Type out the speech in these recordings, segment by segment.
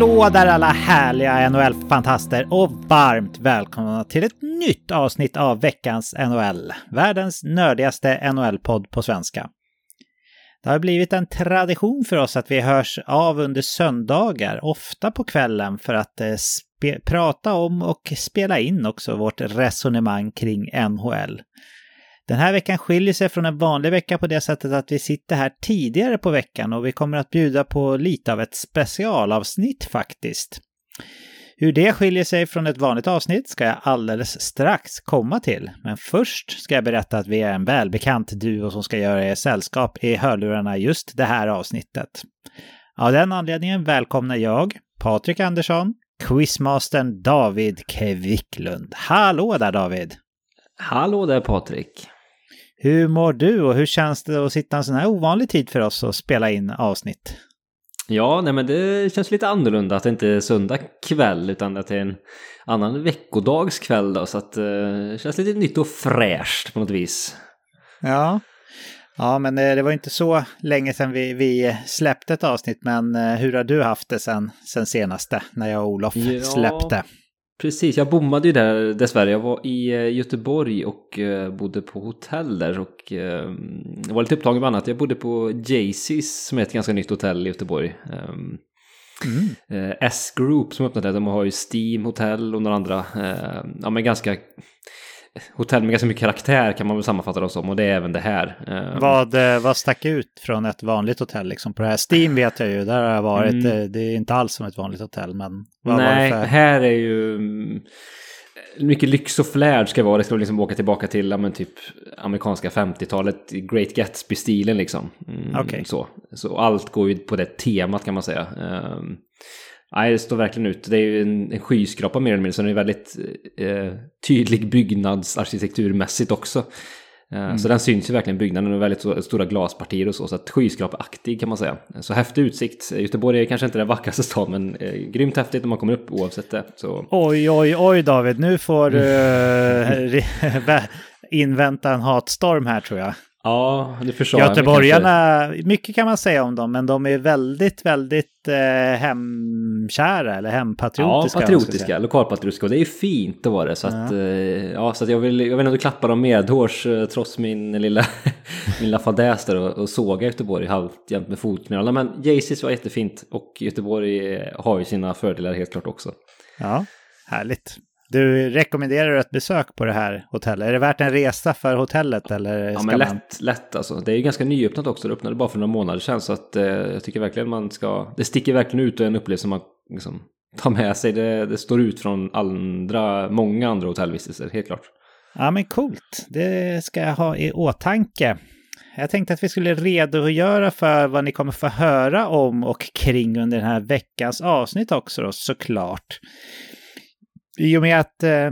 Hallå där alla härliga NHL-fantaster och varmt välkomna till ett nytt avsnitt av veckans NHL. Världens nördigaste NHL-podd på svenska. Det har blivit en tradition för oss att vi hörs av under söndagar, ofta på kvällen, för att eh, prata om och spela in också vårt resonemang kring NHL. Den här veckan skiljer sig från en vanlig vecka på det sättet att vi sitter här tidigare på veckan och vi kommer att bjuda på lite av ett specialavsnitt faktiskt. Hur det skiljer sig från ett vanligt avsnitt ska jag alldeles strax komma till. Men först ska jag berätta att vi är en välbekant duo som ska göra er sällskap i hörlurarna just det här avsnittet. Av den anledningen välkomnar jag, Patrik Andersson, quizmastern David Kviklund. Hallå där David! Hallå där Patrik! Hur mår du och hur känns det att sitta en sån här ovanlig tid för oss och spela in avsnitt? Ja, nej men det känns lite annorlunda att det inte är söndag kväll utan att det är en annan veckodagskväll då så att eh, det känns lite nytt och fräscht på något vis. Ja, ja men eh, det var inte så länge sedan vi, vi släppte ett avsnitt men eh, hur har du haft det sen, sen senaste när jag och Olof ja, släppte? Precis, jag bommade ju där dessvärre. Jag var i eh, Göteborg och eh, bodde på hotell där och eh, var lite upptagen med annat. Jag bodde på Jaycees som är ett ganska nytt hotell i Göteborg. Ehm, mm. S-Group som öppnade, de har ju Steam Hotel och några andra, ja men ganska hotell med ganska mycket karaktär kan man väl sammanfatta dem som och det är även det här. Ehm. Vad, vad stack ut från ett vanligt hotell liksom på det här? Steam vet jag ju, där har jag varit. Mm. Det är inte alls som ett vanligt hotell men vad Nej, var det för... här är ju mm, mycket lyx och flärd ska vara. Det ska liksom åka tillbaka till ja, men typ amerikanska 50-talet, Great Gatsby-stilen liksom. Mm, okay. så. så allt går ju på det temat kan man säga. Nej, det står verkligen ut. Det är ju en, en skyskrapa mer eller mindre, så den är väldigt eh, tydlig byggnadsarkitekturmässigt också. Eh, mm. Så den syns ju verkligen byggnaden och väldigt stora glaspartier och så, så att skyskrapaaktig kan man säga. Så häftig utsikt. Göteborg är kanske inte den vackraste stan, men eh, grymt häftigt när man kommer upp oavsett det. Så. Oj, oj, oj David, nu får du eh, invänta en hatstorm här tror jag. Ja, det förstår Göteborgarna, mycket kan man säga om dem, men de är väldigt, väldigt eh, hemkära eller hempatriotiska. Ja, patriotiska, lokalpatriotiska och det är fint att vara det. Så, ja. att, eh, ja, så att jag, vill, jag vill ändå klappa dem medhårs eh, trots min lilla, min fadäs där och, och såga Göteborg halvt jämt med fotknölarna. Men Jaycees var jättefint och Göteborg eh, har ju sina fördelar helt klart också. Ja, härligt. Du rekommenderar ett besök på det här hotellet? Är det värt en resa för hotellet? Eller ja, men lätt, man... lätt alltså. Det är ju ganska nyöppnat också. Det öppnade bara för några månader sedan. Så att, eh, jag tycker verkligen man ska... Det sticker verkligen ut och är en upplevelse man liksom, tar med sig. Det, det står ut från andra, många andra hotellvistelser, helt klart. Ja, men coolt. Det ska jag ha i åtanke. Jag tänkte att vi skulle redogöra för vad ni kommer få höra om och kring under den här veckans avsnitt också då, såklart. I och med att eh,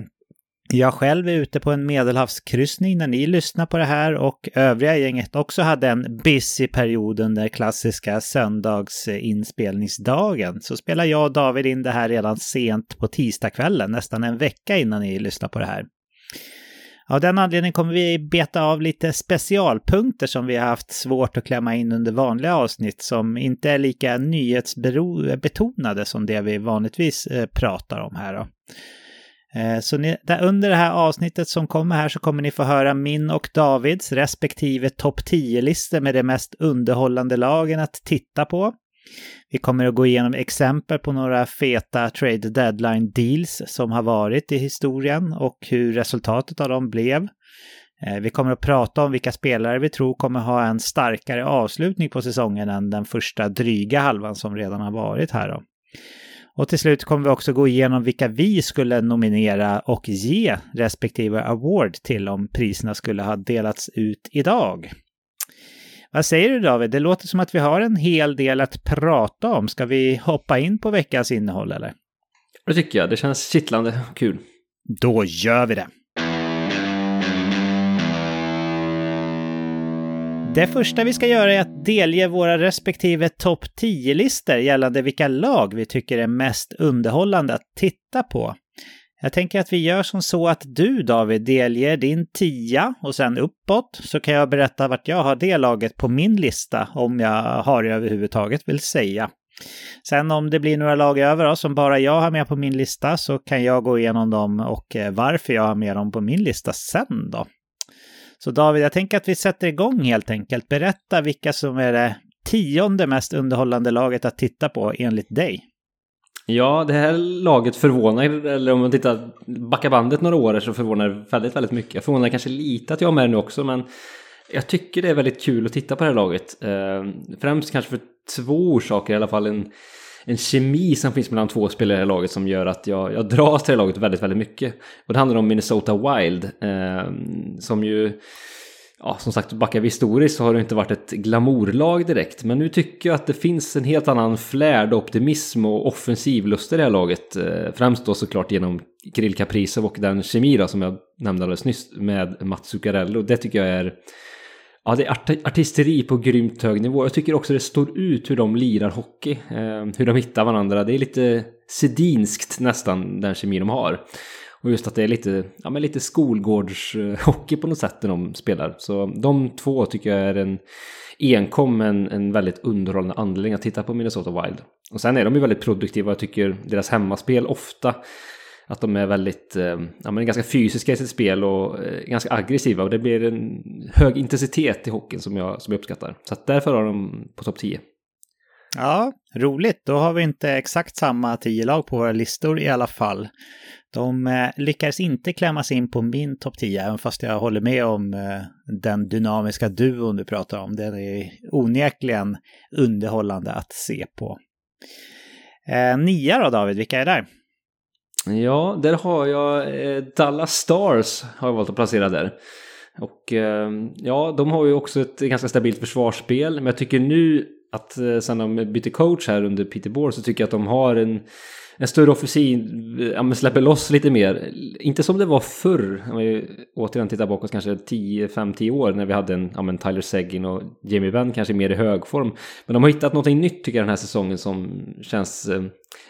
jag själv är ute på en medelhavskryssning när ni lyssnar på det här och övriga gänget också hade en busy period under klassiska söndagsinspelningsdagen så spelar jag och David in det här redan sent på tisdagskvällen, nästan en vecka innan ni lyssnar på det här. Av den anledningen kommer vi beta av lite specialpunkter som vi har haft svårt att klämma in under vanliga avsnitt som inte är lika nyhetsbetonade som det vi vanligtvis eh, pratar om här. Då. Eh, så ni, där under det här avsnittet som kommer här så kommer ni få höra min och Davids respektive topp 10-listor med de mest underhållande lagen att titta på. Vi kommer att gå igenom exempel på några feta trade deadline deals som har varit i historien och hur resultatet av dem blev. Eh, vi kommer att prata om vilka spelare vi tror kommer ha en starkare avslutning på säsongen än den första dryga halvan som redan har varit här. Då. Och till slut kommer vi också gå igenom vilka vi skulle nominera och ge respektive award till om priserna skulle ha delats ut idag. Vad säger du David? Det låter som att vi har en hel del att prata om. Ska vi hoppa in på veckans innehåll eller? Det tycker jag. Det känns kittlande och kul. Då gör vi det. Det första vi ska göra är att delge våra respektive topp 10-listor gällande vilka lag vi tycker är mest underhållande att titta på. Jag tänker att vi gör som så att du David delger din tia och sen uppåt så kan jag berätta vart jag har det laget på min lista om jag har det överhuvudtaget vill säga. Sen om det blir några lag över då, som bara jag har med på min lista så kan jag gå igenom dem och eh, varför jag har med dem på min lista sen då. Så David, jag tänker att vi sätter igång helt enkelt. Berätta vilka som är det tionde mest underhållande laget att titta på enligt dig. Ja, det här laget förvånar, eller om man tittar, backar bandet några år så förvånar det väldigt, väldigt mycket. Jag förvånar kanske lite att jag har med det nu också, men jag tycker det är väldigt kul att titta på det här laget. Eh, främst kanske för två orsaker i alla fall. En, en kemi som finns mellan två spelare i det här laget som gör att jag, jag dras till det här laget väldigt, väldigt mycket. Och det handlar om Minnesota Wild, eh, som ju ja, som sagt, backar vi historiskt så har det inte varit ett glamourlag direkt. Men nu tycker jag att det finns en helt annan flärd, optimism och offensivlust i det här laget. Eh, främst då såklart genom Kirill Kaprizov och den kemi då, som jag nämnde alldeles nyss med Mats Zuccarello. Det tycker jag är Ja, det är art artisteri på grymt hög nivå. Jag tycker också det står ut hur de lirar hockey. Eh, hur de hittar varandra. Det är lite sedinskt nästan, den kemi de har. Och just att det är lite, ja, men lite skolgårdshockey på något sätt när de spelar. Så de två tycker jag är en enkom en, en väldigt underhållande anledning att titta på Minnesota Wild. Och sen är de ju väldigt produktiva. Jag tycker deras hemmaspel ofta att de är väldigt, eh, ja men ganska fysiska i sitt spel och eh, ganska aggressiva. Och det blir en hög intensitet i hockeyn som jag, som jag uppskattar. Så att därför har de på topp 10. Ja, roligt. Då har vi inte exakt samma tio lag på våra listor i alla fall. De eh, lyckades inte klämmas in på min topp 10, även fast jag håller med om eh, den dynamiska duon du pratar om. Den är onekligen underhållande att se på. Eh, nia då David, vilka är där? Ja, där har jag eh, Dallas Stars har jag valt att placera där. Och eh, ja, de har ju också ett ganska stabilt försvarsspel. Men jag tycker nu att eh, sen de bytte coach här under Peter Bohr så tycker jag att de har en en större offensiv, ja men släpper loss lite mer. Inte som det var förr, om vi återigen tittar bakåt kanske 10, 5, 10 år när vi hade en, ja men Tyler Seguin och Jamie Benn kanske mer i högform. Men de har hittat någonting nytt tycker jag den här säsongen som känns, eh,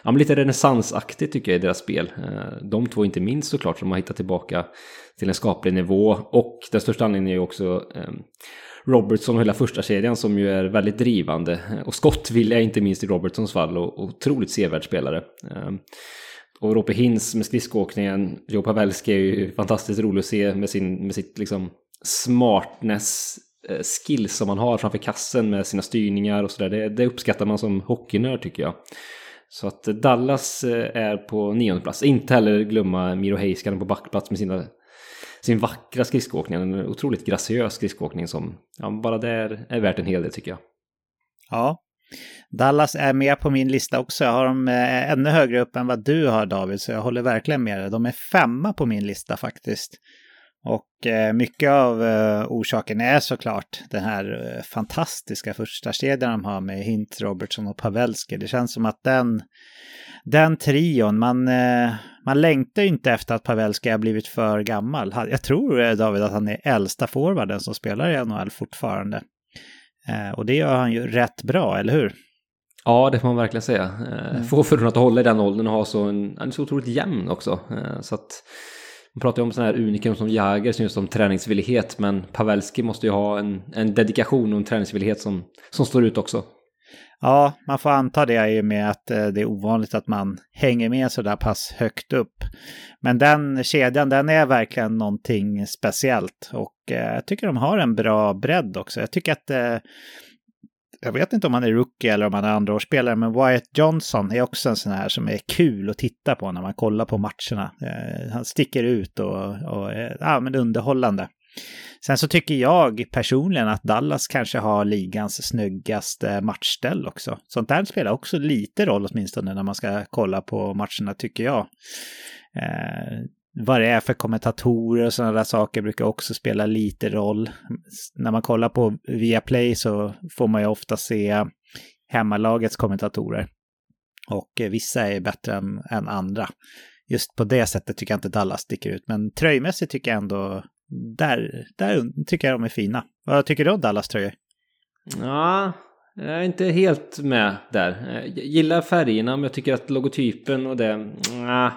ja men lite renässansaktigt tycker jag i deras spel. Eh, de två inte minst såklart som har hittat tillbaka till en skaplig nivå och den största anledningen är ju också eh, Robertson och hela första kedjan som ju är väldigt drivande. Och skottvilja inte minst i Robertsons fall och otroligt sevärd spelare. Ehm, och Rope Hins med skridskoåkningen, Joe Pavelski är ju fantastiskt rolig att se med, sin, med sitt liksom smartness-skills eh, som man har framför kassen med sina styrningar och sådär. Det, det uppskattar man som hockeynörd tycker jag. Så att Dallas eh, är på nionde plats. Inte heller glömma Miro Heiskanen på backplats med sina sin vackra skridskoåkning. En otroligt graciös skridskoåkning som ja, bara det är, värt en hel del tycker jag. Ja. Dallas är med på min lista också. Jag har dem eh, ännu högre upp än vad du har David, så jag håller verkligen med dig. De är femma på min lista faktiskt. Och eh, mycket av eh, orsaken är såklart den här eh, fantastiska första kedjan de har med Hint, Robertson och Pavelski. Det känns som att den, den trion, man, eh, man längtar ju inte efter att Pavelski har blivit för gammal. Jag tror eh, David att han är äldsta forwarden som spelar i NHL fortfarande. Eh, och det gör han ju rätt bra, eller hur? Ja, det får man verkligen säga. Eh, mm. Få för att hålla i den åldern och ha så en, han är så otroligt jämn också. Så att man pratar ju om sådana här unikum som Jäger som just om träningsvillighet, men Pavelski måste ju ha en, en dedikation och en träningsvillighet som, som står ut också. Ja, man får anta det i och med att eh, det är ovanligt att man hänger med så där pass högt upp. Men den kedjan, den är verkligen någonting speciellt och eh, jag tycker de har en bra bredd också. Jag tycker att eh, jag vet inte om han är rookie eller om han är andraårsspelare, men Wyatt Johnson är också en sån här som är kul att titta på när man kollar på matcherna. Han sticker ut och, och ja, men underhållande. Sen så tycker jag personligen att Dallas kanske har ligans snyggaste matchställ också. Sånt där spelar också lite roll åtminstone när man ska kolla på matcherna tycker jag. Eh, vad det är för kommentatorer och sådana där saker brukar också spela lite roll. När man kollar på Viaplay så får man ju ofta se hemmalagets kommentatorer. Och vissa är bättre än, än andra. Just på det sättet tycker jag inte Dallas sticker ut, men tröjmässigt tycker jag ändå där, där tycker jag de är fina. Vad tycker du om Dallas tröjor? Ja, jag är inte helt med där. Jag gillar färgerna men jag tycker att logotypen och det, nah,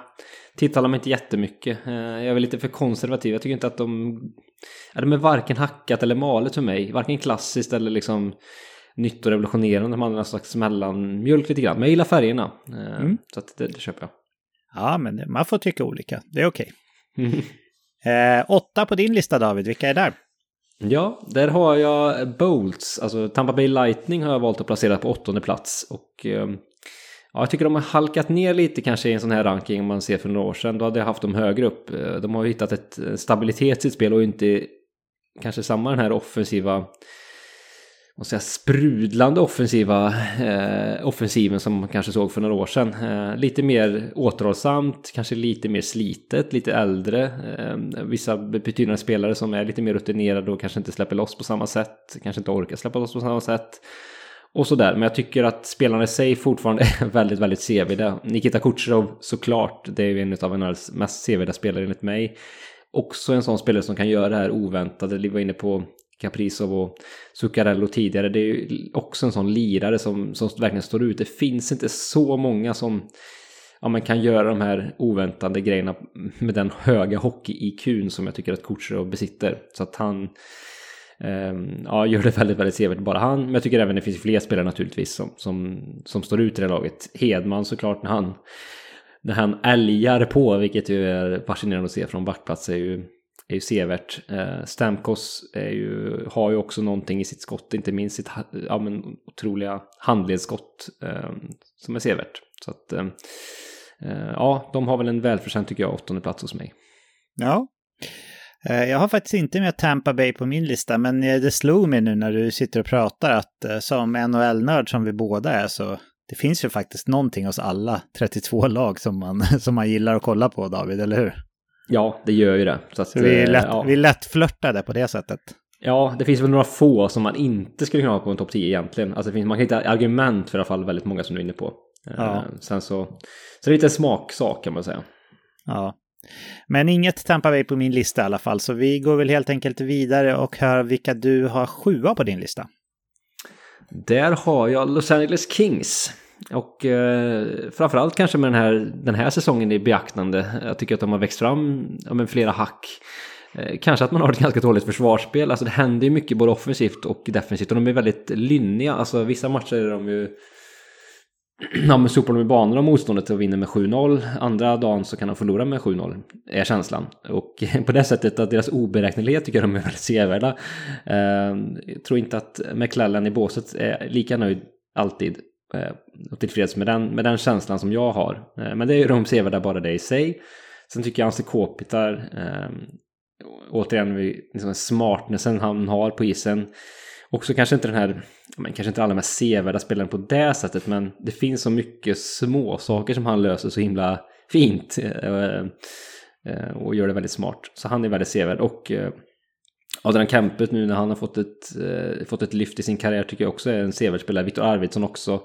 tilltalar mig inte jättemycket. Jag är väl lite för konservativ. Jag tycker inte att de... Ja, de är varken hackat eller malet för mig. Varken klassiskt eller liksom nytt och revolutionerande. De hade någon slags mellanmjölk lite grann. Men jag gillar färgerna. Eh, mm. Så att det, det, köper jag. Ja, men man får tycka olika. Det är okej. Okay. eh, åtta på din lista David, vilka är där? Ja, där har jag Bolts, alltså Tampa Bay Lightning har jag valt att placera på åttonde plats. Och eh, ja, jag tycker de har halkat ner lite kanske i en sån här ranking om man ser för några år sedan. Då hade jag haft dem högre upp. Eh, de har hittat ett eh, stabilitet i sitt spel och inte kanske samma den här offensiva och säga, sprudlande offensiva eh, offensiven som man kanske såg för några år sedan. Eh, lite mer återhållsamt, kanske lite mer slitet, lite äldre. Eh, vissa betydande spelare som är lite mer rutinerade och kanske inte släpper loss på samma sätt, kanske inte orkar släppa loss på samma sätt. Och sådär, men jag tycker att spelarna i sig fortfarande är väldigt, väldigt sevärda. Nikita Kucherov såklart, det är ju en av de mest sevärda spelare enligt mig. Också en sån spelare som kan göra det här oväntade. Vi var inne på Kaprizov och Zuccarello tidigare. Det är ju också en sån lirare som, som verkligen står ut. Det finns inte så många som ja, man kan göra de här oväntade grejerna med den höga hockey-IQn som jag tycker att Kutjerov besitter. Så att han eh, ja, gör det väldigt, väldigt sevärt bara han. Men jag tycker även det finns fler spelare naturligtvis som, som, som står ut i det laget. Hedman såklart när han, när han älgar på, vilket ju är fascinerande att se från backplats, är ju är ju sevärt. Eh, Stamkos är ju, har ju också någonting i sitt skott, inte minst sitt ja, men, otroliga handledsskott eh, som är sevärt. Så att eh, eh, ja, de har väl en välförtjänt tycker jag åttonde plats hos mig. Ja. Eh, jag har faktiskt inte med Tampa Bay på min lista, men eh, det slog mig nu när du sitter och pratar att som NHL-nörd som vi båda är så det finns ju faktiskt någonting hos alla 32 lag som man, som man gillar att kolla på, David, eller hur? Ja, det gör ju det. Så, att, så vi, är lätt, ja. vi är lättflörtade på det sättet. Ja, det finns väl några få som man inte skulle kunna ha på en topp 10 egentligen. Alltså finns, man kan hitta argument för i alla fall väldigt många som du är inne på. Ja. Uh, sen så, så det är lite en smaksak kan man säga. Ja. Men inget Tampa Bay på min lista i alla fall, så vi går väl helt enkelt vidare och hör vilka du har sjua på din lista. Där har jag Los Angeles Kings. Och eh, framförallt kanske med den här, den här säsongen i beaktande. Jag tycker att de har växt fram ja, med flera hack. Eh, kanske att man har ett ganska dåligt försvarsspel. Alltså det händer ju mycket både offensivt och defensivt. Och de är väldigt lynniga. Alltså vissa matcher är de ju... Ja men sopar de i banorna av motståndet och vinner med 7-0. Andra dagen så kan de förlora med 7-0. Är känslan. Och på det sättet att deras oberäknelighet tycker jag de är väldigt sevärda. Eh, jag tror inte att McLellan i båset är lika nöjd alltid och tillfreds med den, med den känslan som jag har. Eh, men det är ju de sevärda bara det i sig. Sen tycker jag Anse Kopitar, eh, återigen liksom smartnessen han har på isen. Också kanske inte den här, men kanske inte alla mest sevärda spelaren på det sättet, men det finns så mycket små saker som han löser så himla fint. Eh, eh och gör det väldigt smart. Så han är väldigt sevärd. Och Adrian Kempet nu när han har fått ett, eh, fått ett lyft i sin karriär tycker jag också är en sevärd spelare. Viktor Arvidsson också.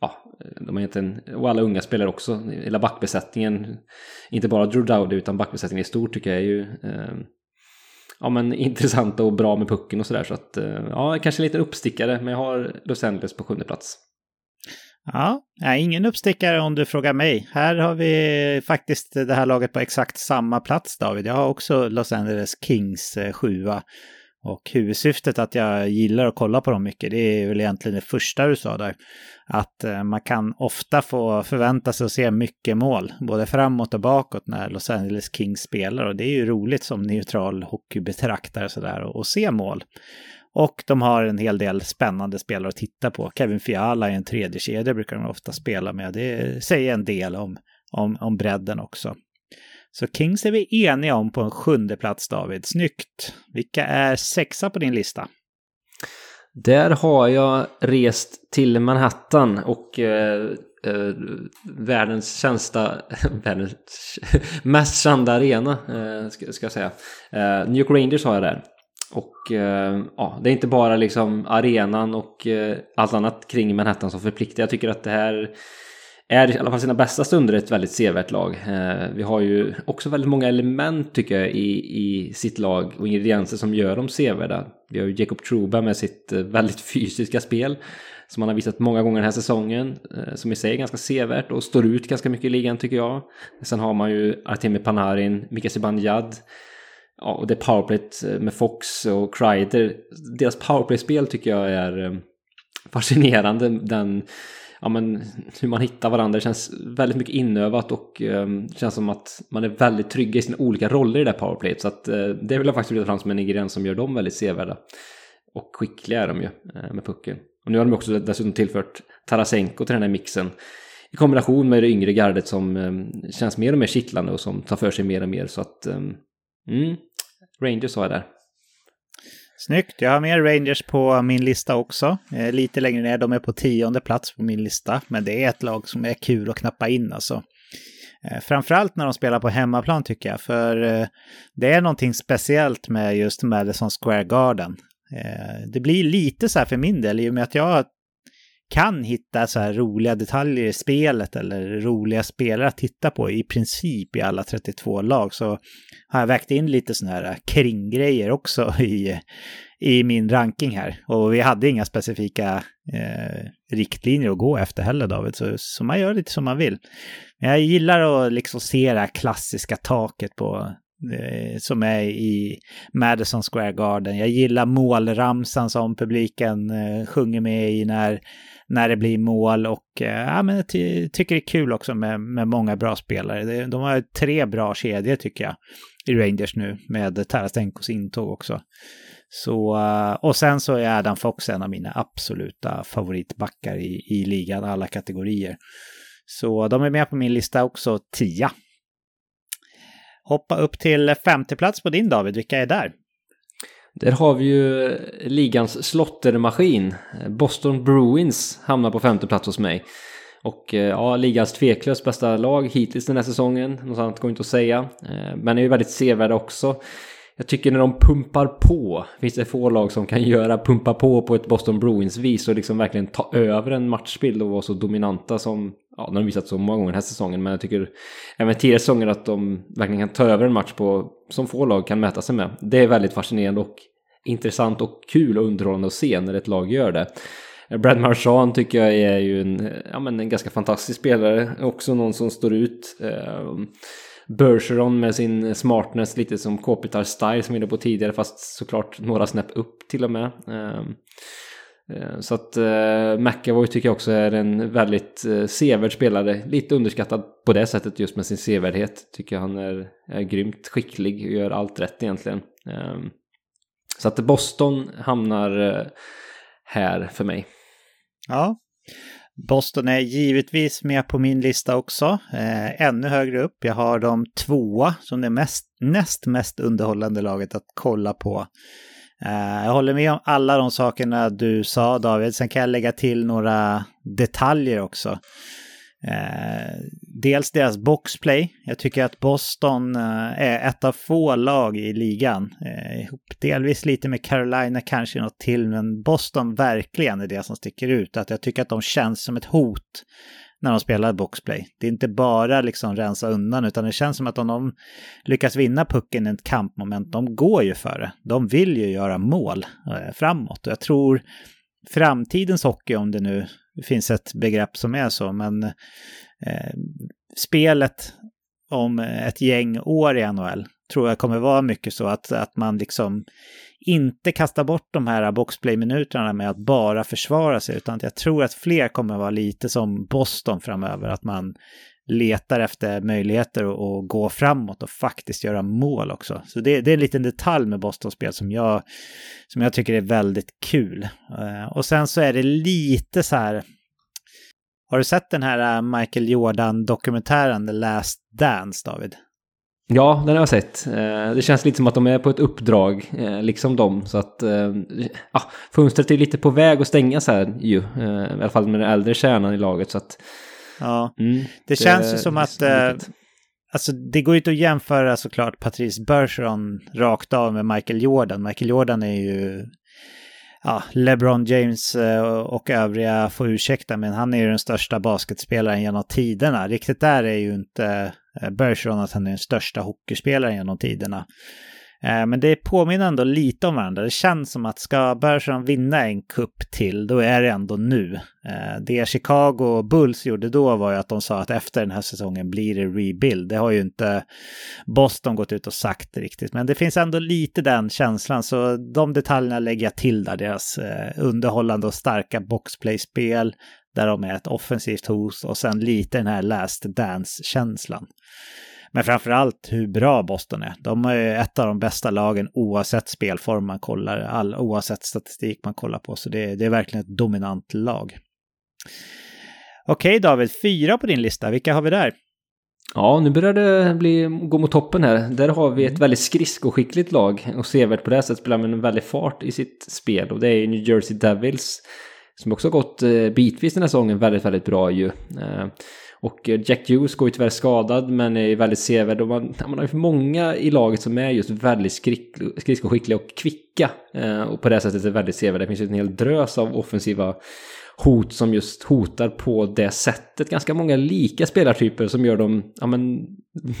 Ja, eh, de har egentligen, och alla unga spelare också. Hela backbesättningen, inte bara Drew Dowdy utan backbesättningen i stort tycker jag är ju eh, ja, men intressanta och bra med pucken och sådär. Så att eh, ja, kanske en liten uppstickare, men jag har Los Angeles på sjunde plats. Ja, ingen uppstickare om du frågar mig. Här har vi faktiskt det här laget på exakt samma plats, David. Jag har också Los Angeles Kings eh, sjua. Och huvudsyftet att jag gillar att kolla på dem mycket, det är väl egentligen det första du sa där. Att eh, man kan ofta få förvänta sig att se mycket mål, både framåt och bakåt när Los Angeles Kings spelar. Och det är ju roligt som neutral hockeybetraktare sådär att se mål. Och de har en hel del spännande spelare att titta på. Kevin Fiala är en tredje kedja brukar de ofta spela med. Det säger en del om, om, om bredden också. Så Kings är vi eniga om på en sjunde plats, David. Snyggt! Vilka är sexa på din lista? Där har jag rest till Manhattan och eh, eh, världens känsta, världens mest kända arena, eh, ska, ska jag säga. Eh, New York Rangers har jag där. Och eh, ja, det är inte bara liksom arenan och eh, allt annat kring Manhattan som förpliktar. Jag tycker att det här är i alla fall sina bästa stunder ett väldigt sevärt lag. Eh, vi har ju också väldigt många element tycker jag i, i sitt lag och ingredienser som gör dem sevärda. Vi har ju Jacob Truba med sitt eh, väldigt fysiska spel som han har visat många gånger den här säsongen. Eh, som i sig är ganska sevärt och står ut ganska mycket i ligan tycker jag. Sen har man ju Artemi Panarin, Mika Zibanejad ja, och det powerplayet eh, med Fox och Kreider. Deras powerplay-spel tycker jag är, eh, fascinerande den ja, men, hur man hittar varandra. Det känns väldigt mycket inövat och eh, det känns som att man är väldigt trygga i sina olika roller i det här powerplayet. Så att, eh, det vill jag faktiskt lyfta fram som en ingrediens som gör dem väldigt sevärda. Och skickliga är de ju eh, med pucken. Och nu har de också dessutom tillfört Tarasenko till den här mixen. I kombination med det yngre gardet som eh, känns mer och mer kittlande och som tar för sig mer och mer. Så att, eh, mm, Rangers har jag där. Snyggt. Jag har mer Rangers på min lista också. Eh, lite längre ner, de är på tionde plats på min lista. Men det är ett lag som är kul att knappa in alltså. Eh, framförallt när de spelar på hemmaplan tycker jag. För eh, det är någonting speciellt med just Madison Square Garden. Eh, det blir lite så här för min del i och med att jag kan hitta så här roliga detaljer i spelet eller roliga spelare att titta på i princip i alla 32 lag så har jag vägt in lite sådana här kringgrejer också i, i min ranking här. Och vi hade inga specifika eh, riktlinjer att gå efter heller David, så, så man gör lite som man vill. Men jag gillar att liksom se det här klassiska taket på eh, som är i Madison Square Garden. Jag gillar målramsan som publiken eh, sjunger med i när när det blir mål och eh, ja, men jag ty tycker det är kul också med, med många bra spelare. De har tre bra kedjor tycker jag i Rangers nu med Tarastenkos intåg också. Så, eh, och sen så är Adam Fox en av mina absoluta favoritbackar i, i ligan, alla kategorier. Så de är med på min lista också, tia. Hoppa upp till femte plats på din David, vilka är där? Där har vi ju ligans slottermaskin. Boston Bruins hamnar på femte plats hos mig. Och eh, ja, ligans tveklöst bästa lag hittills den här säsongen. Något annat går inte att säga. Eh, men är ju väldigt sevärda också. Jag tycker när de pumpar på, finns det få lag som kan göra pumpa på på ett Boston Bruins vis och liksom verkligen ta över en matchbild och vara så dominanta som, ja, de har visat så många gånger den här säsongen, men jag tycker även tidigare säsonger att de verkligen kan ta över en match på, som få lag kan mäta sig med. Det är väldigt fascinerande och intressant och kul och underhållande att se när ett lag gör det. Brad Marchand tycker jag är ju en, ja, men en ganska fantastisk spelare, också någon som står ut. Eh, Bergeron med sin smartness lite som Kopitar Style som vi var på tidigare fast såklart några snäpp upp till och med. Ehm, eh, så att eh, McAvoy tycker jag också är en väldigt eh, sevärd spelare. Lite underskattad på det sättet just med sin sevärdhet. Tycker han är, är grymt skicklig och gör allt rätt egentligen. Ehm, så att Boston hamnar här för mig. Ja, Boston är givetvis med på min lista också. Eh, ännu högre upp. Jag har dem tvåa som det mest, näst mest underhållande laget att kolla på. Eh, jag håller med om alla de sakerna du sa David. Sen kan jag lägga till några detaljer också. Eh, dels deras boxplay. Jag tycker att Boston eh, är ett av få lag i ligan. Eh, delvis lite med Carolina, kanske något till, men Boston verkligen är det som sticker ut. Att jag tycker att de känns som ett hot när de spelar boxplay. Det är inte bara liksom rensa undan, utan det känns som att om de lyckas vinna pucken i ett kampmoment, de går ju för det. De vill ju göra mål eh, framåt. Och jag tror framtidens hockey, om det nu finns ett begrepp som är så, men eh, spelet om ett gäng år i NHL tror jag kommer vara mycket så att, att man liksom inte kastar bort de här boxplay-minuterna med att bara försvara sig, utan jag tror att fler kommer vara lite som Boston framöver, att man letar efter möjligheter att gå framåt och faktiskt göra mål också. Så det, det är en liten detalj med Bostons spel som jag, som jag tycker är väldigt kul. Eh, och sen så är det lite så här... Har du sett den här eh, Michael Jordan-dokumentären The Last Dance, David? Ja, den har jag sett. Eh, det känns lite som att de är på ett uppdrag, liksom dem. Så att ja, fönstret är lite på väg att stängas här ju. I alla fall med den äldre kärnan i laget. Så att Ja, mm, det, det, känns ju som att... Eh, alltså det går ju inte att jämföra såklart Patrice Bergeron rakt av med Michael Jordan. Michael Jordan är ju... Ja, LeBron James eh, och övriga får ursäkta, men han är ju den största basketspelaren genom tiderna. Riktigt där är ju inte eh, Bergeron att han är den största hockeyspelaren genom tiderna. Eh, men det påminner ändå lite om varandra. Det känns som att ska Bergeron vinna en kupp till, då är det ändå nu. Eh, det Chicago Bulls gjorde då var ju att de sa att efter den här säsongen blir det rebuild. Det har ju inte Boston gått ut och sagt riktigt, men det finns ändå lite den känslan. Så de detaljerna lägger jag till där, deras eh, underhållande och starka boxplayspel, där de är ett offensivt hot och sen lite den här last dance-känslan. Men framför allt hur bra Boston är. De är ett av de bästa lagen oavsett spelform man kollar, all, oavsett statistik man kollar på. Så det, det är verkligen ett dominant lag. Okej David, fyra på din lista. Vilka har vi där? Ja, nu börjar det bli, gå mot toppen här. Där har vi ett mm. väldigt skridskoskickligt lag och sevärt på det här sättet spelar med en väldig fart i sitt spel och det är New Jersey Devils som också gått eh, bitvis den här säsongen väldigt, väldigt bra ju. Och eh, Jack Hughes går ju tyvärr skadad men är väldigt sevärd. Och man, man har ju många i laget som är just väldigt skridskoskickliga och kvicka. Eh, och på det sättet är väldigt sevärda. Det finns ju en hel drös av offensiva hot som just hotar på det sättet. Ganska många lika spelartyper som gör dem ja, men,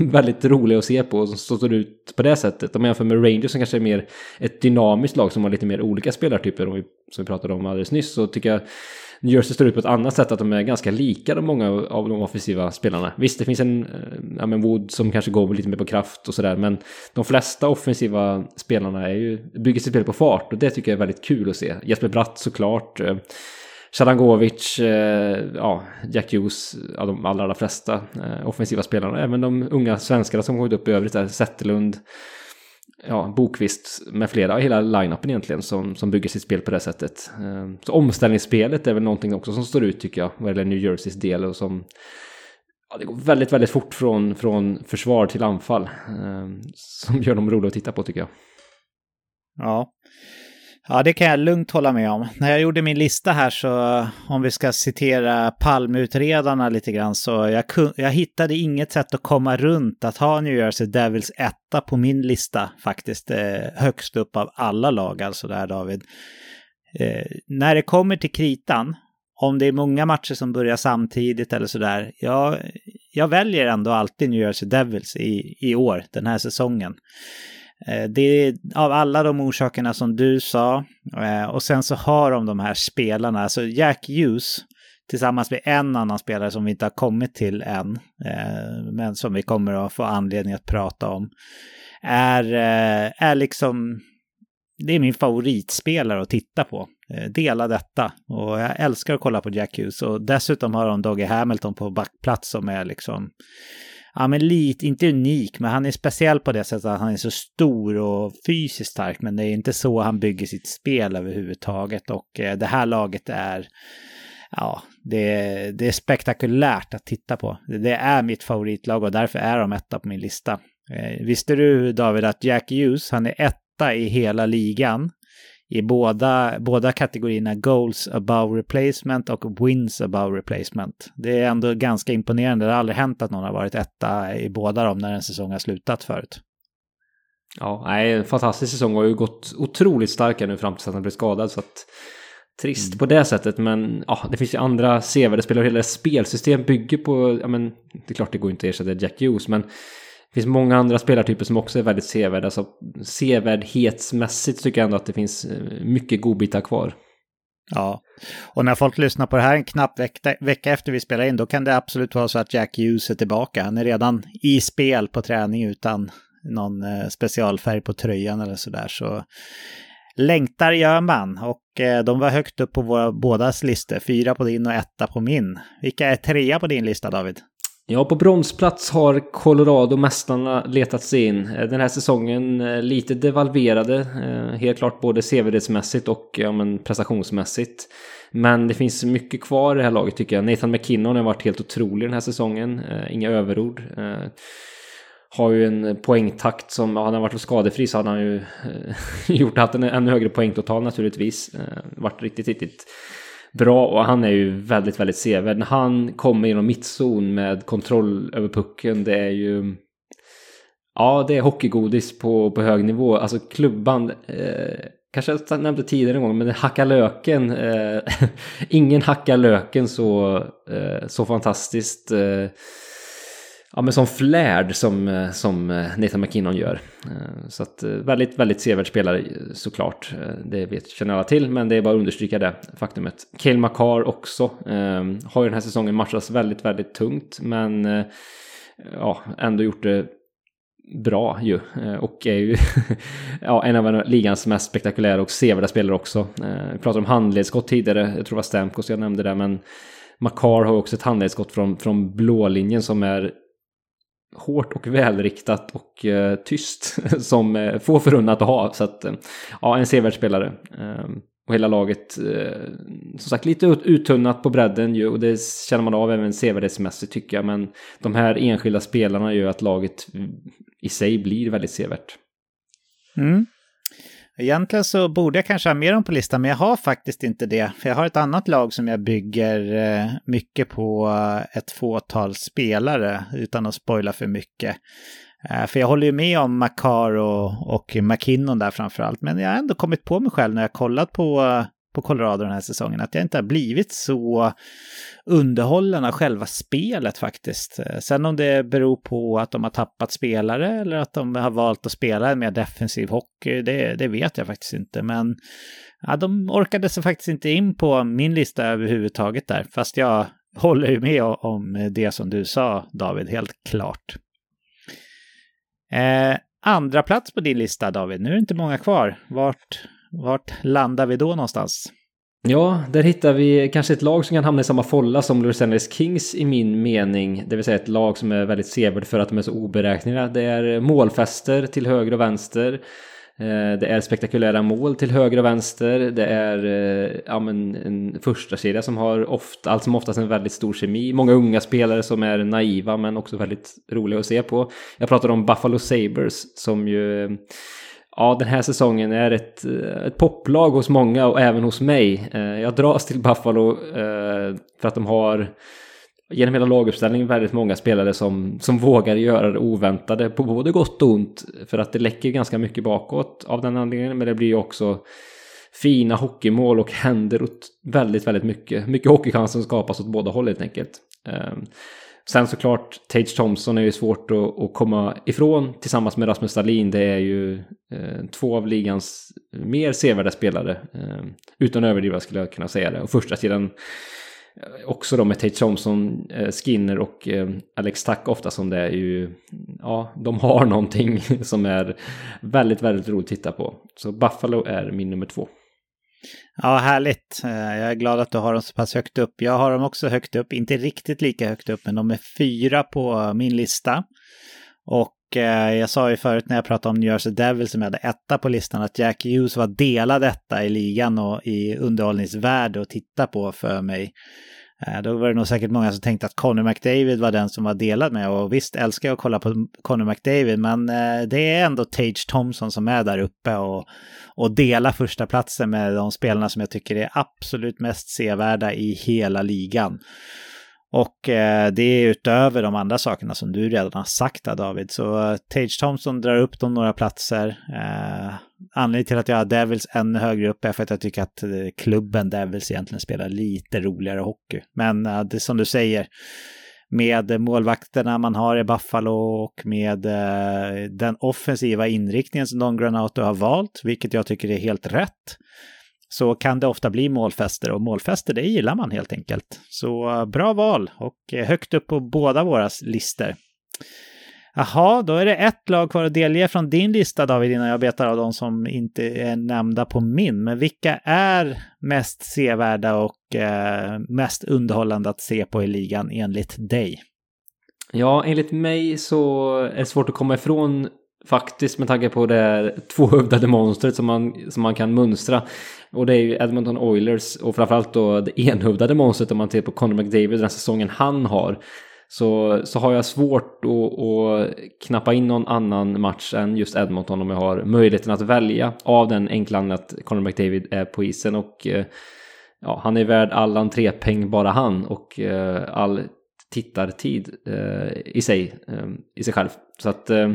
väldigt roliga att se på och som står ut på det sättet. Om man jämför med Rangers som kanske är mer ett dynamiskt lag som har lite mer olika spelartyper vi, som vi pratade om alldeles nyss så tycker jag New Jersey står ut på ett annat sätt, att de är ganska lika de många av de offensiva spelarna. Visst, det finns en, eh, ja men Wood som kanske går lite mer på kraft och sådär, men de flesta offensiva spelarna är ju, bygger sitt spel på fart och det tycker jag är väldigt kul att se. Jesper Bratt såklart, eh, Sharangovic, eh, ja, Jack Hughes, ja, de allra, allra flesta offensiva spelarna, även de unga svenskarna som kommit upp i övrigt, där, Zetterlund, ja, Bokvist med flera, hela line-upen egentligen som, som bygger sitt spel på det sättet. Ehm, så omställningsspelet är väl någonting också som står ut tycker jag, vad gäller New Jerseys del och som ja, det går väldigt, väldigt fort från, från försvar till anfall. Ehm, som gör dem roliga att titta på tycker jag. Ja, Ja, det kan jag lugnt hålla med om. När jag gjorde min lista här så, om vi ska citera palmutredarna lite grann, så jag, jag hittade inget sätt att komma runt att ha New Jersey Devils etta på min lista faktiskt. Eh, högst upp av alla lag alltså där David. Eh, när det kommer till kritan, om det är många matcher som börjar samtidigt eller sådär, jag, jag väljer ändå alltid New Jersey Devils i, i år, den här säsongen. Eh, det är av alla de orsakerna som du sa. Eh, och sen så har de de här spelarna, alltså Jack Hughes tillsammans med en annan spelare som vi inte har kommit till än, eh, men som vi kommer att få anledning att prata om, är, är liksom, det är min favoritspelare att titta på. Dela detta. Och jag älskar att kolla på Jack Hughes. Och dessutom har de Doggy Hamilton på backplats som är liksom ja men lite, inte unik, men han är speciell på det sättet att han är så stor och fysiskt stark, men det är inte så han bygger sitt spel överhuvudtaget. Och eh, det här laget är, ja, det, det är spektakulärt att titta på. Det är mitt favoritlag och därför är de etta på min lista. Eh, visste du David att Jack Hughes, han är etta i hela ligan i båda, båda kategorierna Goals above replacement och Wins above replacement. Det är ändå ganska imponerande. Det har aldrig hänt att någon har varit etta i båda dem när en säsong har slutat förut. Ja, nej, en fantastisk säsong har ju gått otroligt starka nu fram tills att han blev skadad. Så att, trist mm. på det sättet, men ja, det finns ju andra sevärda spelare. Hela spelsystem bygger på, ja men det är klart det går inte att ersätta Jack Hughes, men finns många andra spelartyper som också är väldigt sevärda. Så sevärdhetsmässigt tycker jag ändå att det finns eh, mycket godbitar kvar. Ja, och när folk lyssnar på det här en knapp vecka, vecka efter vi spelar in, då kan det absolut vara så att Jack Hughes är tillbaka. Han är redan i spel på träning utan någon eh, specialfärg på tröjan eller sådär. Så längtar gör man och eh, de var högt upp på våra bådas listor. Fyra på din och etta på min. Vilka är trea på din lista David? Ja, på bronsplats har Colorado mästarna letat sig in. Eh, den här säsongen eh, lite devalverade, eh, helt klart både sevärdhetsmässigt och ja, men prestationsmässigt. Men det finns mycket kvar i det här laget tycker jag. Nathan McKinnon har varit helt otrolig den här säsongen, inga överord. Har ju en poängtakt som, Hade han varit skadefri så hade han ju gjort, haft en ännu högre poängtotal naturligtvis. Varit riktigt, riktigt bra och han är ju väldigt, väldigt sevärd. När han kommer genom mittzon med kontroll över pucken, det är ju... Ja, det är hockeygodis på, på hög nivå. Alltså klubban, eh, kanske jag nämnde tidigare en gång, men hacka löken. Eh, ingen hackar löken så, eh, så fantastiskt. Eh, Ja, men som flärd som, eh, som eh, Nathan McKinnon gör. Eh, så att väldigt, väldigt sevärd spelare såklart. Det vet, känner alla till, men det är bara att understryka det faktumet. Cale Makar också. Ehm, har ju den här säsongen matchats väldigt, väldigt tungt, men ja, ändå gjort det bra ju. Och är ju ja, en av ligans mest spektakulära och sevärda spelare också. Vi pratade om handledsskott tidigare, jag tror det var Stamkos jag nämnde det, men Makar har också ett handledsskott från, från blålinjen som är hårt och välriktat och eh, tyst som eh, få förunnat att ha. Så att, eh, ja, en sevärd spelare. Ehm, och hela laget, som sagt, lite ut, uttunnat på bredden ju och det känner man av även sevärdhetsmässigt tycker jag. Men de här enskilda spelarna gör att laget i sig blir väldigt sevärt. Mm. Egentligen så borde jag kanske ha med dem på listan, men jag har faktiskt inte det. För jag har ett annat lag som jag bygger eh, mycket på eh, ett fåtal spelare, utan att spoila för mycket. Eh, för jag håller ju med om Makar och, och McKinnon där framförallt, men jag har ändå kommit på mig själv när jag kollat på på Colorado den här säsongen. Att jag inte har blivit så underhållen av själva spelet faktiskt. Sen om det beror på att de har tappat spelare eller att de har valt att spela en mer defensiv hockey, det, det vet jag faktiskt inte. Men ja, de orkade sig faktiskt inte in på min lista överhuvudtaget där. Fast jag håller ju med om det som du sa David, helt klart. Eh, andra plats på din lista David, nu är det inte många kvar. Vart vart landar vi då någonstans? Ja, där hittar vi kanske ett lag som kan hamna i samma folla som Los Angeles Kings i min mening. Det vill säga ett lag som är väldigt sevärt för att de är så oberäkneliga. Det är målfester till höger och vänster. Eh, det är spektakulära mål till höger och vänster. Det är eh, ja, men en första serie som har ofta, allt som oftast en väldigt stor kemi. Många unga spelare som är naiva men också väldigt roliga att se på. Jag pratar om Buffalo Sabres som ju Ja, den här säsongen är ett, eh, ett poplag hos många och även hos mig. Eh, jag dras till Buffalo eh, för att de har genom hela laguppställningen väldigt många spelare som, som vågar göra det oväntade på både gott och ont. För att det läcker ganska mycket bakåt av den anledningen. Men det blir ju också fina hockeymål och händer åt väldigt, väldigt mycket. Mycket hockeychanser skapas åt båda håll helt enkelt. Sen såklart, Tage Thompson är ju svårt att, att komma ifrån tillsammans med Rasmus Dahlin. Det är ju eh, två av ligans mer sevärda spelare. Eh, utan överdriva skulle jag kunna säga det. Och första sidan eh, också då med Tage Thompson, eh, Skinner och eh, Alex Tack ofta som det är ju, ja, de har någonting som är väldigt, väldigt roligt att titta på. Så Buffalo är min nummer två. Ja, härligt. Eh, jag är glad att du har dem så pass högt upp. Jag har dem också högt upp, inte riktigt lika högt upp, men de är fyra på min lista. Och eh, jag sa ju förut när jag pratade om New Jersey Devils som jag hade etta på listan att Jack Hughes var delad etta i ligan och i underhållningsvärde att titta på för mig. Eh, då var det nog säkert många som tänkte att Conor McDavid var den som var delad med. Och visst älskar jag att kolla på Conor McDavid, men eh, det är ändå Tage Thompson som är där uppe och, och delar första platsen med de spelarna som jag tycker är absolut mest sevärda i hela ligan. Och eh, det är utöver de andra sakerna som du redan har sagt där David. Så eh, Tage Thompson drar upp dem några platser. Eh, anledningen till att jag har Devils ännu högre upp är för att jag tycker att eh, klubben Devils egentligen spelar lite roligare hockey. Men eh, det som du säger, med målvakterna man har i Buffalo och med eh, den offensiva inriktningen som Don Granato har valt, vilket jag tycker är helt rätt så kan det ofta bli målfester och målfester det gillar man helt enkelt. Så eh, bra val och eh, högt upp på båda våra listor. Jaha, då är det ett lag kvar att delge från din lista David innan jag betar av de som inte är nämnda på min. Men vilka är mest sevärda och eh, mest underhållande att se på i ligan enligt dig? Ja, enligt mig så är det svårt att komma ifrån faktiskt med tanke på det här tvåhövdade monstret som man, som man kan mönstra. Och det är ju Edmonton Oilers och framförallt då det enhövdade monstret om man tittar på Conor McDavid den säsongen han har. Så, så har jag svårt att, att knappa in någon annan match än just Edmonton om jag har möjligheten att välja av den enkla att Conor McDavid är på isen och eh, ja, han är värd all entrépeng bara han och eh, all tittartid eh, i sig, eh, i sig själv. Så att Eh,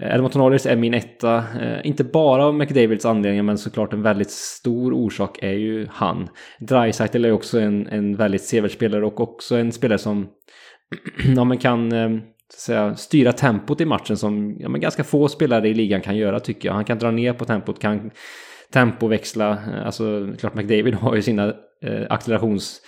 Eh, Edmonton Oilers är min etta, eh, inte bara av McDavids anledningar men såklart en väldigt stor orsak är ju han. Dreisaitl är också en, en väldigt sevärd spelare och också en spelare som ja, men kan, eh, så säga, styra tempot i matchen som ja, men ganska få spelare i ligan kan göra tycker jag. Han kan dra ner på tempot, kan tempoväxla. Eh, alltså klart McDavid har ju sina eh, accelerations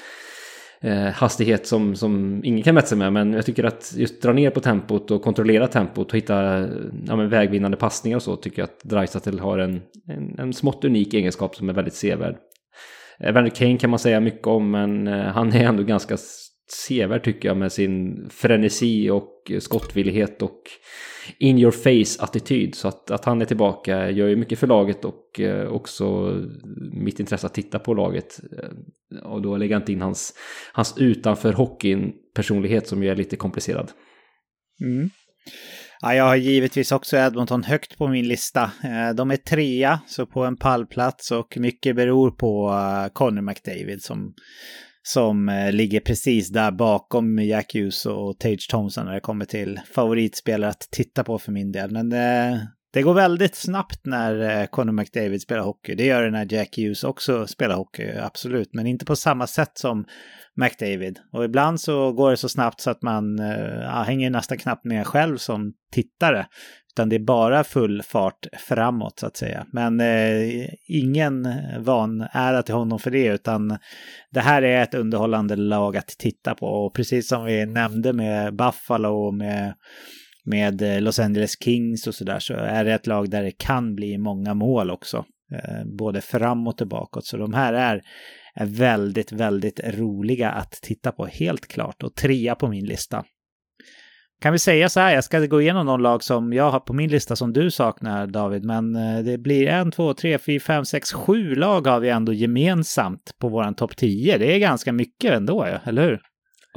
eh, hastighet som, som ingen kan mäta sig med. Men jag tycker att just dra ner på tempot och kontrollera tempot och hitta ja, men vägvinnande passningar och så tycker jag att Dreisaitl har en, en, en smått unik egenskap som är väldigt sevärd. Eh, Evander Kane kan man säga mycket om men eh, han är ändå ganska sevärd tycker jag med sin frenesi och skottvillighet och in your face-attityd. Så att, att han är tillbaka gör ju mycket för laget och eh, också mitt intresse att titta på laget. Eh, och då lägger jag inte in hans, hans utanför hockeyn personlighet som ju är lite komplicerad. Mm. Ja, jag har givetvis också Edmonton högt på min lista. Eh, de är trea, så på en pallplats och mycket beror på Connor McDavid som, som eh, ligger precis där bakom Jack Hughes och Tage Thompson när det kommer till favoritspelare att titta på för min del. Men eh, det går väldigt snabbt när eh, Conor McDavid spelar hockey. Det gör det när Jack Hughes också spelar hockey, absolut. Men inte på samma sätt som McDavid. Och ibland så går det så snabbt så att man äh, hänger nästan knappt med själv som tittare. Utan det är bara full fart framåt så att säga. Men eh, ingen van ära till honom för det utan det här är ett underhållande lag att titta på. Och precis som vi nämnde med Buffalo och med, med eh, Los Angeles Kings och sådär så är det ett lag där det kan bli många mål också. Eh, både framåt och bakåt. Så de här är är väldigt, väldigt roliga att titta på, helt klart. Och trea på min lista. Kan vi säga så här, jag ska gå igenom någon lag som jag har på min lista som du saknar David, men eh, det blir en, två, tre, fyra, fem, sex, sju lag har vi ändå gemensamt på våran topp 10. Det är ganska mycket ändå, eller hur?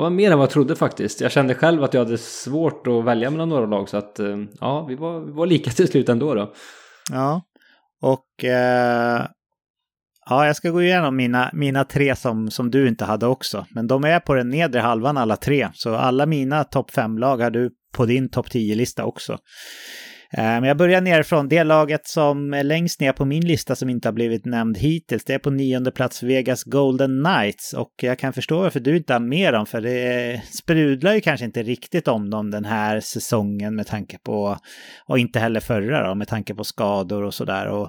Det var mer än vad jag trodde faktiskt. Jag kände själv att jag hade svårt att välja mellan några lag, så att eh, ja, vi var, vi var lika till slut ändå då. Ja, och eh, Ja, jag ska gå igenom mina, mina tre som, som du inte hade också. Men de är på den nedre halvan alla tre. Så alla mina topp fem-lag har du på din topp 10-lista också. Eh, men jag börjar nerifrån. Det laget som är längst ner på min lista som inte har blivit nämnd hittills, det är på nionde plats Vegas Golden Knights. Och jag kan förstå varför du inte har med dem, för det sprudlar ju kanske inte riktigt om dem den här säsongen med tanke på, och inte heller förra då, med tanke på skador och sådär.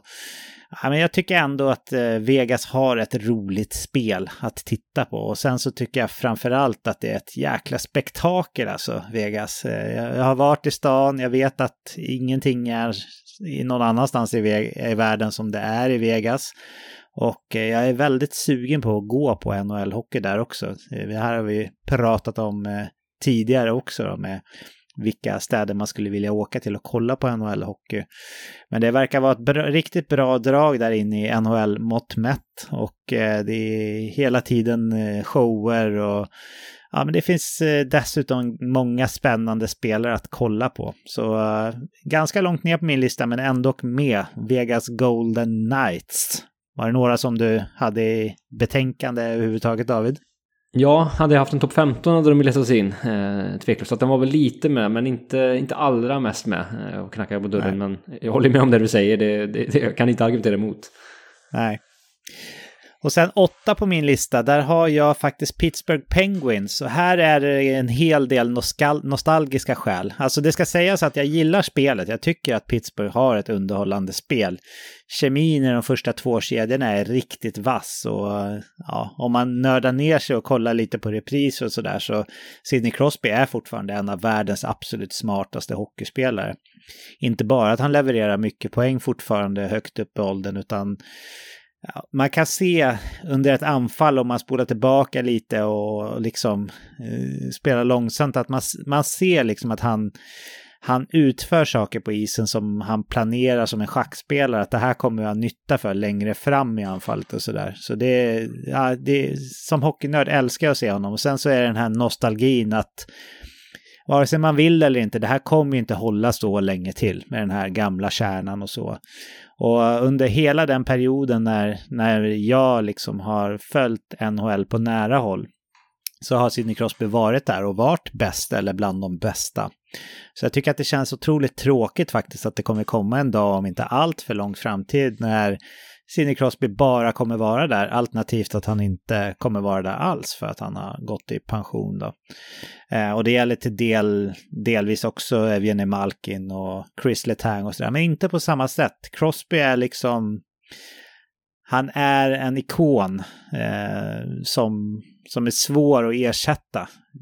Ja, men jag tycker ändå att eh, Vegas har ett roligt spel att titta på. Och sen så tycker jag framförallt att det är ett jäkla spektakel alltså, Vegas. Eh, jag har varit i stan, jag vet att ingenting är någon annanstans i, i världen som det är i Vegas. Och eh, jag är väldigt sugen på att gå på NHL-hockey där också. Det här har vi pratat om tidigare också då, med vilka städer man skulle vilja åka till och kolla på NHL-hockey. Men det verkar vara ett bra, riktigt bra drag där inne i NHL-mått mätt och eh, det är hela tiden eh, shower och ja, men det finns eh, dessutom många spännande spelare att kolla på. Så uh, ganska långt ner på min lista men ändå med Vegas Golden Knights. Var det några som du hade i betänkande överhuvudtaget David? Ja, hade jag haft en topp 15 hade de letat sig in. Eh, tveklöst. Så att den var väl lite med, men inte, inte allra mest med. Eh, och knackar på dörren. Nej. Men jag håller med om det du säger. Det, det, det, jag kan inte argumentera emot. Nej. Och sen åtta på min lista, där har jag faktiskt Pittsburgh Penguins. Och här är det en hel del nostalgiska skäl. Alltså det ska sägas att jag gillar spelet. Jag tycker att Pittsburgh har ett underhållande spel. Kemin i de första två kedjorna är riktigt vass. Och ja, om man nördar ner sig och kollar lite på repriser och sådär så Sidney Crosby är fortfarande en av världens absolut smartaste hockeyspelare. Inte bara att han levererar mycket poäng fortfarande högt upp i åldern utan Ja, man kan se under ett anfall om man spolar tillbaka lite och liksom eh, spelar långsamt att man, man ser liksom att han, han utför saker på isen som han planerar som en schackspelare. Att det här kommer jag nytta för längre fram i anfallet och sådär. Så det, ja, det, som hockeynörd älskar jag att se honom. Och sen så är det den här nostalgin att vare sig man vill eller inte, det här kommer ju inte hålla så länge till med den här gamla kärnan och så. Och eh, under hela den perioden när, när jag liksom har följt NHL på nära håll så har Sidney Crosby varit där och varit bäst eller bland de bästa. Så jag tycker att det känns otroligt tråkigt faktiskt att det kommer komma en dag om inte allt för långt framtid när Sidney Crosby bara kommer vara där, alternativt att han inte kommer vara där alls för att han har gått i pension då. Eh, och det gäller till del, delvis också Evgeni Malkin och Chris Letang och sådär, men inte på samma sätt. Crosby är liksom han är en ikon eh, som, som är svår att ersätta.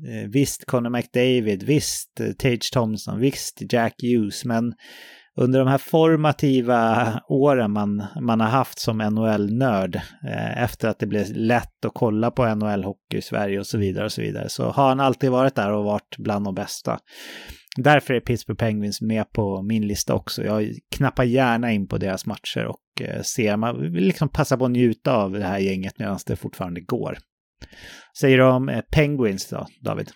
Eh, visst Conor McDavid, visst Tage Thompson, visst Jack Hughes, men under de här formativa åren man, man har haft som NHL-nörd, eh, efter att det blev lätt att kolla på NHL-hockey i Sverige och så vidare och så vidare, så har han alltid varit där och varit bland de bästa. Därför är Pittsburgh Penguins med på min lista också. Jag knappar gärna in på deras matcher och eh, ser, man vill liksom passa på att njuta av det här gänget medan det fortfarande går. Säger du om eh, Penguins då, David?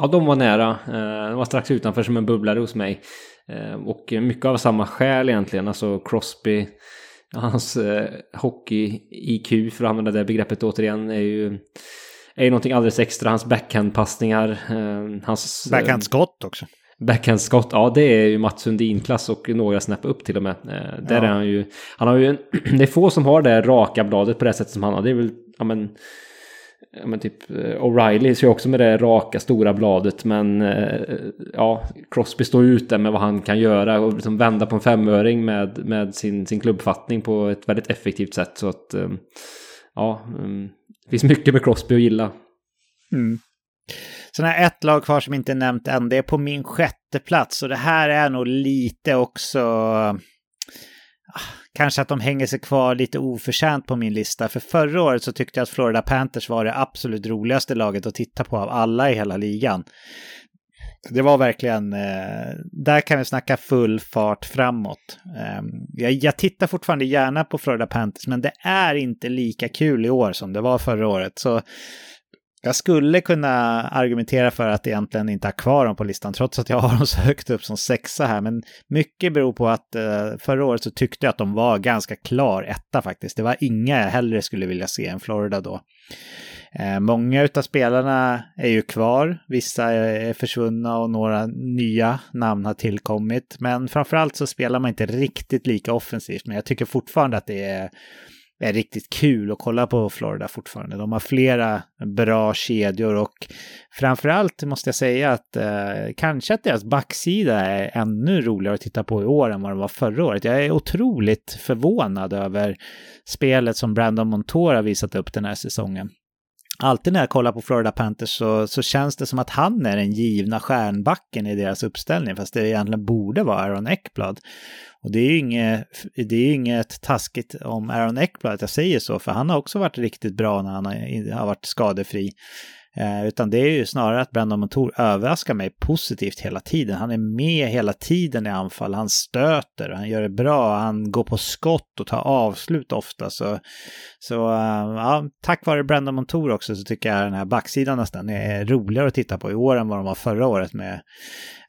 Ja, de var nära. Eh, de var strax utanför som en bubblare hos mig. Och mycket av samma skäl egentligen. Alltså Crosby, hans hockey-IQ, för att använda det begreppet återigen, är ju är ju någonting alldeles extra. Hans backhand-passningar. Hans... Backhand-skott också. Backhandskott, ja det är ju Mats Sundin-klass och några snäpp upp till och med. Eh, där ja. är han ju, han har ju, en, det är få som har det raka bladet på det sättet som han har. Det är väl, ja men, ja men typ eh, O'Reilly ser också med det raka stora bladet men eh, ja, Crosby står ut där med vad han kan göra och liksom vända på en femöring med, med sin, sin klubbfattning på ett väldigt effektivt sätt. Så att eh, ja, mm, det finns mycket med Crosby att gilla. Mm. Sen har jag ett lag kvar som inte är nämnt än. Det är på min sjätte plats och det här är nog lite också... Kanske att de hänger sig kvar lite oförtjänt på min lista. För förra året så tyckte jag att Florida Panthers var det absolut roligaste laget att titta på av alla i hela ligan. Det var verkligen, eh, där kan vi snacka full fart framåt. Eh, jag, jag, tittar fortfarande gärna på Florida Panthers, men det är inte lika kul i år som det var förra året. Så jag skulle kunna argumentera för att egentligen inte ha kvar dem på listan, trots att jag har dem så högt upp som sexa här. Men mycket beror på att eh, förra året så tyckte jag att de var ganska klar etta faktiskt. Det var inga jag hellre skulle vilja se än Florida då. Eh, många av spelarna är ju kvar, vissa är försvunna och några nya namn har tillkommit. Men framförallt så spelar man inte riktigt lika offensivt, men jag tycker fortfarande att det är är riktigt kul att kolla på Florida fortfarande. De har flera bra kedjor och framförallt måste jag säga att eh, kanske att deras backsida är ännu roligare att titta på i år än vad det var förra året. Jag är otroligt förvånad över spelet som Brandon Montour har visat upp den här säsongen alltid när jag kollar på Florida Panthers så, så känns det som att han är den givna stjärnbacken i deras uppställning, fast det egentligen borde vara Aaron Eckblad. Och det är ju inget, det är inget taskigt om Aaron Eckblad att jag säger så, för han har också varit riktigt bra när han har, har varit skadefri. Eh, utan det är ju snarare att Brandon Montour överraskar mig positivt hela tiden. Han är med hela tiden i anfall, han stöter, han gör det bra, han går på skott och tar avslut ofta. Så, så eh, ja, tack vare Brandon Montour också så tycker jag den här backsidan nästan är roligare att titta på i år än vad de var förra året med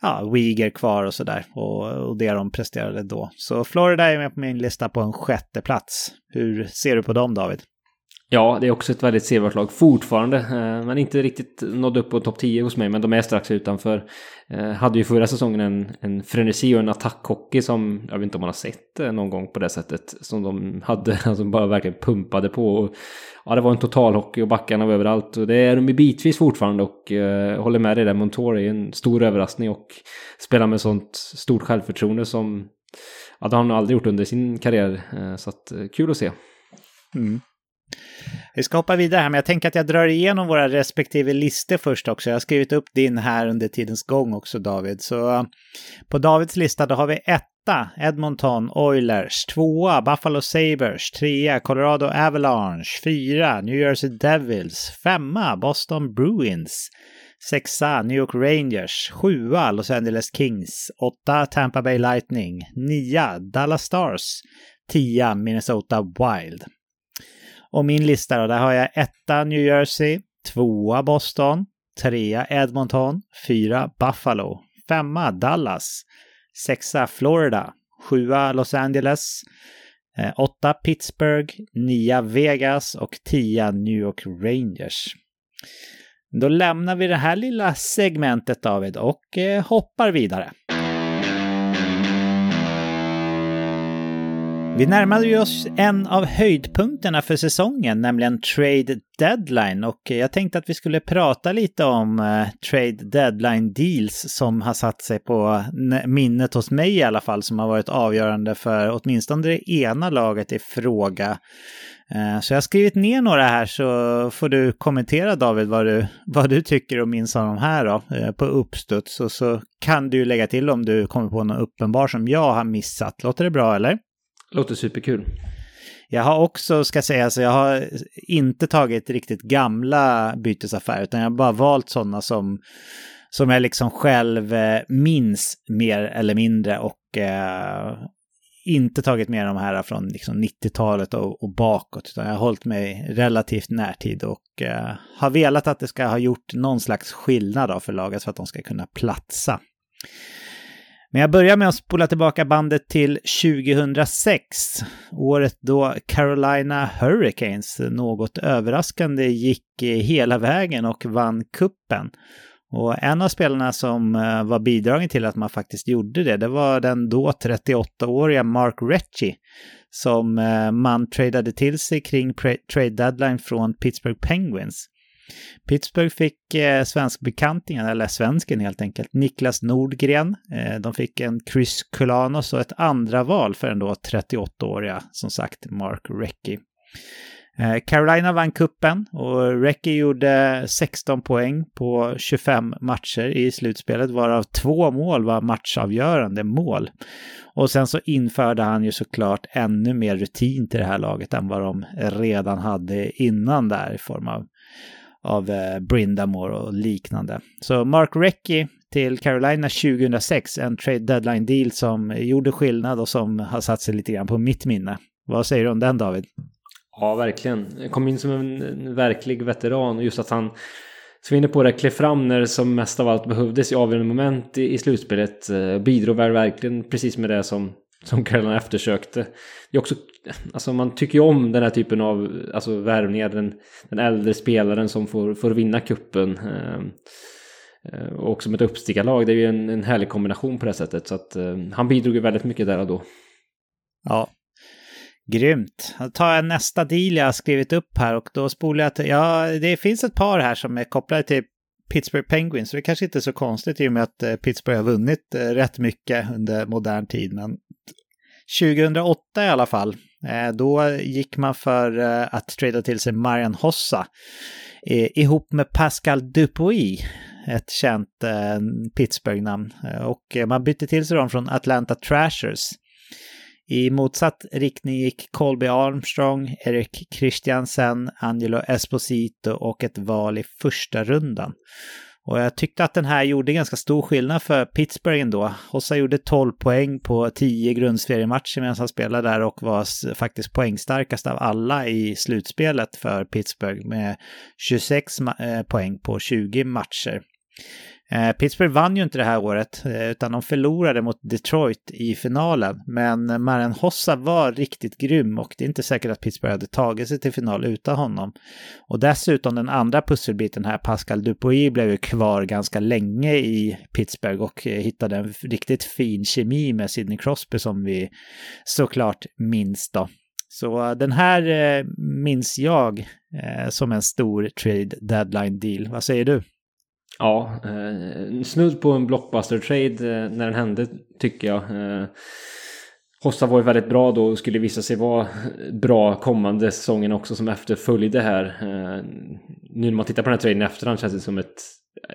ja, Uyghur kvar och sådär och, och det de presterade då. Så Florida är med på min lista på en sjätte plats. Hur ser du på dem David? Ja, det är också ett väldigt sevärt lag fortfarande. Eh, men inte riktigt nådde upp på topp 10 hos mig, men de är strax utanför. Eh, hade ju förra säsongen en, en frenesi och en attackhockey som, jag vet inte om man har sett någon gång på det sättet, som de hade, alltså bara verkligen pumpade på. Och, ja, det var en totalhockey och backarna var överallt. Och det är de i bitvis fortfarande och eh, håller med dig där, Montour är en stor överraskning och spelar med sånt stort självförtroende som ja, det har han aldrig gjort under sin karriär. Eh, så att, eh, kul att se. Mm. Vi ska hoppa vidare här, men jag tänker att jag drar igenom våra respektive listor först också. Jag har skrivit upp din här under tidens gång också, David. Så eh, på Davids lista då har vi etta, Edmonton Oilers, tvåa, Buffalo Sabres, trea, Colorado Avalanche, fyra, New Jersey Devils, femma, Boston Bruins, sexa, New York Rangers, sjua, Los Angeles Kings, åtta, Tampa Bay Lightning, nia, Dallas Stars, tia, Minnesota Wild. Och min lista då, där har jag etta New Jersey, tvåa Boston, trea Edmonton, fyra Buffalo, femma Dallas, sexa Florida, sjua Los Angeles, eh, åtta Pittsburgh, nia Vegas och tia New York Rangers. Då lämnar vi det här lilla segmentet David och eh, hoppar vidare. Vi närmade oss en av höjdpunkterna för säsongen, nämligen Trade Deadline. Och jag tänkte att vi skulle prata lite om eh, Trade Deadline Deals som har satt sig på minnet hos mig i alla fall, som har varit avgörande för åtminstone det ena laget i fråga. Eh, så jag har skrivit ner några här så får du kommentera David vad du, vad du tycker och minns av de här då, eh, på uppstuds. Och så kan du lägga till om du kommer på något uppenbar som jag har missat. Låter det bra eller? Låter superkul. Jag har också, ska säga, så jag har inte tagit riktigt gamla bytesaffärer, utan jag har bara valt sådana som, som jag liksom själv eh, minns mer eller mindre och eh, inte tagit med de här från liksom 90-talet och, och, bakåt, utan jag har hållit mig relativt närtid och eh, har velat att det ska ha gjort någon slags skillnad av förlaget för att de ska kunna platsa. Men jag börjar med att spola tillbaka bandet till 2006. Året då Carolina Hurricanes något överraskande gick hela vägen och vann kuppen. Och en av spelarna som eh, var bidragen till att man faktiskt gjorde det, det var den då 38-åriga Mark Recchi som eh, man tradade till sig kring trade deadline från Pittsburgh Penguins. Pittsburgh fick eh, svenskbekantingen, eller svensken helt enkelt, Niklas Nordgren. Eh, de fick en Chris Kulanos och ett andra val för den då 38-åriga, som sagt, Mark Recchi. Eh, Carolina vann kuppen och Recchi gjorde 16 poäng på 25 matcher i slutspelet, varav två mål var matchavgörande mål. Och sen så införde han ju såklart ännu mer rutin till det här laget än vad de redan hade innan där i form av av eh, Brindamore och liknande. Så Mark Recchi till Carolina 2006, en trade deadline deal som gjorde skillnad och som har satt sig lite grann på mitt minne. Vad säger du om den David? Ja, verkligen. Kom in som en verklig veteran och just att han som vi inne på det, klev fram när det som mest av allt behövdes i avgörande moment i, i slutspelet. Eh, bidrog väl verkligen precis med det som som Carolina eftersökte. Det är också, alltså man tycker ju om den här typen av alltså värvningar, den, den äldre spelaren som får, får vinna kuppen. Ehm, eh, och som ett uppstickarlag, det är ju en, en härlig kombination på det sättet. Så att ehm, han bidrog ju väldigt mycket där och då. Ja, Grymt. Då tar jag nästa deal jag har skrivit upp här och då spolar jag till, ja det finns ett par här som är kopplade till Pittsburgh Penguins, så det kanske inte är så konstigt i och med att eh, Pittsburgh har vunnit eh, rätt mycket under modern tid, men 2008 i alla fall, eh, då gick man för eh, att trada till sig Marian Hossa eh, ihop med Pascal Dupuis, ett känt Pittsburgh-namn. Och man bytte till sig dem från Atlanta Trashers. I motsatt riktning gick Colby Armstrong, Erik Christiansen, Angelo Esposito och ett val i första rundan. Och jag tyckte att den här gjorde ganska stor skillnad för Pittsburgh ändå. Hossa gjorde 12 poäng på 10 grundseriematcher medan han spelade där och var faktiskt poängstarkast av alla i slutspelet för Pittsburgh med 26 eh, poäng på 20 matcher. Eh, Pittsburgh vann ju inte det här året, eh, utan de förlorade mot Detroit i finalen. Men eh, Maren Hossa var riktigt grym och det är inte säkert att Pittsburgh hade tagit sig till final utan honom. Och dessutom den andra pusselbiten här, Pascal Dupuis, blev ju kvar ganska länge i Pittsburgh och eh, hittade en riktigt fin kemi med Sidney Crosby som vi såklart minns då. Så eh, den här minns jag som en stor trade deadline deal. Vad säger du? Ja, eh, snudd på en blockbuster-trade eh, när den hände tycker jag. Eh, Hossa var ju väldigt bra då och skulle visa sig vara bra kommande säsongen också som efterföljde här. Eh, nu när man tittar på den här traden i efterhand känns det som ett,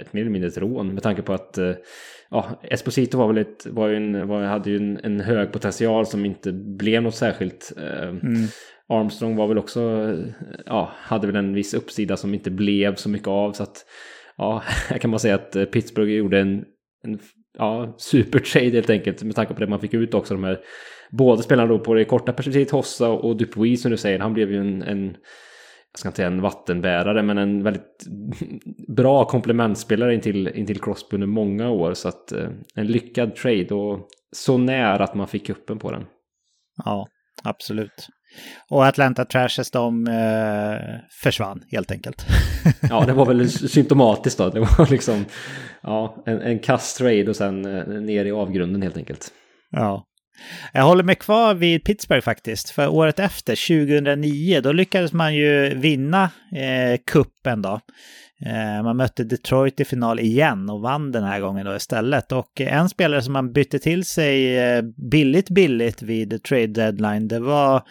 ett mer eller mindre ett rån med tanke på att eh, ja, Esposito var väl ett, var ju en, var, hade ju en, en hög potential som inte blev något särskilt. Eh, mm. Armstrong var väl också, ja, hade väl en viss uppsida som inte blev så mycket av så att ja, här kan man säga att eh, Pittsburgh gjorde en, en ja, supertrade helt enkelt med tanke på det man fick ut också. De här, både spelarna då på det korta perspektivet, Hossa och Dupuis som du säger, han blev ju en, en jag ska inte säga en vattenbärare, men en väldigt bra komplementspelare intill, intill Crosby under många år. Så att eh, en lyckad trade och så nära att man fick kuppen på den. Ja, absolut. Och Atlanta Trashes de eh, försvann helt enkelt. ja, det var väl symptomatiskt då. Det var liksom ja, en, en kast trade och sen eh, ner i avgrunden helt enkelt. Ja, Jag håller mig kvar vid Pittsburgh faktiskt. För året efter, 2009, då lyckades man ju vinna eh, kuppen då. Eh, man mötte Detroit i final igen och vann den här gången då istället. Och en spelare som man bytte till sig eh, billigt billigt vid trade deadline, det var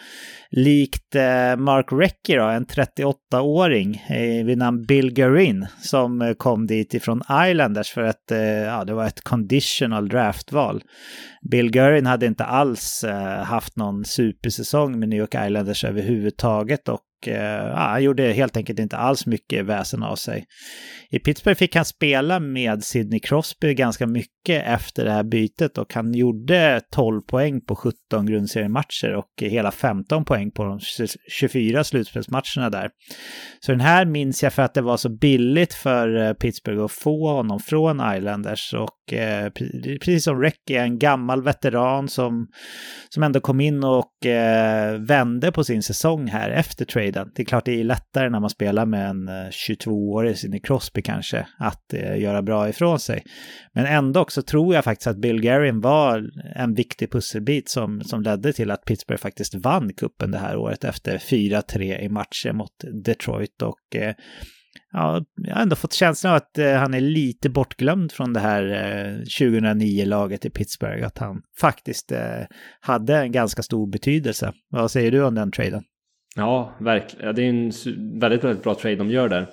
likt eh, Mark Recchi då, en 38-åring vid namn Bill Guerin som kom dit ifrån Islanders för att ja, det var ett conditional draftval. Bill Guerin hade inte alls haft någon supersäsong med New York Islanders överhuvudtaget och Eh, ja, han gjorde helt enkelt inte alls mycket väsen av sig. I Pittsburgh fick han spela med Sidney Crosby ganska mycket efter det här bytet och han gjorde 12 poäng på 17 grundseriematcher och hela 15 poäng på de 24 slutspelsmatcherna där. Så den här minns jag för att det var så billigt för eh, Pittsburgh att få honom från Islanders och eh, precis som Recky, en gammal veteran som, som ändå kom in och eh, vände på sin säsong här efter traden. Det är klart det är lättare när man spelar med en eh, 22-årig Sidney Crosby kanske att eh, göra bra ifrån sig. Men ändå så tror jag faktiskt att Bill Guerin var en viktig pusselbit som, som ledde till att Pittsburgh faktiskt vann kuppen det här året efter 4-3 i matcher mot Detroit och eh, ja, jag har ändå fått känslan av att eh, han är lite bortglömd från det här eh, 2009-laget i Pittsburgh. Att han faktiskt eh, hade en ganska stor betydelse. Vad säger du om den traden? Ja, verkligen. Det är en väldigt, väldigt bra trade de gör där.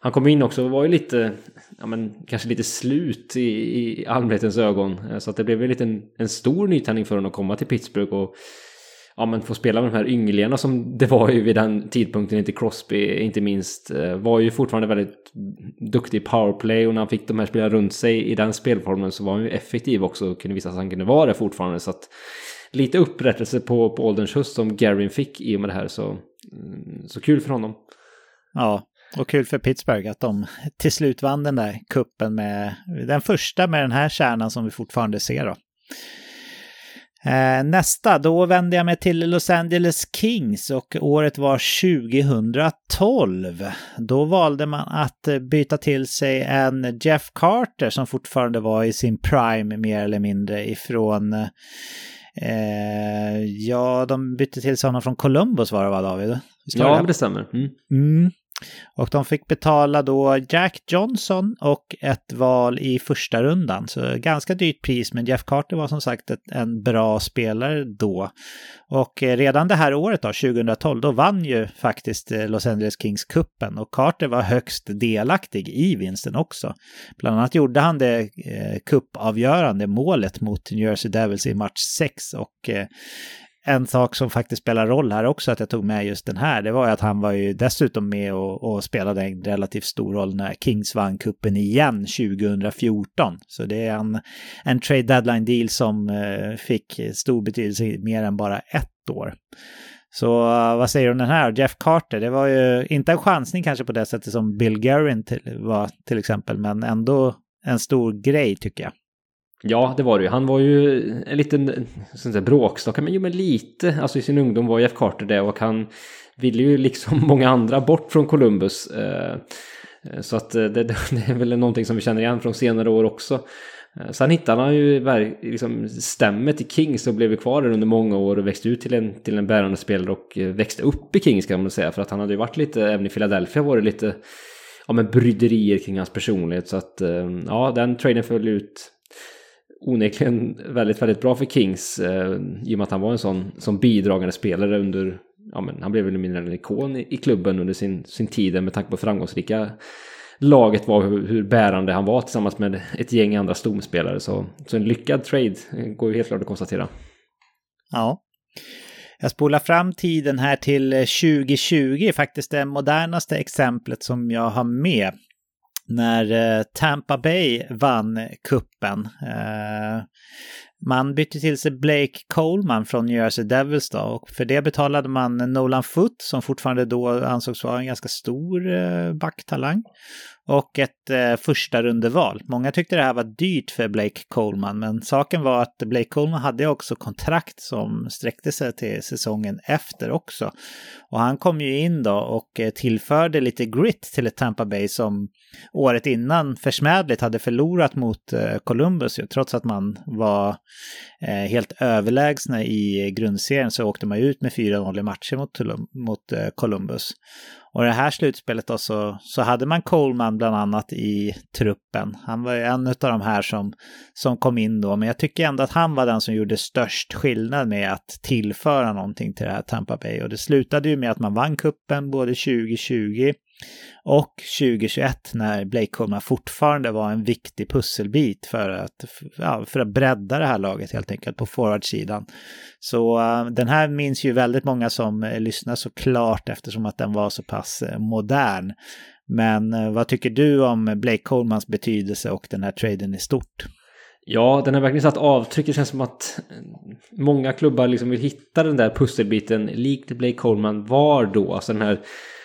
Han kom in också och var ju lite, ja men kanske lite slut i, i allmänhetens ögon. Eh, så att det blev en en stor nytändning för honom att komma till Pittsburgh och ja, men få spela med de här ynglingarna som det var ju vid den tidpunkten, inte Crosby inte minst, eh, var ju fortfarande väldigt duktig i powerplay och när han fick de här spela runt sig i den spelformen så var han ju effektiv också och kunde visa att han kunde vara det fortfarande. Så att lite upprättelse på, på ålderns höst som Garin fick i och med det här så, mm, så kul för honom. Ja, och kul för Pittsburgh att de till slut vann den där kuppen med den första med den här kärnan som vi fortfarande ser då. Eh, nästa, då vände jag mig till Los Angeles Kings och året var 2012. Då valde man att byta till sig en Jeff Carter som fortfarande var i sin prime mer eller mindre ifrån eh, Ja, de bytte till sig honom från Columbus var det va David? ja, det stämmer. Mm. Mm. Och de fick betala då Jack Johnson och ett val i första rundan. Så ganska dyrt pris, men Jeff Carter var som sagt ett, en bra spelare då. Och eh, redan det här året då, 2012, då vann ju faktiskt eh, Los Angeles Kings kuppen och Carter var högst delaktig i vinsten också. Bland annat gjorde han det eh, kuppavgörande målet mot New Jersey Devils i match 6 och eh, en sak som faktiskt spelar roll här också, att jag tog med just den här, det var ju att han var ju dessutom med och, och spelade en relativt stor roll när Kings vann kuppen igen 2014. Så det är en, en trade deadline deal som eh, fick stor betydelse i mer än bara ett år. Så eh, vad säger du om den här? Jeff Carter, det var ju inte en chansning kanske på det sättet som Bill Guerin till, var till exempel, men ändå en stor grej tycker jag. Ja, det var det ju. Han var ju en liten bråkstake, men jo men lite. Alltså i sin ungdom var Jeff Carter det och han ville ju liksom många andra bort från Columbus. Eh, eh, så att eh, det, det är väl någonting som vi känner igen från senare år också. Sen hittade han ju liksom stämmet i Kings och blev kvar där under många år och växte ut till en, till en bärande spelare och växte upp i Kings kan man säga. För att han hade ju varit lite, även i Philadelphia var det lite ja, men bryderier kring hans personlighet. Så att ja, den traden föll ut onekligen väldigt, väldigt bra för Kings eh, i och med att han var en sån, som bidragande spelare under, ja men han blev väl mindre en ikon i, i, klubben under sin, sin tid med tanke på framgångsrika laget var hur, hur, bärande han var tillsammans med ett gäng andra stomspelare. Så, så en lyckad trade eh, går ju helt klart att konstatera. Ja. Jag spolar fram tiden här till eh, 2020, faktiskt det modernaste exemplet som jag har med när eh, Tampa Bay vann kuppen. Eh, man bytte till sig Blake Coleman från New Jersey Devils då och för det betalade man Nolan Foot som fortfarande då ansågs vara en ganska stor eh, backtalang och ett eh, första rundeval. Många tyckte det här var dyrt för Blake Coleman, men saken var att Blake Coleman hade också kontrakt som sträckte sig till säsongen efter också. Och han kom ju in då och eh, tillförde lite grit till ett Tampa Bay som året innan försmädligt hade förlorat mot eh, Columbus, ju, trots att man var eh, helt överlägsna i grundserien så åkte man ut med 4-0 i matcher mot, mot eh, Columbus. Och det här slutspelet då så, så hade man Coleman bland annat i truppen. Han var ju en av de här som, som kom in då, men jag tycker ändå att han var den som gjorde störst skillnad med att tillföra någonting till det här Tampa Bay. Och det slutade ju med att man vann kuppen både 2020 och 2021 när Blake Coleman fortfarande var en viktig pusselbit för att, ja, för att bredda det här laget helt enkelt på forwardsidan. Så uh, den här minns ju väldigt många som uh, lyssnar såklart eftersom att den var så pass uh, modern. Men vad tycker du om Blake Colemans betydelse och den här traden i stort? Ja, den har verkligen satt avtryck. Det känns som att många klubbar liksom vill hitta den där pusselbiten likt Blake Coleman var då. Alltså den här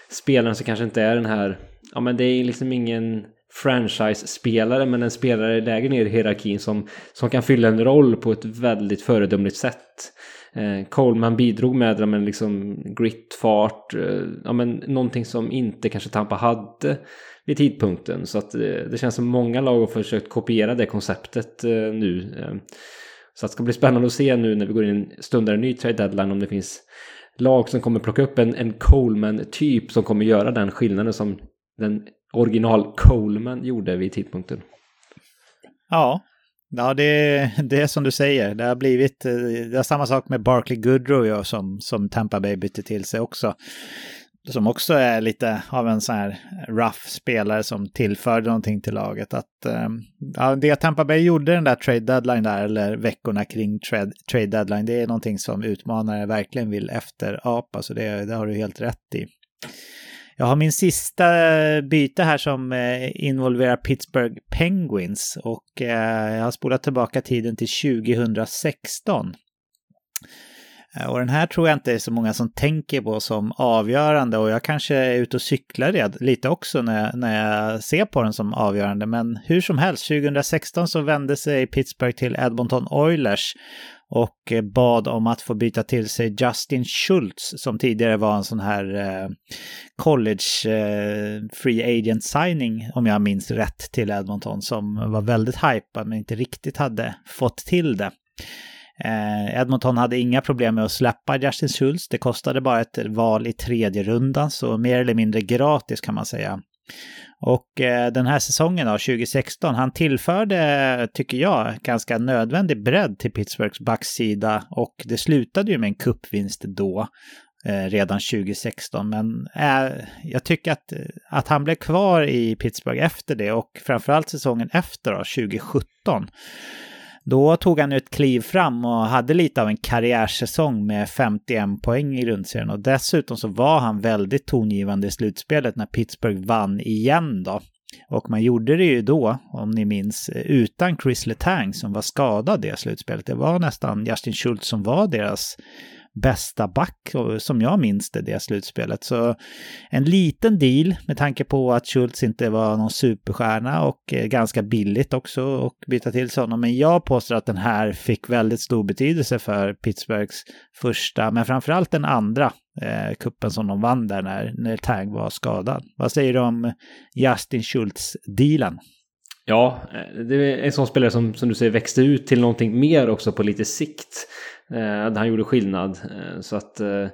spelaren som kanske inte är den här, ja men det är liksom ingen franchise-spelare men en spelare lägre ner i hierarkin som, som kan fylla en roll på ett väldigt föredömligt sätt. Eh, Coleman bidrog med men liksom grit, fart, eh, ja men någonting som inte kanske Tampa hade vid tidpunkten. Så att eh, det känns som många lag har försökt kopiera det konceptet eh, nu. Eh, så att det ska bli spännande att se nu när vi går in stundar en ny trade deadline om det finns lag som kommer plocka upp en, en Coleman-typ som kommer göra den skillnaden som den original Coleman gjorde vid tidpunkten. Ja, ja det, det är som du säger. Det har blivit eh, det är samma sak med Barkley Goodrow som, som Tampa Bay bytte till sig också som också är lite av en sån här rough spelare som tillförde någonting till laget. Att, ehm, ja, det Tampa Bay gjorde den där trade deadline där, eller veckorna kring trade, trade deadline, det är någonting som utmanare verkligen vill efterapa, så det, det har du helt rätt i. Jag har min sista byte här som eh, involverar Pittsburgh Penguins och eh, jag har spolat tillbaka tiden till 2016. Eh, och den här tror jag inte är så många som tänker på som avgörande och jag kanske är ute och cyklar lite också när jag, när jag ser på den som avgörande. Men hur som helst, 2016 så vände sig Pittsburgh till Edmonton Oilers och eh, bad om att få byta till sig Justin Schultz som tidigare var en sån här eh, college free agent signing om jag minns rätt till Edmonton som var väldigt hypad men inte riktigt hade fått till det. Eh, Edmonton hade inga problem med att släppa Justin Schultz. Det kostade bara ett val i tredje rundan, så mer eller mindre gratis kan man säga. Och eh, den här säsongen då, 2016, han tillförde, tycker jag, ganska nödvändig bredd till Pittsburghs backsida och det slutade ju med en kuppvinst då, eh, redan 2016. Men eh, jag tycker att, att han blev kvar i Pittsburgh efter det och framförallt säsongen efter då, 2017 då tog han ett kliv fram och hade lite av en karriärsäsong med 51 poäng i grundserien. Och dessutom så var han väldigt tongivande i slutspelet när Pittsburgh vann igen då. Och man gjorde det ju då, om ni minns, utan Chris Letang som var skadad det slutspelet. Det var nästan Justin Schultz som var deras bästa back, som jag minns det, det slutspelet. Så en liten deal med tanke på att Schultz inte var någon superstjärna och eh, ganska billigt också att byta till sig honom. Men jag påstår att den här fick väldigt stor betydelse för Pittsburghs första, men framförallt den andra eh, kuppen som de vann där när, när Tang var skadad. Vad säger du om Justin Schultz-dealen? Ja, eh, det är en sån spelare som, som du säger växte ut till någonting mer också på lite sikt. Eh, han gjorde skillnad. Eh, så att eh,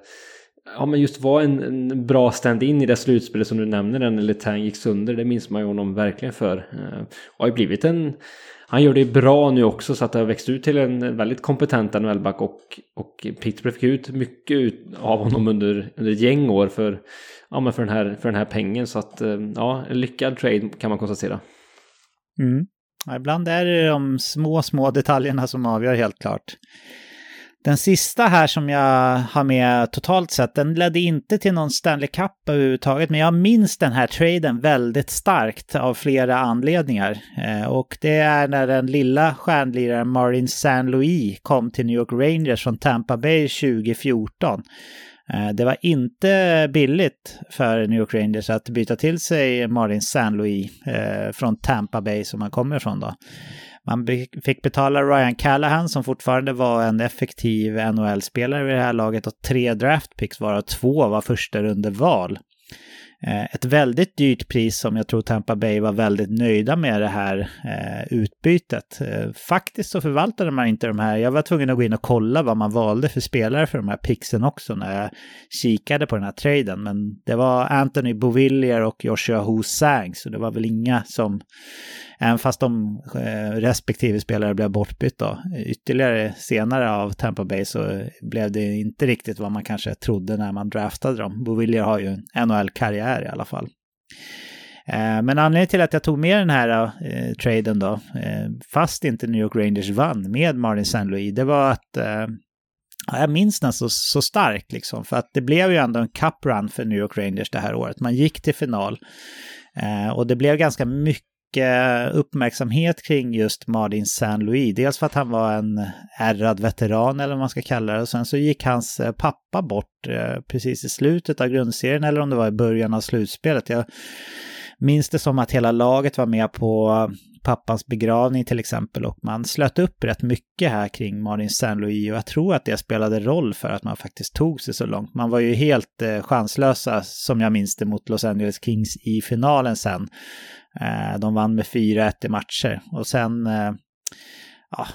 ja, men just var en, en bra stand-in i det slutspelet som du nämner, när Letang gick sönder, det minns man ju honom verkligen för. Eh, och har blivit en... Han gör det bra nu också så att det har växt ut till en väldigt kompetent NHL-back och, och Pittsburgh fick ut mycket ut av honom under, under ett gäng år för, ja, men för, den här, för den här pengen. Så att eh, ja, en lyckad trade kan man konstatera. Mm. Ja, ibland är det de små, små detaljerna som avgör helt klart. Den sista här som jag har med totalt sett, den ledde inte till någon Stanley Cup överhuvudtaget, men jag minns den här traden väldigt starkt av flera anledningar. Eh, och det är när den lilla stjärnliraren Marin San Louis kom till New York Rangers från Tampa Bay 2014. Eh, det var inte billigt för New York Rangers att byta till sig Marin San Louis eh, från Tampa Bay som han kommer ifrån då. Man fick betala Ryan Callahan som fortfarande var en effektiv NHL-spelare vid det här laget och tre draftpicks varav två var första under val. Eh, ett väldigt dyrt pris som jag tror Tampa Bay var väldigt nöjda med det här eh, utbytet. Eh, faktiskt så förvaltade man inte de här. Jag var tvungen att gå in och kolla vad man valde för spelare för de här pixen också när jag kikade på den här traden. Men det var Anthony Bovillier och Joshua Hu Sang, så det var väl inga som, även fast de eh, respektive spelare blev bortbytt då, ytterligare senare av Tampa Bay så blev det inte riktigt vad man kanske trodde när man draftade dem. Bovillier har ju en NHL-karriär i alla fall. Eh, men anledningen till att jag tog med den här eh, traden då, eh, fast inte New York Rangers vann med Martin St. Louis, det var att eh, jag minns den så, så starkt liksom, för att det blev ju ändå en cup run för New York Rangers det här året. Man gick till final eh, och det blev ganska mycket uppmärksamhet kring just Martin Saint-Louis. Dels för att han var en ärrad veteran eller vad man ska kalla det. Och sen så gick hans eh, pappa bort eh, precis i slutet av grundserien eller om det var i början av slutspelet. Jag minns det som att hela laget var med på eh, pappans begravning till exempel och man slöt upp rätt mycket här kring Martin Saint-Louis och jag tror att det spelade roll för att man faktiskt tog sig så långt. Man var ju helt chanslösa som jag minns det mot Los Angeles Kings i finalen sen. Eh, de vann med 4-1 i matcher. Och sen, eh, ja,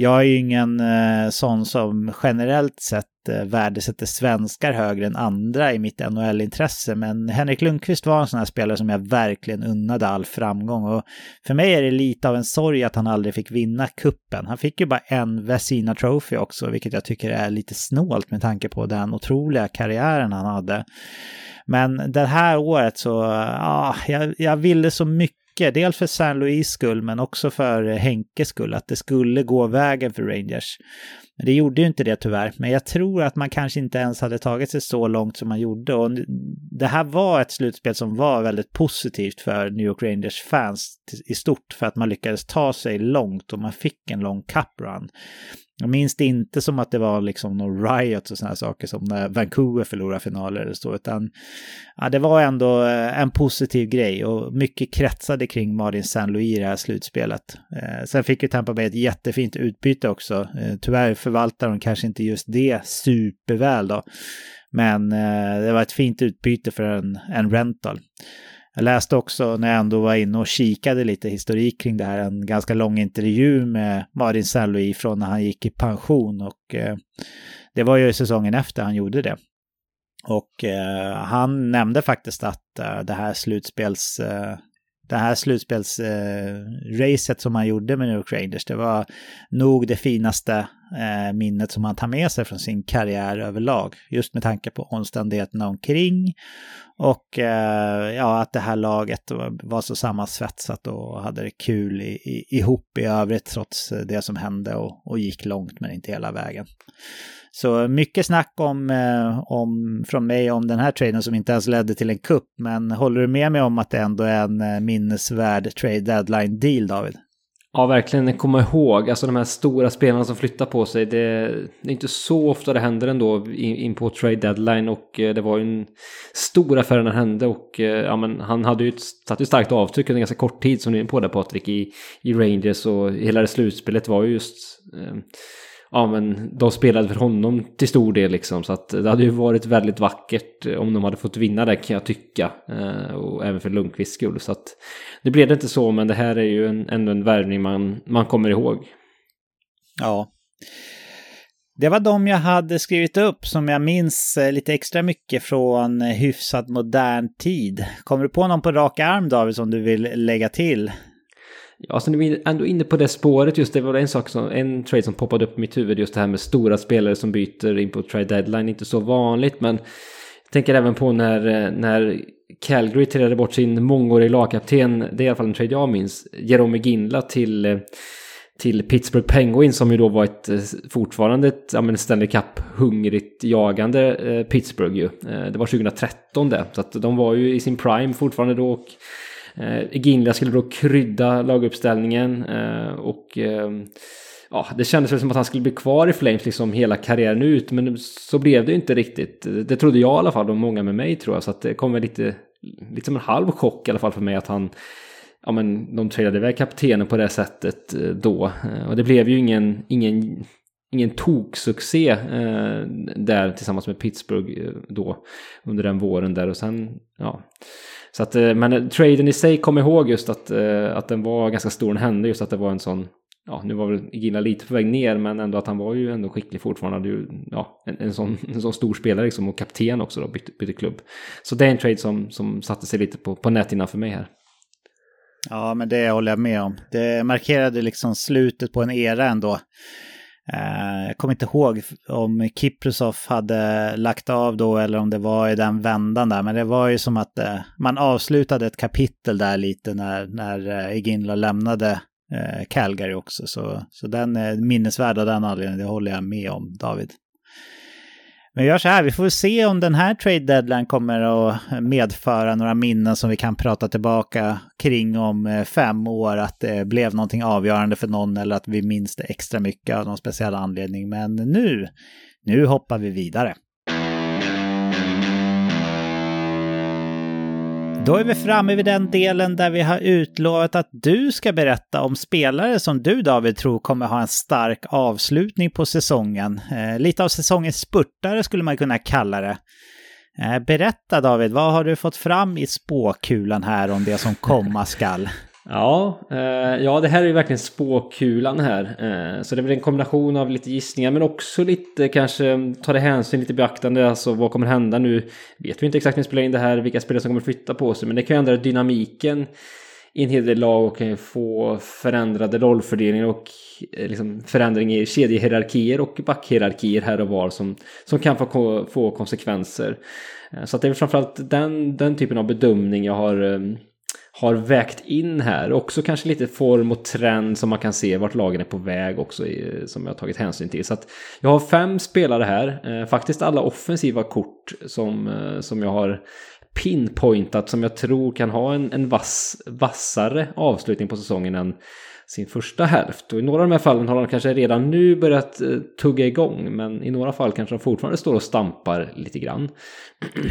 jag är ju ingen eh, sån som generellt sett eh, värdesätter svenskar högre än andra i mitt NHL-intresse, men Henrik Lundqvist var en sån här spelare som jag verkligen unnade all framgång. Och för mig är det lite av en sorg att han aldrig fick vinna kuppen. Han fick ju bara en Vesina Trophy också, vilket jag tycker är lite snålt med tanke på den otroliga karriären han hade. Men det här året så, ja, jag, jag ville så mycket Dels för San Luis skull, men också för Henkes skull, att det skulle gå vägen för Rangers. Men det gjorde ju inte det tyvärr, men jag tror att man kanske inte ens hade tagit sig så långt som man gjorde. Och det här var ett slutspel som var väldigt positivt för New York Rangers fans i stort, för att man lyckades ta sig långt och man fick en lång cup run. Jag minns det inte som att det var liksom någon riot och sådana saker som när Vancouver förlorade finaler eller så, utan ja, det var ändå eh, en positiv grej och mycket kretsade kring Martin St. Louis i det här slutspelet. Eh, sen fick ju Tampa Bay ett jättefint utbyte också. Eh, tyvärr förvaltar de kanske inte just det superväl då, men eh, det var ett fint utbyte för en, en rental. Jag läste också när jag ändå var inne och kikade lite historik kring det här, en ganska lång intervju med Marin Saint-Louis från när han gick i pension och eh, det var ju säsongen efter han gjorde det. Och eh, han nämnde faktiskt att eh, det här slutspels eh, det här slutspelsracet eh, som han gjorde med New York Rangers, det var nog det finaste Eh, minnet som han tar med sig från sin karriär överlag. Just med tanke på omständigheterna omkring och eh, ja, att det här laget var så sammansvetsat och hade det kul i, i, ihop i övrigt trots det som hände och, och gick långt men inte hela vägen. Så mycket snack om, eh, om, från mig om den här traden som inte ens ledde till en kupp. Men håller du med mig om att det ändå är en minnesvärd trade deadline deal, David? Ja, verkligen komma ihåg. Alltså de här stora spelarna som flyttar på sig. Det, det är inte så ofta det händer ändå in, in på trade deadline. Och eh, det var ju en stor affär när det hände. Och eh, ja, men han hade ju satt ett starkt avtryck under ganska kort tid som du är inne på där Patrik i, i Rangers. Och hela det slutspelet var ju just... Eh, ja men de spelade för honom till stor del liksom. Så att det hade ju varit väldigt vackert eh, om de hade fått vinna det kan jag tycka. Eh, och även för Lundqvists skull. Så att det blev det inte så men det här är ju en, ändå en värvning man, man kommer ihåg. Ja. Det var de jag hade skrivit upp som jag minns eh, lite extra mycket från eh, hyfsat modern tid. Kommer du på någon på rak arm David som du vill lägga till? Ja, så nu är ändå inne på det spåret. Just det var en sak som, en trade som poppade upp i mitt huvud. Just det här med stora spelare som byter in på trade deadline, inte så vanligt men jag tänker även på när, när Calgary trillade bort sin mångårig lagkapten, det är i alla fall en trade jag minns, Jerome Ginla till till Pittsburgh Penguins som ju då var ett fortfarande ett ja, men Stanley Cup-hungrigt jagande eh, Pittsburgh ju. Eh, det var 2013 det, så att de var ju i sin prime fortfarande då och Eh, Ginla skulle då krydda laguppställningen eh, och eh, ja, det kändes väl som att han skulle bli kvar i Flames liksom hela karriären ut, men så blev det ju inte riktigt. Det trodde jag i alla fall och många med mig tror jag, så att det kom väl lite, lite som en halv chock i alla fall för mig att han ja men de tradade iväg kaptenen på det sättet eh, då. Eh, och det blev ju ingen, ingen ingen toksuccé eh, där tillsammans med Pittsburgh då under den våren där och sen ja. Så att, eh, men eh, traden i sig kom ihåg just att, eh, att den var ganska stor, den hände just att det var en sån ja, nu var väl Gilla lite på väg ner, men ändå att han var ju ändå skicklig fortfarande. Ju, ja, en, en, sån, en sån stor spelare liksom och kapten också då, bytte, bytte klubb. Så det är en trade som, som satte sig lite på, på näthinnan för mig här. Ja, men det håller jag med om. Det markerade liksom slutet på en era ändå. Eh, jag kommer inte ihåg om Kiprusov hade lagt av då eller om det var i den vändan där. Men det var ju som att eh, man avslutade ett kapitel där lite när, när eh, Iginla lämnade Calgary också. Så, så den är minnesvärd av den anledningen, det håller jag med om David. Men vi gör så här, vi får se om den här trade deadline kommer att medföra några minnen som vi kan prata tillbaka kring om eh, fem år. Att det blev någonting avgörande för någon eller att vi minns det extra mycket av någon speciell anledning. Men nu, nu hoppar vi vidare. Då är vi framme vid den delen där vi har utlovat att du ska berätta om spelare som du David tror kommer ha en stark avslutning på säsongen. Eh, lite av säsongens spurtare skulle man kunna kalla det. Eh, berätta David, vad har du fått fram i spåkulan här om det som komma skall? Ja, eh, ja, det här är ju verkligen spåkulan här. Eh, så det är väl en kombination av lite gissningar men också lite kanske ta det hänsyn lite beaktande. Alltså vad kommer hända nu? Vet vi inte exakt när vi spelar in det här vilka spelare som kommer flytta på sig men det kan ju ändra dynamiken i en hel del lag och kan ju få förändrade rollfördelningar och eh, liksom förändring i kedjehierarkier och backhierarkier här och var som, som kan få, få konsekvenser. Eh, så att det är framförallt den, den typen av bedömning jag har eh, har vägt in här. Också kanske lite form och trend som man kan se vart lagen är på väg också i, som jag har tagit hänsyn till. Så att jag har fem spelare här, eh, faktiskt alla offensiva kort som, eh, som jag har pinpointat som jag tror kan ha en, en vass, vassare avslutning på säsongen än sin första hälft. Och i några av de här fallen har de kanske redan nu börjat eh, tugga igång. Men i några fall kanske de fortfarande står och stampar lite grann.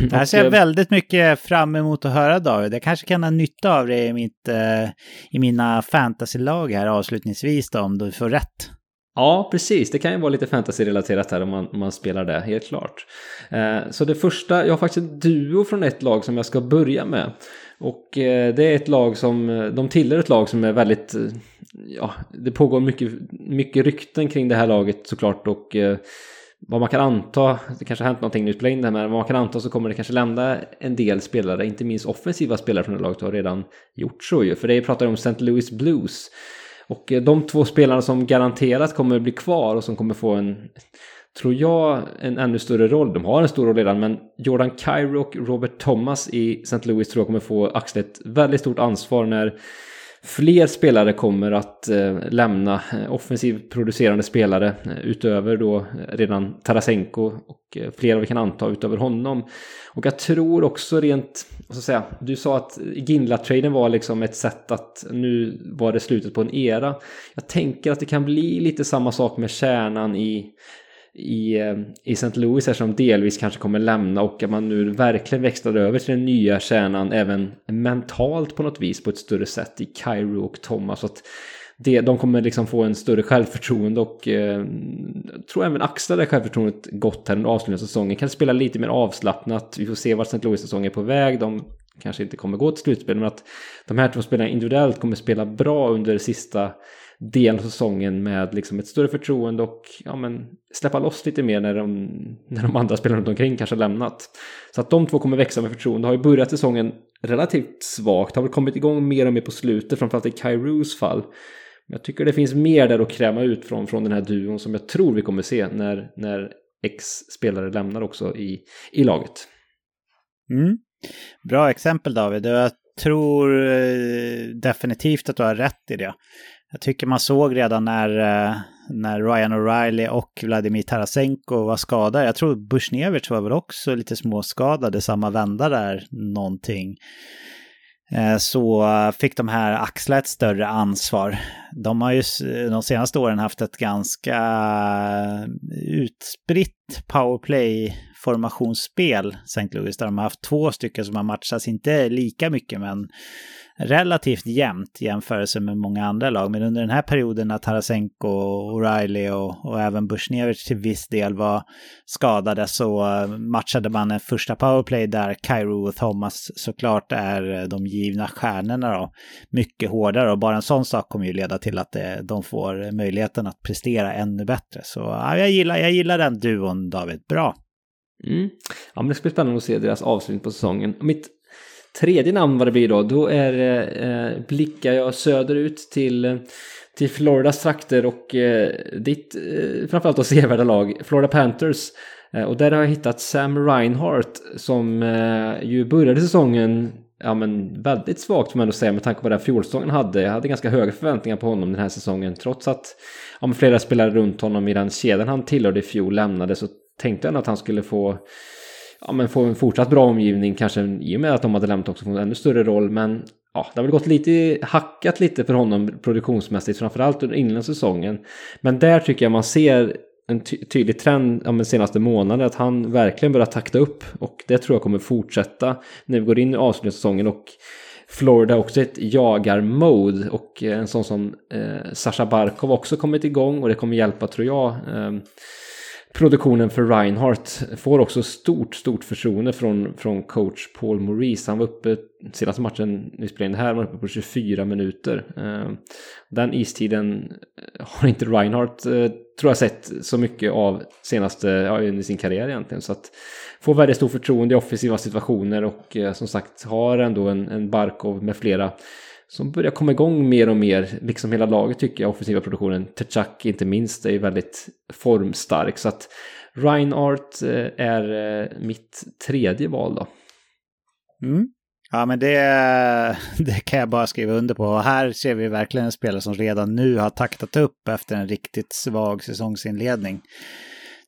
Det här ser jag väldigt mycket fram emot att höra David. Jag kanske kan ha nytta av det i, mitt, eh, i mina fantasylag här avslutningsvis då, om du får rätt. Ja, precis. Det kan ju vara lite fantasy-relaterat här om man, om man spelar det, helt klart. Eh, så det första, jag har faktiskt en duo från ett lag som jag ska börja med. Och eh, det är ett lag som, eh, de tillhör ett lag som är väldigt, eh, ja, det pågår mycket, mycket rykten kring det här laget såklart och eh, vad man kan anta, det kanske har hänt någonting nu spelar in det här, men vad man kan anta så kommer det kanske lämna en del spelare, inte minst offensiva spelare från det laget har redan gjort så ju. För det pratar om St. Louis Blues. Och eh, de två spelarna som garanterat kommer bli kvar och som kommer få en tror jag, en ännu större roll. De har en stor roll redan, men Jordan Cairo och Robert Thomas i St. Louis tror jag kommer få axla ett väldigt stort ansvar när fler spelare kommer att eh, lämna eh, offensivt producerande spelare eh, utöver då redan Tarasenko och fler flera vi kan anta utöver honom. Och jag tror också rent, så att säga, du sa att Ginla-traden var liksom ett sätt att nu var det slutet på en era. Jag tänker att det kan bli lite samma sak med kärnan i i, eh, i St. Louis här som delvis kanske kommer lämna och att man nu verkligen växlar över till den nya kärnan även mentalt på något vis på ett större sätt i Cairo och Thomas. Så att det, de kommer liksom få en större självförtroende och eh, tror även axla det självförtroendet gott här under avslutningen av säsongen. Kan spela lite mer avslappnat. Vi får se vart St. Louis säsong är på väg. De kanske inte kommer gå till slutspel men att de här två spelarna individuellt kommer spela bra under sista del av säsongen med liksom ett större förtroende och ja, men, släppa loss lite mer när de, när de andra spelarna runt omkring kanske har lämnat. Så att de två kommer växa med förtroende. Har ju börjat säsongen relativt svagt, har väl kommit igång mer och mer på slutet, framförallt i Kairos fall. Men jag tycker det finns mer där att kräma ut från, från den här duon som jag tror vi kommer se när, när X-spelare lämnar också i, i laget. Mm. Bra exempel David. Jag tror eh, definitivt att du har rätt i det. Jag tycker man såg redan när, eh, när Ryan O'Reilly och Vladimir Tarasenko var skadade. Jag tror Bushnevich var väl också lite småskadade samma vända där någonting. Eh, så eh, fick de här axla ett större ansvar. de har ju de senaste åren haft ett ganska utspritt powerplay-formationsspel, St. Louis, där de har haft två stycken som har matchats, inte lika mycket men relativt jämnt i jämförelse med många andra lag. Men under den här perioden när Tarasenko, O'Reilly och, och även Bushnevich till viss del var skadade så eh, matchade man en första powerplay där Kairo och Thomas såklart är eh, de givna stjärnorna då. Mycket hårdare och bara en sån sak kommer ju leda till att eh, de får möjligheten att prestera ännu bättre. Så ja, jag, gillar, jag gillar den duon David, bra. Mm. Ja, men det ska bli spännande att se deras avslutning på säsongen. Mitt tredje namn vad det blir då, då är, eh, blickar jag söderut till, till Floridas trakter och eh, ditt eh, framförallt då sevärda lag, Florida Panthers. Eh, och där har jag hittat Sam Reinhardt som eh, ju började säsongen ja, men väldigt svagt får man ändå säga med tanke på den fjolsäsongen hade. Jag hade ganska höga förväntningar på honom den här säsongen trots att ja, flera spelare runt honom i den kedjan han tillhörde i fjol lämnade så tänkte jag ändå att han skulle få ja, men få en fortsatt bra omgivning, kanske i och med att de hade lämnat också få en ännu större roll. Men ja, det har väl gått lite, hackat lite för honom produktionsmässigt, framförallt under inledningssäsongen. Men där tycker jag man ser en ty tydlig trend ja, de senaste månaden att han verkligen börjar takta upp och det tror jag kommer fortsätta när vi går in i avslutningssäsongen och Florida också ett jagar-mode och eh, en sån som eh, Sasha Barkov också kommit igång och det kommer hjälpa tror jag eh, produktionen för Reinhardt får också stort, stort förtroende från, från coach Paul Maurice. Han var uppe, senaste matchen vi spelade in det här, var uppe på 24 minuter. Eh, den istiden eh, har inte Reinhardt, eh, tror jag, sett så mycket av senaste, ja, under sin karriär egentligen. Så att får väldigt stort förtroende i offensiva situationer och som sagt har ändå en, en Barkov med flera som börjar komma igång mer och mer, liksom hela laget tycker jag, offensiva produktionen. Tchak inte minst är ju väldigt formstark. Så att Reinhardt eh, är eh, mitt tredje val då. Mm. Ja, men det, det kan jag bara skriva under på. Och här ser vi verkligen en spelare som redan nu har taktat upp efter en riktigt svag säsongsinledning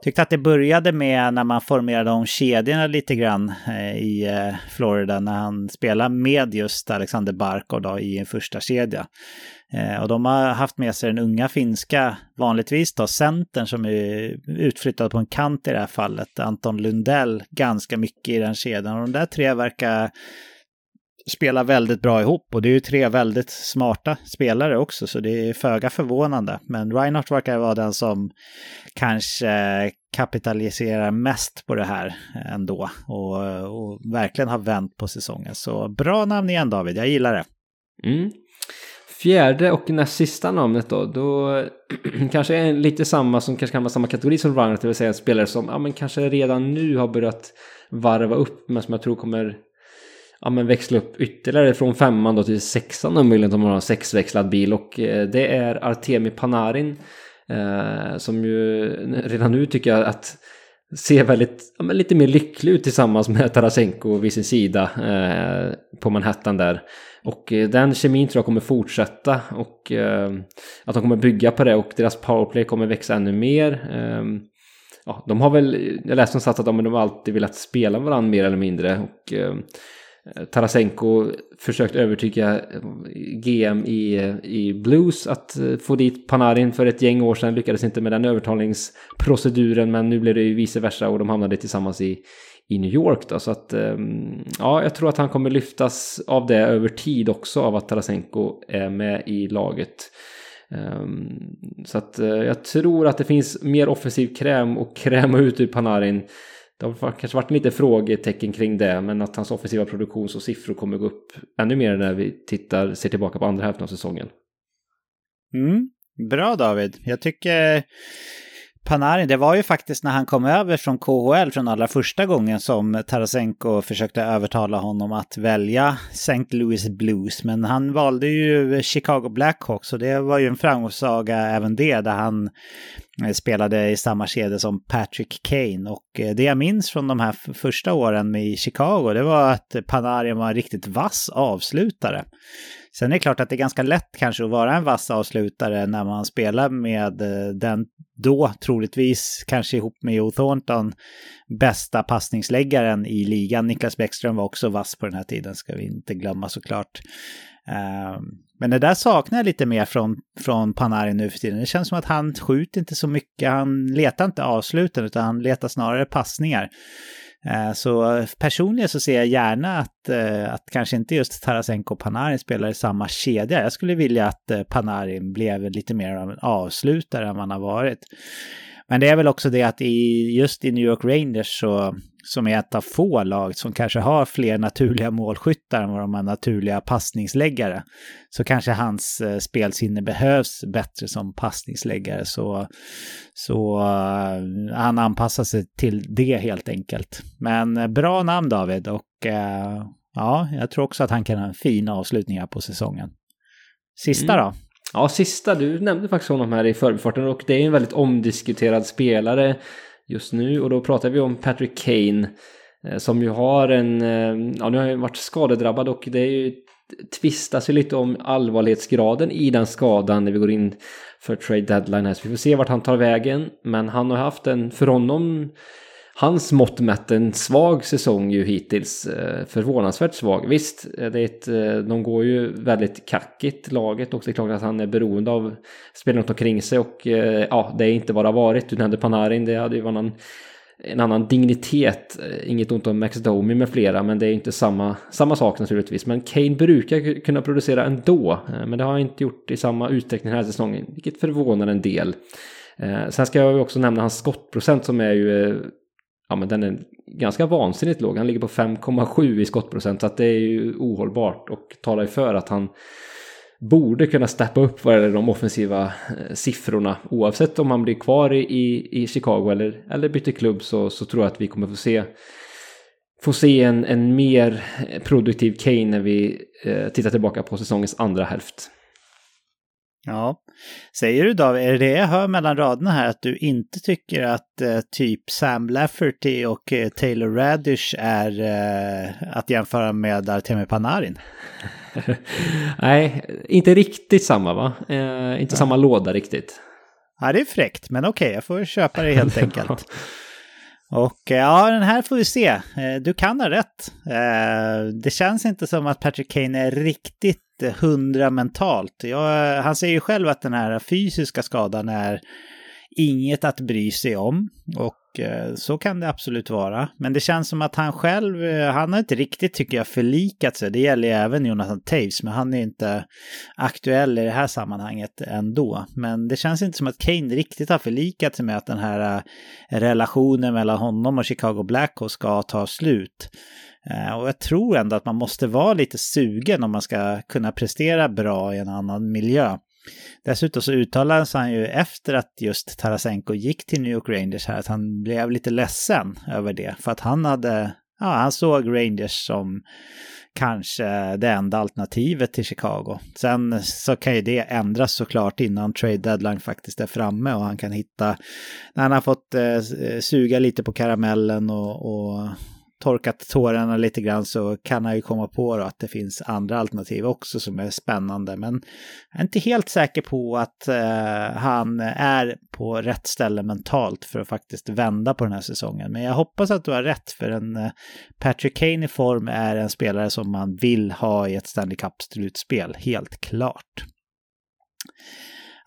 tyckte att det började med när man formerade om kedjorna lite grann eh, i eh, Florida när han spelade med just Alexander Barkov då i en första kedja. Eh, och de har haft med sig den unga finska, vanligtvis då centern som är utflyttad på en kant i det här fallet, Anton Lundell, ganska mycket i den kedjan. Och de där tre verkar spelar väldigt bra ihop och det är ju tre väldigt smarta spelare också så det är föga förvånande. Men Reinhardt verkar vara den som kanske kapitaliserar mest på det här ändå och, och verkligen har vänt på säsongen. Så bra namn igen David, jag gillar det. Mm. Fjärde och näst sista namnet då, då kanske är lite samma som kanske kan vara samma kategori som Reinhardt, det vill säga spelare som ja, men kanske redan nu har börjat varva upp men som jag tror kommer ja, men växla upp ytterligare från femman då till sexan om möjligt om man har en sexväxlad bil och eh, det är Artemi Panarin eh, som ju redan nu tycker jag att ser väldigt, ja, men lite mer lycklig ut tillsammans med Tarasenko vid sin sida eh, på Manhattan där. Och eh, den kemin tror jag kommer fortsätta och eh, att de kommer bygga på det och deras powerplay kommer växa ännu mer. Ehm, ja, de har väl, jag läste någonstans att de, de har alltid velat spela varandra mer eller mindre. Och Eh, Eh, Tarasenko försökt övertyga eh, GM i, i Blues att eh, få dit Panarin för ett gäng år sedan. Lyckades inte med den övertalningsproceduren men nu blev det ju vice versa och de hamnade tillsammans i, i New York då. Så att ehm, ja, jag tror att han kommer lyftas av det över tid också av att Tarasenko är med i laget. Ehm, så att jag tror att det finns mer offensiv kräm och kräma ut ur Panarin det har kanske varit lite frågetecken kring det, men att hans offensiva produktions och siffror kommer gå upp ännu mer när vi tittar, ser tillbaka på andra hälften av säsongen. Mm, bra David. Jag tycker Panarin, det var ju faktiskt när han kom över från KHL från allra första gången som Tarasenko försökte övertala honom att välja St. Louis Blues. Men han valde ju Chicago Blackhawks och det var ju en framgångssaga även det där han eh, spelade i samma kedja som Patrick Kane. Och eh, det jag minns från de här första åren i Chicago det var att Panarin var en riktigt vass avslutare. Sen är det klart att det är ganska lätt kanske att vara en vass avslutare när man spelar med eh, den då troligtvis, kanske ihop med Joe Thornton, bästa passningsläggaren i ligan. Niklas Bäckström var också vass på den här tiden, ska vi inte glömma såklart. Ehm, men det där saknar jag lite mer från, från Panarin nu för tiden. Det känns som att han skjuter inte så mycket, han letar inte avsluten utan han letar snarare passningar. Eh, så eh, personligen så ser jag gärna att, eh, att kanske inte just Tarasenko och Panarin spelar i samma kedja. Jag skulle vilja att Panarin blev lite mer av en avslutare än vad han har varit. Men det är väl också det att i, just i New York Rangers så, som är ett av få lag som kanske har fler naturliga målskyttar än vad de har naturliga passningsläggare, så kanske hans eh, spelsinne behövs bättre som passningsläggare. Så, så uh, han anpassar sig till det helt enkelt. Men uh, bra namn David och uh, ja, jag tror också att han kan ha en fin avslutning här på säsongen. Sista mm. då? Ja, sista. Du nämnde faktiskt honom här i förbifarten och det är en väldigt omdiskuterad spelare just nu och då pratar vi om Patrick Kane eh, som ju har en, eh, ja nu har han varit skadedrabbad och det är ju tvistas ju lite om allvarlighetsgraden i den skadan när vi går in för trade deadline här. Så vi får se vart han tar vägen. Men han har haft en, för honom, hans mått mätt en svag säsong ju hittills. Eh, förvånansvärt svag. Visst, eh, det är ett, eh, de går ju väldigt kackigt laget och det är klart att han är beroende av spelarna runt omkring sig och ja, det är inte bara varit. Du nämnde Panarin, det hade ju varit en, en annan dignitet. Inget ont om Max Domi med flera, men det är inte samma, samma sak naturligtvis. Men Kane brukar kunna producera ändå, men det har han inte gjort i samma utsträckning den här säsongen, vilket förvånar en del. Sen ska jag också nämna hans skottprocent som är ju ja men den är ganska vansinnigt låg. Han ligger på 5,7 i skottprocent så att det är ju ohållbart och talar ju för att han borde kunna steppa upp vad gäller de offensiva eh, siffrorna. Oavsett om han blir kvar i, i Chicago eller, eller byter klubb så, så tror jag att vi kommer få se få se en, en mer produktiv Kane när vi eh, tittar tillbaka på säsongens andra hälft. Ja. Säger du David, är det det jag hör mellan raderna här att du inte tycker att eh, typ Sam Lafferty och eh, Taylor Radish är eh, att jämföra med Artemi Panarin? Nej, inte riktigt samma va? Eh, inte ja. samma låda riktigt. Ja, det är fräckt, men okej, okay, jag får köpa det helt enkelt. Och eh, ja, den här får vi se. Eh, du kan ha rätt. Eh, det känns inte som att Patrick Kane är riktigt hundra mentalt. Jag, han säger ju själv att den här fysiska skadan är inget att bry sig om. Och Eh, så kan det absolut vara. Men det känns som att han själv, eh, han har inte riktigt tycker jag förlikat sig. Det gäller ju även Jonathan Taves, men han är inte aktuell i det här sammanhanget ändå. Men det känns inte som att Kane riktigt har förlikat sig med att den här eh, relationen mellan honom och Chicago Blackhawks ska ta slut. Och jag tror ändå att man måste vara lite sugen om man ska kunna prestera bra i en annan miljö. Dessutom så uttalades han ju efter att just Tarasenko gick till New York Rangers här att han blev lite ledsen över det. För att han hade, ja han såg Rangers som kanske det enda alternativet till Chicago. Sen så kan ju det ändras såklart innan trade deadline faktiskt är framme och han kan hitta, när han har fått eh, suga lite på karamellen och, och torkat tårarna lite grann så kan han ju komma på då att det finns andra alternativ också som är spännande. Men jag är inte helt säker på att eh, han är på rätt ställe mentalt för att faktiskt vända på den här säsongen. Men jag hoppas att du har rätt för en eh, Patrick Kane i form är en spelare som man vill ha i ett Stanley Cup-slutspel, helt klart.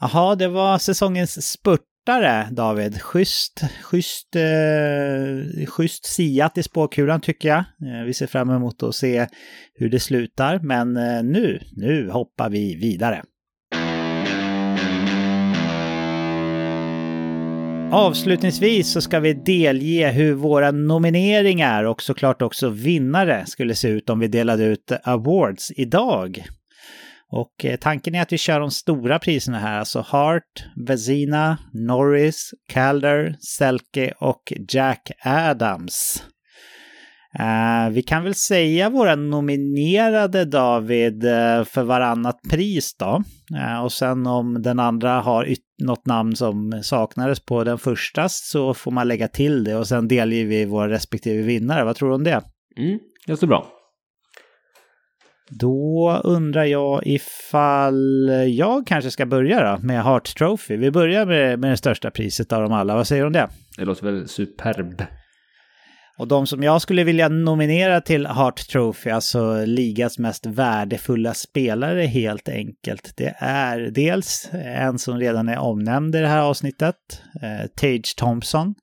Jaha, det var säsongens spurt kortare, David. Schysst, schysst, eh, schysst siat i spåkulan tycker jag. Eh, vi ser fram emot att se hur det slutar, men eh, nu, nu hoppar vi vidare. Avslutningsvis så ska vi delge hur våra nomineringar och såklart också vinnare skulle se ut om vi delade ut awards idag. Och eh, tanken är att vi kör de stora priserna här, alltså Hart, Vezina, Norris, Calder, Selke och Jack Adams. Uh, vi kan väl säga våra nominerade David uh, för varannat pris då. Uh, och sen om den andra har något namn som saknades på den första så får man lägga till det och sen delger vi våra respektive vinnare. Vad tror du om det? Mm, det låter bra. Då undrar jag ifall jag kanske ska börja då med Hart Trophy. Vi börjar med, med det största priset av dem alla. Vad säger du om det? Det låter väl superb. Och de som jag skulle vilja nominera till Hart Trophy, alltså ligas mest värdefulla spelare helt enkelt, det är dels en som redan är omnämnd i det här avsnittet, eh, Tage Thompson.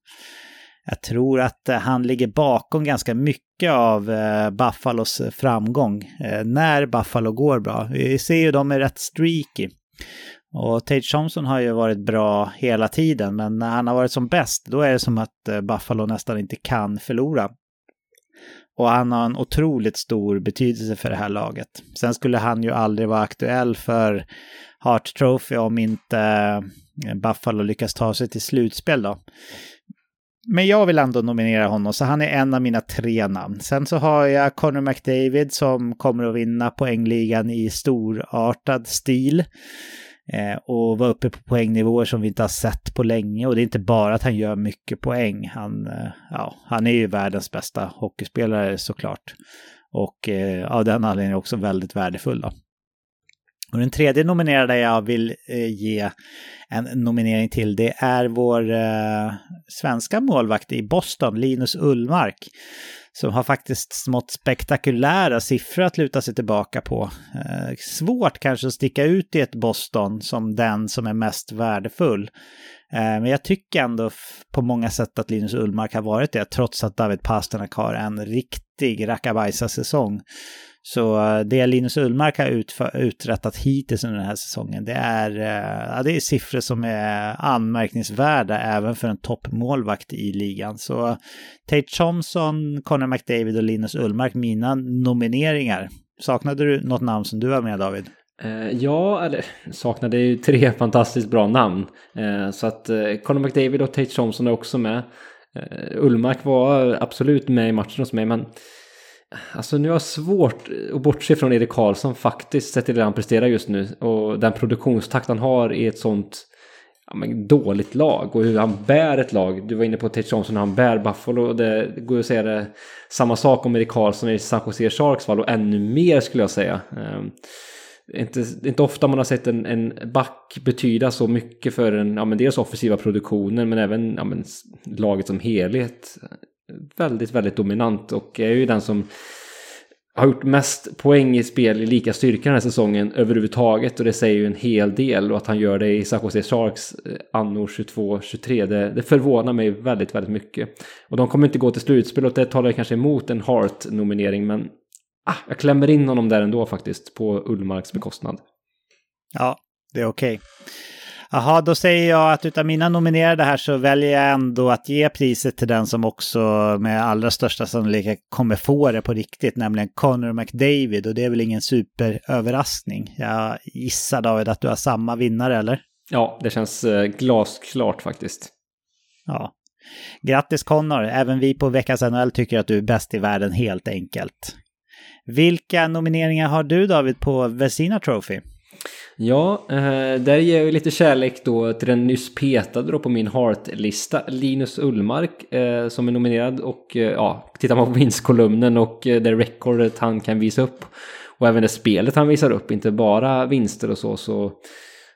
Jag tror att han ligger bakom ganska mycket av eh, Buffalos eh, framgång eh, när Buffalo går bra. Vi ser ju de är rätt streaky. Och Tate Thompson har ju varit bra hela tiden, men när han har varit som bäst, då är det som att Buffalo nästan inte kan förlora. Och han har en otroligt stor betydelse för det här laget. Sen skulle han ju aldrig vara aktuell för Hart Trophy om inte Buffalo lyckas ta sig till slutspel då. Men jag vill ändå nominera honom, så han är en av mina tre namn. Sen så har jag Connor McDavid som kommer att vinna poängligan i storartad stil. Eh, och vara uppe på poängnivåer som vi inte har sett på länge. Och det är inte bara att han gör mycket poäng. Han, eh, ja, han är ju världens bästa hockeyspelare såklart. Och eh, av den anledningen också väldigt värdefull. Då. Och den tredje nominerade jag vill eh, ge en nominering till, det är vår eh, svenska målvakt i Boston, Linus Ullmark som har faktiskt smått spektakulära siffror att luta sig tillbaka på. Eh, svårt kanske att sticka ut i ett Boston som den som är mest värdefull. Eh, men jag tycker ändå på många sätt att Linus Ullmark har varit det, trots att David Pasternak har en riktig rackabajsa-säsong. Så eh, det Linus Ullmark har uträttat hittills under den här säsongen, det är, eh, ja, det är siffror som är anmärkningsvärda även för en toppmålvakt i ligan. Så Tate Thompson, Connor McDavid och Linus Ullmark, mina nomineringar. Saknade du något namn som du var med David? Eh, ja, eller saknade ju tre fantastiskt bra namn. Så att Connor Conor McDavid och Tate Thompson är också med. Ullmark var absolut med i matchen hos mig, men Alltså nu har jag svårt att bortse från Erik Karlsson faktiskt, sett till det han presterar just nu. Och den produktionstakt han har i ett sånt ja, men, dåligt lag. Och hur han bär ett lag. Du var inne på Tate Johnson, han bär Buffalo. Det går att säga det. Samma sak om Erik Karlsson i San Jose Sharks fall och ännu mer skulle jag säga. Um, inte, inte ofta man har sett en, en back betyda så mycket för en, ja men dels offensiva produktionen men även ja, men, laget som helhet väldigt, väldigt dominant och är ju den som har gjort mest poäng i spel i lika styrka den här säsongen överhuvudtaget och det säger ju en hel del och att han gör det i San Jose Sharks eh, anno 22-23 det, det, förvånar mig väldigt, väldigt mycket. Och de kommer inte gå till slutspel och det talar kanske emot en Hart-nominering men ah, jag klämmer in honom där ändå faktiskt på Ullmarks bekostnad. Ja, det är okej. Okay. Jaha, då säger jag att utav mina nominerade här så väljer jag ändå att ge priset till den som också med allra största sannolikhet kommer få det på riktigt, nämligen Connor McDavid. Och det är väl ingen superöverraskning. Jag gissar David att du har samma vinnare, eller? Ja, det känns eh, glasklart faktiskt. Ja. Grattis Connor! Även vi på veckans NHL tycker att du är bäst i världen helt enkelt. Vilka nomineringar har du David på Vezina Trophy? Ja, eh, där ger jag lite kärlek då till den nyss petade då på min Heart-lista, Linus Ullmark, eh, som är nominerad. Och eh, ja, tittar man på vinstkolumnen och eh, det recordet han kan visa upp och även det spelet han visar upp, inte bara vinster och så, så,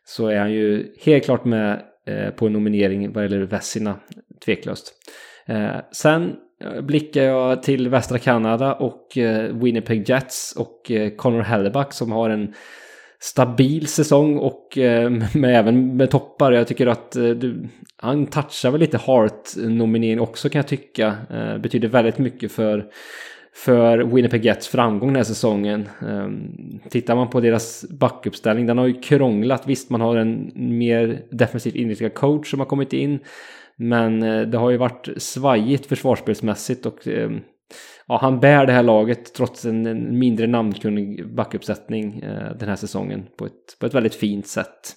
så är han ju helt klart med eh, på en nominering vad gäller Vessina, tveklöst. Eh, sen blickar jag till västra Kanada och Winnipeg Jets och Connor Helleback som har en stabil säsong och eh, med, även med toppar. Jag tycker att eh, du, han touchar väl lite Hart-nominering också kan jag tycka. Eh, betyder väldigt mycket för, för Winnipeg Jets framgång den här säsongen. Ehm, tittar man på deras backuppställning, den har ju krånglat. Visst, man har en mer defensivt inriktad coach som har kommit in. Men eh, det har ju varit svajigt försvarsspelsmässigt och ehm, ja, han bär det här laget trots en, en mindre namnkunnig backuppsättning eh, den här säsongen på ett, på ett väldigt fint sätt.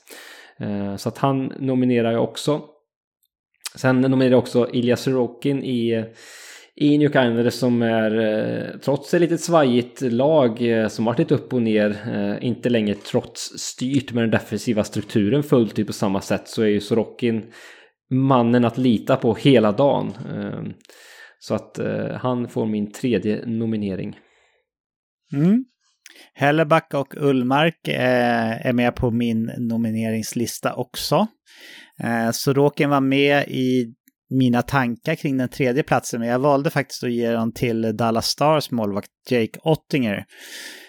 Eh, så att han nominerar jag också. Sen nominerar jag också Ilja Sorokin i i New Islanders som är, eh, trots ett litet svajigt lag eh, som varit lite upp och ner, eh, inte längre trots styrt med den defensiva strukturen fullt ut på samma sätt så är ju Sorokin mannen att lita på hela dagen. Så att eh, han får min tredje nominering. Mm. Helleback och Ullmark eh, är med på min nomineringslista också. Eh, Sorokin var med i mina tankar kring den tredje platsen, men jag valde faktiskt att ge den till Dallas Stars målvakt Jake Ottinger.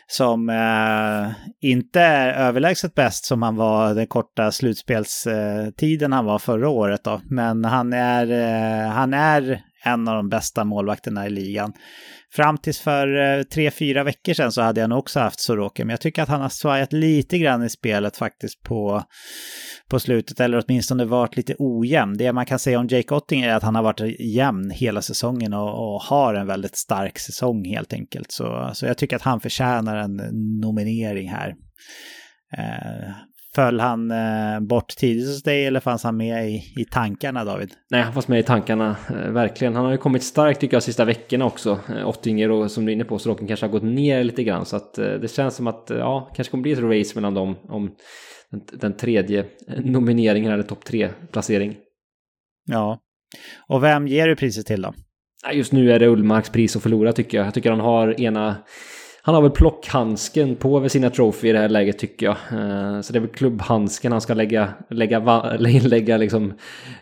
Som eh, inte är överlägset bäst som han var den korta slutspelstiden han var förra året då. Men han är, eh, han är en av de bästa målvakterna i ligan. Fram tills för eh, tre, fyra veckor sedan så hade jag nog också haft Sorokin, men jag tycker att han har svajat lite grann i spelet faktiskt på, på slutet, eller åtminstone varit lite ojämn. Det man kan säga om Jake Ottinger är att han har varit jämn hela säsongen och, och har en väldigt stark säsong helt enkelt. Så, så jag tycker att han förtjänar en nominering här. Eh, Föll han eh, bort tidigt hos dig eller fanns han med i, i tankarna David? Nej, han fanns med i tankarna, eh, verkligen. Han har ju kommit starkt tycker jag sista veckorna också. Eh, Ottinger och som du är inne på, så Stråken kanske har gått ner lite grann. Så att eh, det känns som att, eh, ja, kanske kommer bli ett race mellan dem om den, den tredje eh, nomineringen eller topp tre placering. Ja. Och vem ger du priset till då? Just nu är det Ullmarks pris att förlora tycker jag. Jag tycker han har ena han har väl plockhandsken på vid sina Trophy i det här läget tycker jag. Eh, så det är väl klubbhandsken han ska lägga, lägga, lägga liksom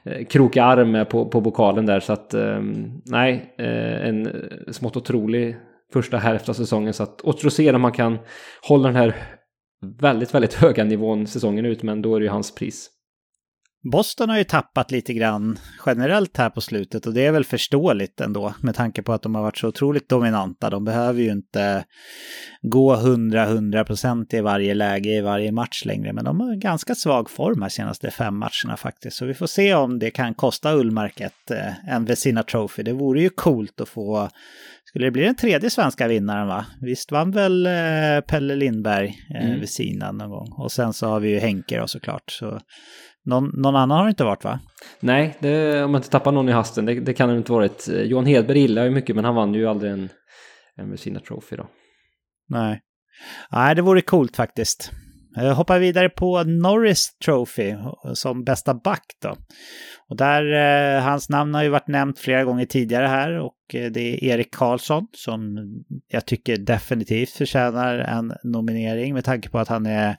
eh, kroka arm med på, på bokalen där. Så att ehm, nej, eh, en smått otrolig första hälft av säsongen. Så att återstår se om han kan hålla den här väldigt, väldigt höga nivån säsongen ut. Men då är det ju hans pris. Boston har ju tappat lite grann generellt här på slutet och det är väl förståeligt ändå med tanke på att de har varit så otroligt dominanta. De behöver ju inte gå 100-100% i varje läge i varje match längre, men de har ganska svag form här senaste fem matcherna faktiskt. Så vi får se om det kan kosta Ullmark ett, eh, en Vesina Trophy. Det vore ju coolt att få skulle det bli den tredje svenska vinnaren va? Visst vann väl eh, Pelle Lindberg eh, mm. Vesina någon gång? Och sen så har vi ju Henke då såklart. Så någon, någon, annan har det inte varit va? Nej, det, om man inte tappar någon i hasten, det, det kan det inte varit. Johan Hedberg gillar ju mycket men han vann ju aldrig en, en Messina Trophy då. Nej. Nej, det vore coolt faktiskt. Jag hoppar vidare på Norris Trophy som bästa back då. Och där, eh, hans namn har ju varit nämnt flera gånger tidigare här och eh, det är Erik Karlsson som jag tycker definitivt förtjänar en nominering med tanke på att han är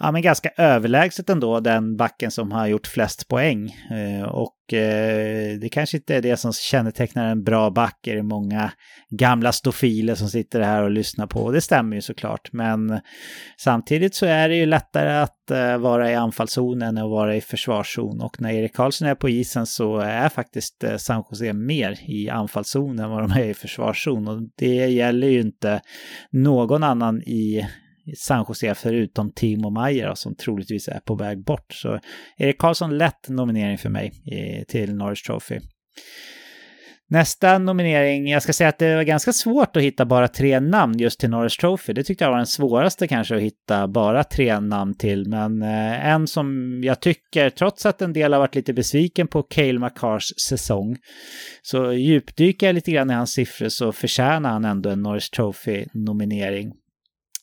ja, men ganska överlägset ändå den backen som har gjort flest poäng. Eh, och eh, det kanske inte är det som kännetecknar en bra back, är det många gamla stofiler som sitter här och lyssnar på. Och det stämmer ju såklart, men samtidigt så är det ju lättare att eh, vara i anfallszonen än att vara i försvarszon. Och när Erik Karlsson är på isen så är faktiskt San Jose mer i anfallszon än vad de är i försvarszon. Och det gäller ju inte någon annan i San Jose förutom Timo Meyer som troligtvis är på väg bort. Så Erik Karlsson lätt nominering för mig till Norris Trophy. Nästa nominering, jag ska säga att det var ganska svårt att hitta bara tre namn just till Norris Trophy. Det tyckte jag var den svåraste kanske att hitta bara tre namn till. Men eh, en som jag tycker, trots att en del har varit lite besviken på Cale McCars säsong, så djupdyker jag lite grann i hans siffror så förtjänar han ändå en Norris Trophy-nominering.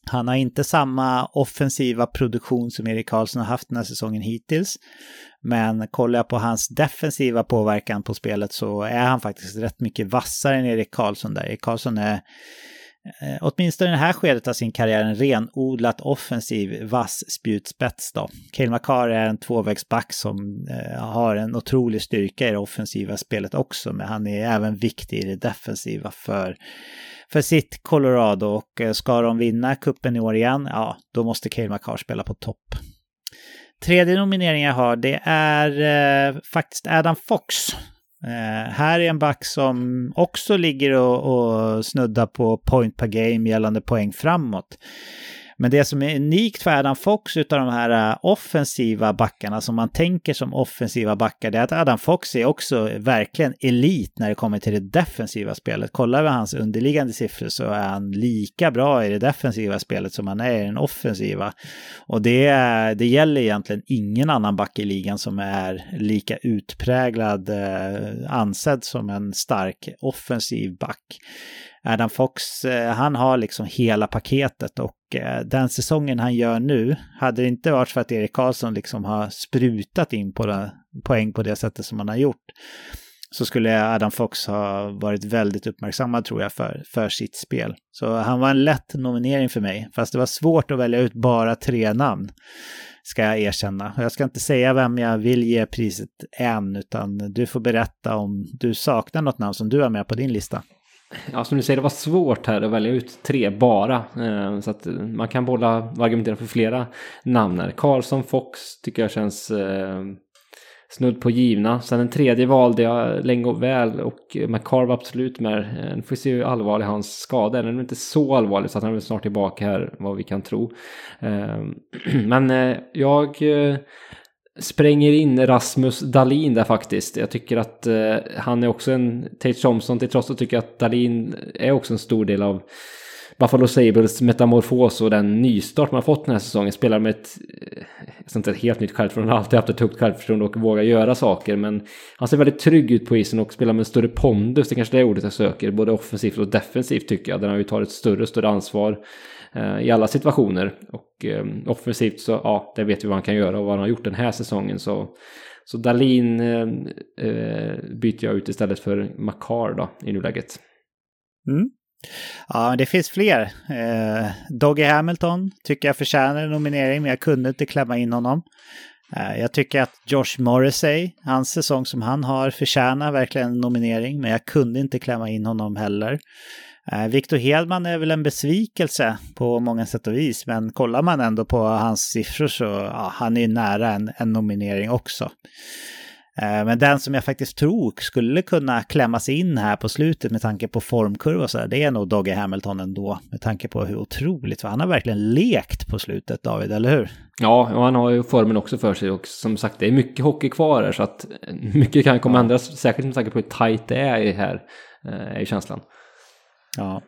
Han har inte samma offensiva produktion som Erik Karlsson har haft den här säsongen hittills. Men kollar jag på hans defensiva påverkan på spelet så är han faktiskt rätt mycket vassare än Erik Karlsson där. Erik Karlsson är eh, åtminstone i det här skedet av sin karriär en renodlat offensiv vass spjutspets då. Cale Makar är en tvåvägsback som eh, har en otrolig styrka i det offensiva spelet också, men han är även viktig i det defensiva för för sitt Colorado och eh, ska de vinna kuppen i år igen, ja, då måste Cale Makar spela på topp. Tredje nomineringen jag har, det är eh, faktiskt Adam Fox. Eh, här är en back som också ligger och, och snuddar på point per game gällande poäng framåt. Men det som är unikt för Adam Fox utav de här eh, offensiva backarna som man tänker som offensiva backar, det är att Adam Fox är också verkligen elit när det kommer till det defensiva spelet. Kollar vi hans underliggande siffror så är han lika bra i det defensiva spelet som han är i den offensiva. Och det, det gäller egentligen ingen annan back i ligan som är lika utpräglad eh, ansedd som en stark offensiv back. Adam Fox, eh, han har liksom hela paketet och eh, den säsongen han gör nu, hade det inte varit för att Erik Karlsson liksom har sprutat in på det, poäng på det sättet som han har gjort, så skulle Adam Fox ha varit väldigt uppmärksammad tror jag för, för sitt spel. Så han var en lätt nominering för mig, fast det var svårt att välja ut bara tre namn. ska jag erkänna. Jag ska inte säga vem jag vill ge priset än, utan du får berätta om du saknar något namn som du har med på din lista. Ja, som du säger, det var svårt här att välja ut tre bara. Eh, så att man kan bolla och argumentera för flera namn här. Karlsson Fox tycker jag känns eh, snudd på givna. Sen den tredje valde jag länge och väl och McCarve, var absolut med. Eh, nu får vi se hur allvarlig hans skada är. Den är inte så allvarlig så att han är snart tillbaka här vad vi kan tro. Eh, men eh, jag eh, spränger in Rasmus Dalin där faktiskt. Jag tycker att eh, han är också en Tate Thompson till trots att jag tycker att Dalin är också en stor del av Buffalo Sables metamorfos och den nystart man har fått den här säsongen. Spelar med ett, eh, inte ett helt nytt självförtroende, han har alltid haft ett högt självförtroende och vågar göra saker. Men han ser väldigt trygg ut på isen och spelar med en större pondus, det kanske är det ordet jag söker. Både offensivt och defensivt tycker jag, där han ju tar ett större och större ansvar Eh, i alla situationer. Och eh, offensivt så, ja, det vet vi vad han kan göra och vad han har gjort den här säsongen. Så, så Dalin eh, eh byter jag ut istället för Makar då i nuläget. Mm. Ja, det finns fler. Eh, Doggy Hamilton tycker jag förtjänar en nominering, men jag kunde inte klämma in honom. Eh, jag tycker att Josh Morrissey, hans säsong som han har, förtjänar verkligen en nominering, men jag kunde inte klämma in honom heller. Eh, Victor Hedman är väl en besvikelse på många sätt och vis, men kollar man ändå på hans siffror så ja, han är nära en, en nominering också. Eh, men den som jag faktiskt tror skulle kunna klämmas in här på slutet med tanke på formkurva och så där, det är nog Dogge Hamilton ändå. Med tanke på hur otroligt, för han har verkligen lekt på slutet David, eller hur? Ja, och han har ju formen också för sig och som sagt det är mycket hockey kvar här så att mycket kan komma ja. ändras, särskilt med tanke på hur tajt det är här, eh, är känslan. Ja.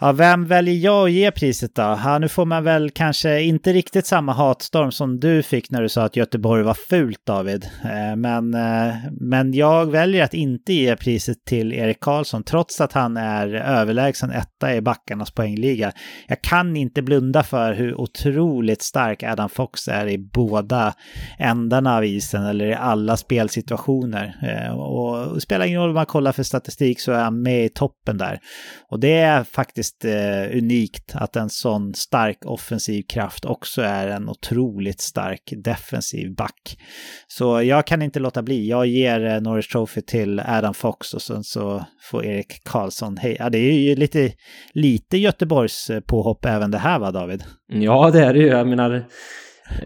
Ja, vem väljer jag att ge priset då? Ja, nu får man väl kanske inte riktigt samma hatstorm som du fick när du sa att Göteborg var fult, David. Eh, men, eh, men jag väljer att inte ge priset till Erik Karlsson, trots att han är överlägsen etta i backarnas poängliga. Jag kan inte blunda för hur otroligt stark Adam Fox är i båda ändarna av isen, eller i alla spelsituationer. Eh, och det spelar ingen roll vad man kollar för statistik så är han med i toppen där. Och det är faktiskt eh, unikt att en sån stark offensiv kraft också är en otroligt stark defensiv back. Så jag kan inte låta bli. Jag ger eh, Norris Trophy till Adam Fox och sen så får Erik Karlsson hej. Ja, det är ju lite, lite Göteborgs eh, påhopp även det här va David? Ja, det är det ju. Jag menar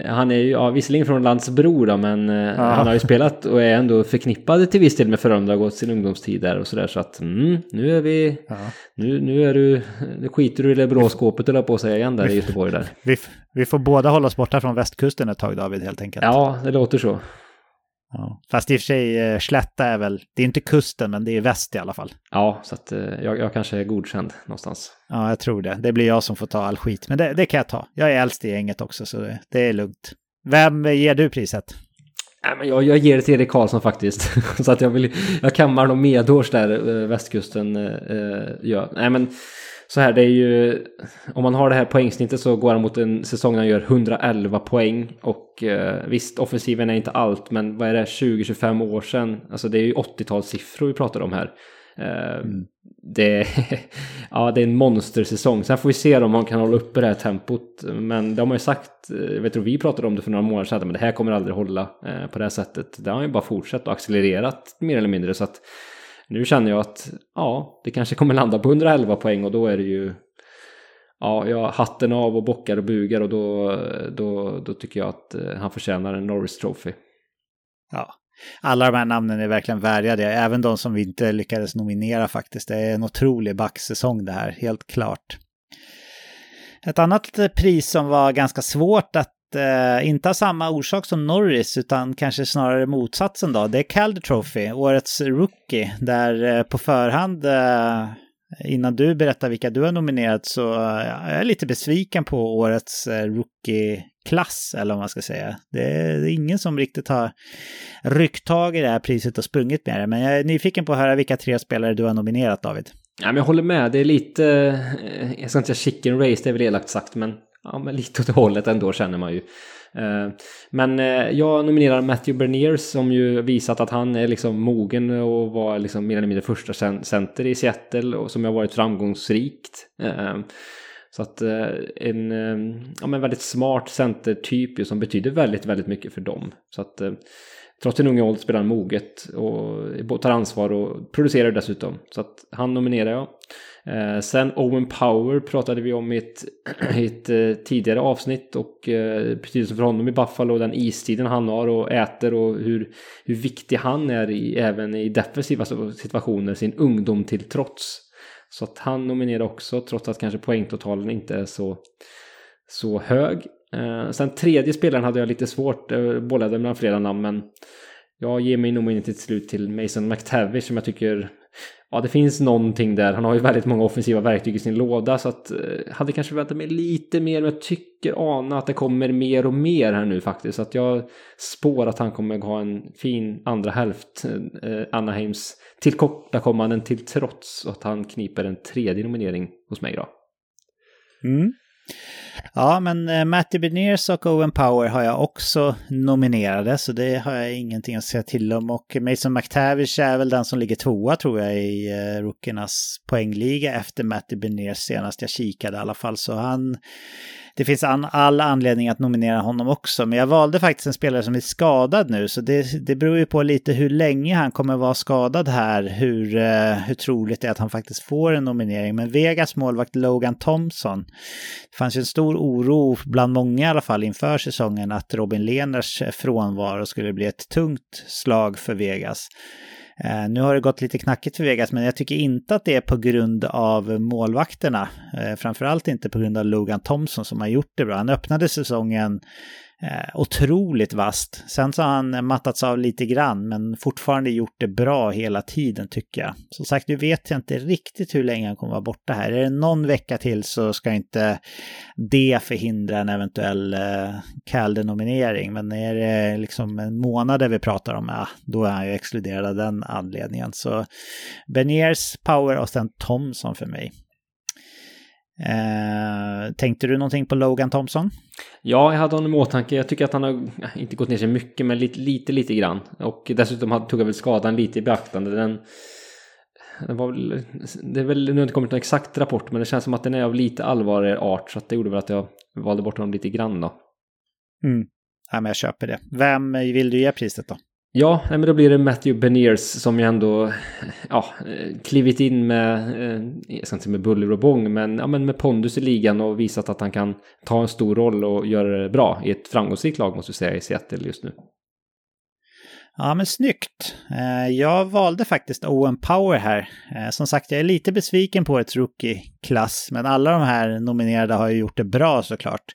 han är ju ja, visserligen från Landsbro då, men ja. han har ju spelat och är ändå förknippad till viss del med Frölunda och gått sin ungdomstid där och sådär. Så att mm, nu är vi... Ja. Nu, nu är du... Nu skiter du i det blå skåpet eller på att säga igen där i Göteborg där. Vi, vi får båda hålla oss borta från västkusten ett tag David helt enkelt. Ja, det låter så. Ja. Fast i och för sig, eh, Slätta är väl, det är inte kusten men det är väst i alla fall. Ja, så att eh, jag, jag kanske är godkänd någonstans. Ja, jag tror det. Det blir jag som får ta all skit. Men det, det kan jag ta. Jag är äldst i gänget också så det, det är lugnt. Vem ger du priset? Nej, men jag, jag ger det till Erik Karlsson faktiskt. så att jag vill, jag kammar nog medhårs där västkusten äh, gör. Nej men så här, det är ju... Om man har det här poängsnittet så går han mot en säsong där han gör 111 poäng. Och eh, visst, offensiven är inte allt, men vad är det, 20-25 år sedan? Alltså det är ju 80-talssiffror vi pratar om här. Eh, mm. det, ja, det är en monstersäsong. Sen får vi se om man kan hålla uppe det här tempot. Men det har man ju sagt, eh, jag vet du, vi pratade om det för några månader sedan, men det här kommer aldrig hålla eh, på det här sättet. Det har ju bara fortsatt och accelererat mer eller mindre. Så att nu känner jag att ja, det kanske kommer landa på 111 poäng och då är det ju ja, jag hatten av och bockar och bugar och då, då, då tycker jag att eh, han förtjänar en Norris Trophy. Ja, alla de här namnen är verkligen värdiga det, även de som vi inte lyckades nominera faktiskt. Det är en otrolig backsäsong det här, helt klart. Ett annat eh, pris som var ganska svårt att eh, inte av samma orsak som Norris utan kanske snarare motsatsen då. Det är Calder Trophy, årets rookie, där eh, på förhand eh, Innan du berättar vilka du har nominerat så är jag är lite besviken på årets eh, rookie-klass, eller vad man ska säga. Det är ingen som riktigt har ryckt tag i det här priset och sprungit med det. Men jag är nyfiken på att höra vilka tre spelare du har nominerat, David. Ja, men jag håller med. Det är lite, eh, jag ska inte säga chicken race, det är väl elakt sagt, men ja, men lite åt det hållet ändå känner man ju. Eh, men eh, jag nominerar Matthew Bernier som ju visat att han är liksom mogen och var liksom mer eller mindre första center i Seattle och som har varit framgångsrikt. Eh, så att en ja, men väldigt smart centertyp som betyder väldigt, väldigt mycket för dem. Så att trots sin unga ålder spelar han moget och tar ansvar och producerar dessutom. Så att han nominerar jag. Eh, sen Owen Power pratade vi om i ett, ett eh, tidigare avsnitt och eh, betydelsen för honom i Buffalo, den istiden han har och äter och hur, hur viktig han är i, även i defensiva situationer, sin ungdom till trots. Så att han nominerar också, trots att kanske poängtotalen inte är så, så hög. Eh, sen tredje spelaren hade jag lite svårt, eh, bollade mellan flera namn, men jag ger mig nog in till slut till Mason McTavish som jag tycker Ja, det finns någonting där. Han har ju väldigt många offensiva verktyg i sin låda så att eh, hade kanske väntat mig lite mer. Men jag tycker ana att det kommer mer och mer här nu faktiskt. Så att jag spår att han kommer att ha en fin andra hälft. Eh, Anaheims tillkortakommanden till trots. Och att han kniper en tredje nominering hos mig idag. Mm. Ja, men eh, Matty Beniers och Owen Power har jag också nominerade, så det har jag ingenting att säga till om. Och Mason McTavish är väl den som ligger tvåa tror jag i eh, Rookernas poängliga efter Matty Beniers senast jag kikade i alla fall. Så han det finns an, all anledning att nominera honom också. Men jag valde faktiskt en spelare som är skadad nu, så det, det beror ju på lite hur länge han kommer vara skadad här, hur, eh, hur troligt det är att han faktiskt får en nominering. Men Vegas målvakt Logan Thompson, det fanns ju en stor oro bland många i alla fall inför säsongen att Robin Lehners eh, frånvaro skulle bli ett tungt slag för Vegas. Eh, nu har det gått lite knackigt för Vegas, men jag tycker inte att det är på grund av målvakterna. Eh, framförallt inte på grund av Logan Thompson som har gjort det bra. Han öppnade säsongen Eh, otroligt vast. Sen så har han mattats av lite grann, men fortfarande gjort det bra hela tiden tycker jag. Som sagt, nu vet jag inte riktigt hur länge han kommer vara borta här. Är det någon vecka till så ska inte det förhindra en eventuell eh, Calder-nominering. Men är det liksom en månad vi pratar om, ja, då är han ju exkluderad av den anledningen. Så Beniers, Power och sen Thomson för mig. Eh, tänkte du någonting på Logan Thompson? Ja, jag hade honom i åtanke. Jag tycker att han har inte gått ner sig mycket, men lite, lite, lite grann. Och dessutom tog jag väl skadan lite i beaktande. Den, den var väl, det är väl nu har inte kommit någon exakt rapport, men det känns som att den är av lite allvarligare art. Så det gjorde väl att jag valde bort honom lite grann då. Mm. Ja, men jag köper det. Vem vill du ge priset då? Ja, men då blir det Matthew Beniers som ju ändå ja, klivit in med, eh, jag ska inte säga med buller och bång, men, ja, men med pondus i ligan och visat att han kan ta en stor roll och göra det bra i ett framgångsrikt lag måste jag säga i Seattle just nu. Ja, men snyggt. Eh, jag valde faktiskt Owen Power här. Eh, som sagt, jag är lite besviken på ett rookie-klass, men alla de här nominerade har ju gjort det bra såklart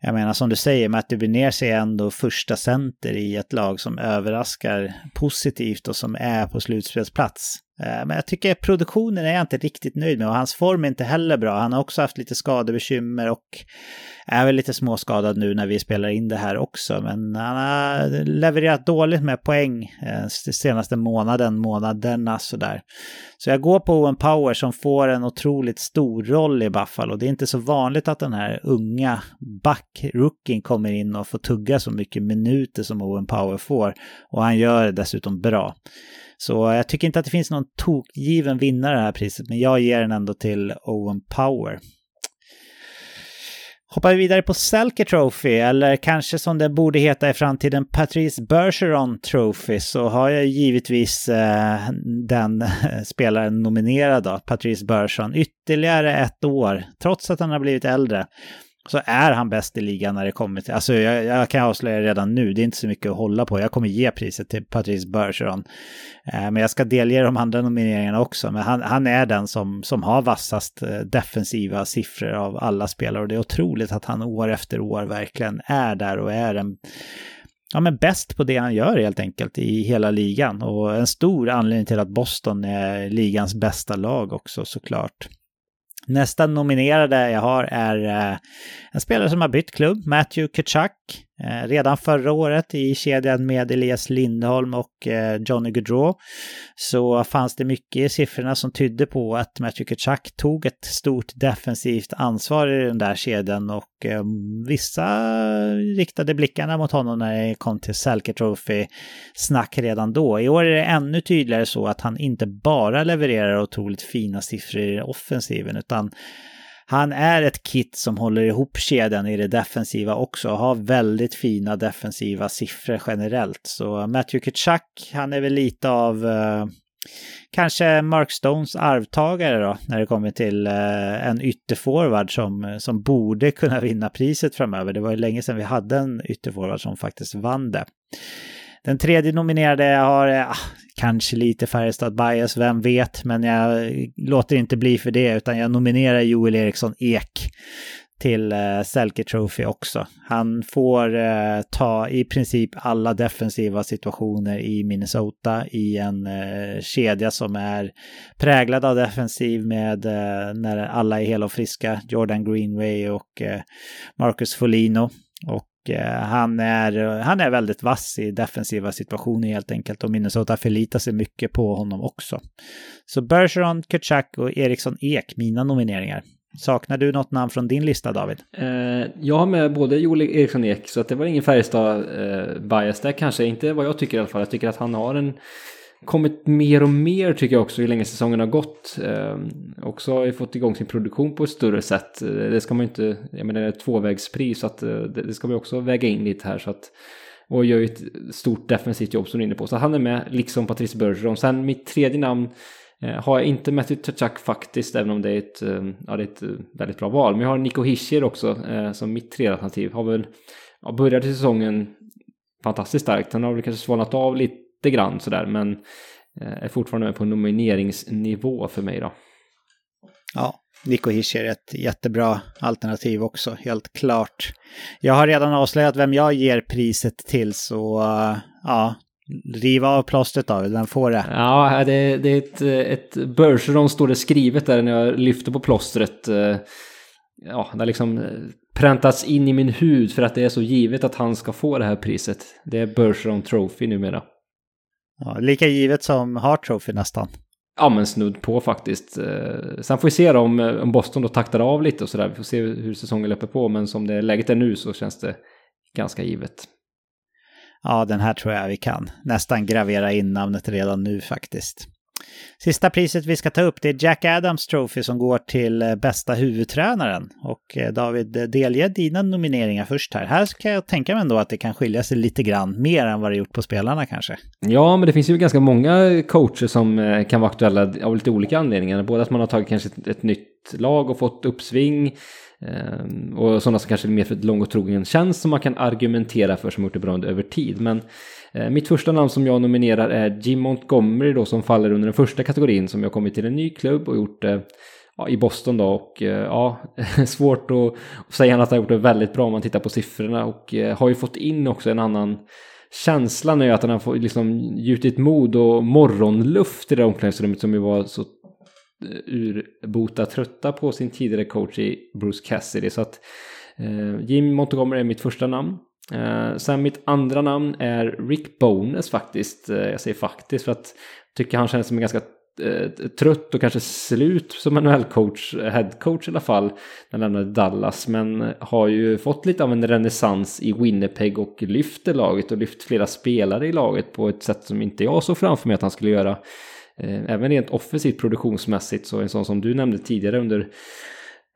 jag menar som du säger, Matti Beners är ändå första center i ett lag som överraskar positivt och som är på slutspelsplats. Eh, men jag tycker produktionen är jag inte riktigt nöjd med och hans form är inte heller bra. Han har också haft lite skadebekymmer och är väl lite småskadad nu när vi spelar in det här också. Men han har levererat dåligt med poäng eh, senaste månaden, månaderna sådär. Så jag går på Owen Power som får en otroligt stor roll i Buffalo. Det är inte så vanligt att den här unga backrookien kommer in och får tugga så mycket minuter som Owen Power får. Och han gör det dessutom bra. Så jag tycker inte att det finns någon tokgiven vinnare i det här priset, men jag ger den ändå till Owen Power. Hoppar vi vidare på Selke Trophy, eller kanske som det borde heta i framtiden Patrice Bergeron Trophy, så har jag givetvis eh, den spelaren nominerad då, Patrice Bergeron, ytterligare ett år, trots att han har blivit äldre så är han bäst i ligan när det kommer till... Alltså jag, jag kan avslöja redan nu, det är inte så mycket att hålla på. Jag kommer ge priset till Patrice Bergeron. Eh, men jag ska delge de andra nomineringarna också. Men han, han är den som, som har vassast eh, defensiva siffror av alla spelare. Och det är otroligt att han år efter år verkligen är där och är en ja, men bäst på det han gör helt enkelt i hela ligan. Och en stor anledning till att Boston är ligans bästa lag också såklart. Nästa nominerade jag har är eh, en spelare som har bytt klubb, Matthew Kachuk. Eh, redan förra året i kedjan med Elias Lindholm och eh, Johnny Gaudreau så fanns det mycket i siffrorna som tydde på att Matthew Kachuk tog ett stort defensivt ansvar i den där kedjan och eh, vissa riktade blickarna mot honom när det kom till Selke Trophy-snack redan då. I år är det ännu tydligare så att han inte bara levererar otroligt fina siffror i offensiven utan han är ett kit som håller ihop kedjan i det defensiva också. och Har väldigt fina defensiva siffror generellt. Så Matthew Kitchuck, han är väl lite av eh, kanske Mark Stones arvtagare då, när det kommer till eh, en ytterforward som, som borde kunna vinna priset framöver. Det var ju länge sedan vi hade en ytterforward som faktiskt vann det. Den tredje nominerade har eh, ah, kanske lite Färjestad bias, vem vet, men jag låter inte bli för det, utan jag nominerar Joel Eriksson Ek till eh, Selke Trophy också. Han får eh, ta i princip alla defensiva situationer i Minnesota i en eh, kedja som är präglad av defensiv med eh, när alla är hela och friska, Jordan Greenway och eh, Marcus Folino. Och Eh, han är, han är väldigt vass i defensiva situationer helt enkelt och Minnesota förlitar sig mycket på honom också. Så Bergeron, Kutjak och Eriksson Ek, mina nomineringar. Saknar du något namn från din lista David? Eh, jag har med både Joel Eriksson Ek så att det var ingen Färjestad-bias eh, där kanske. Inte vad jag tycker i alla fall. Jag tycker att han har en kommit mer och mer tycker jag också ju längre säsongen har gått. Eh, också har ju fått igång sin produktion på ett större sätt. Det ska man ju inte, jag menar det är ett tvåvägspris så att eh, det ska man också väga in lite här så att och gör ju ett stort defensivt jobb som du är inne på. Så han är med, liksom Patrice Bergeron. Sen mitt tredje namn eh, har jag inte Matthew Tchak faktiskt, även om det är ett, eh, ja, det är ett väldigt bra val. Men jag har Nico Hischier också eh, som mitt tredje alternativ. Har väl, ja, började säsongen fantastiskt starkt. Han har väl kanske svalnat av lite lite grann sådär men eh, är fortfarande på nomineringsnivå för mig då. Ja, Nico Hischer är ett jättebra alternativ också, helt klart. Jag har redan avslöjat vem jag ger priset till så ja, riva av plåstret David, vem får det? Ja, det, det är ett, ett Bergeron står det skrivet där när jag lyfter på plåstret. Eh, ja, det har liksom präntats in i min hud för att det är så givet att han ska få det här priset. Det är Bergeron Trophy numera. Ja, lika givet som Hart Trophy nästan. Ja, men snudd på faktiskt. Eh, sen får vi se då om, eh, om Boston då taktar av lite och sådär. Vi får se hur säsongen löper på, men som det läget är nu så känns det ganska givet. Ja, den här tror jag vi kan nästan gravera in namnet redan nu faktiskt. Sista priset vi ska ta upp det är Jack Adams Trophy som går till eh, bästa huvudtränaren. Och eh, David, eh, delge dina nomineringar först här. Här kan jag tänka mig ändå att det kan skilja sig lite grann, mer än vad det gjort på spelarna kanske. Ja, men det finns ju ganska många coacher som kan vara aktuella av lite olika anledningar. Både att man har tagit kanske ett, ett nytt lag och fått uppsving. Ehm, och sådana som kanske är mer för ett lång och trogen tjänst som man kan argumentera för som gjort det bra över tid. Men eh, mitt första namn som jag nominerar är Jim Montgomery då som faller under den första kategorin som jag kommit till en ny klubb och gjort det ja, i Boston då och eh, ja, svårt att, säga annat att han har gjort det väldigt bra om man tittar på siffrorna och eh, har ju fått in också en annan känsla nu att han har fått liksom gjutit mod och morgonluft i det omklädningsrummet som ju var så urbota trötta på sin tidigare coach i Bruce Cassidy så att eh, Jim Montgomery är mitt första namn. Eh, sen mitt andra namn är Rick Bones faktiskt. Eh, jag säger faktiskt för att jag tycker han känns som en ganska eh, trött och kanske slut som NHL-coach, headcoach i alla fall, när han lämnade Dallas. Men har ju fått lite av en renässans i Winnipeg och lyfter laget och lyft flera spelare i laget på ett sätt som inte jag såg framför mig att han skulle göra. Eh, även rent offensivt produktionsmässigt så en sån som du nämnde tidigare under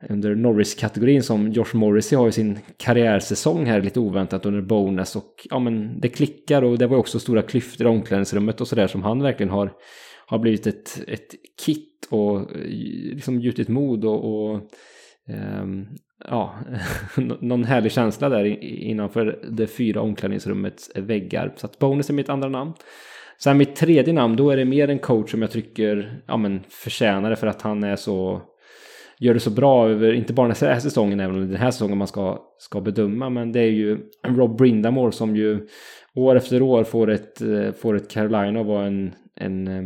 under Norris-kategorin som Josh Morrissey har i sin karriärsäsong här lite oväntat under bonus och ja men det klickar och det var också stora klyftor i omklädningsrummet och sådär som han verkligen har, har blivit ett, ett kit och eh, liksom gjutit mod och, och um, ja, någon härlig känsla där innanför det fyra omklädningsrummets väggar. Så att bonus är mitt andra namn. Sen mitt tredje namn, då är det mer en coach som jag tycker ja, men förtjänar det för att han är så gör det så bra över, inte bara den här säsongen, även om det är den här säsongen man ska, ska bedöma, men det är ju Rob Brindamore som ju år efter år får ett, eh, får ett Carolina att vara en, en eh,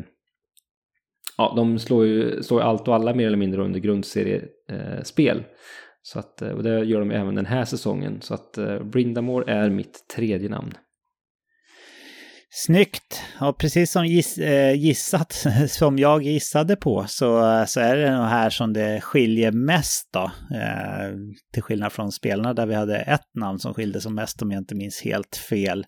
ja, de slår ju slår allt och alla mer eller mindre under grundseriespel. Så att, eh, och det gör de även den här säsongen. Så att Brindamore är mitt tredje namn. Snyggt! Och precis som giss, eh, gissat, som jag gissade på, så, så är det nog här som det skiljer mest då. Eh, till skillnad från spelarna där vi hade ett namn som skilde som mest om jag inte minns helt fel.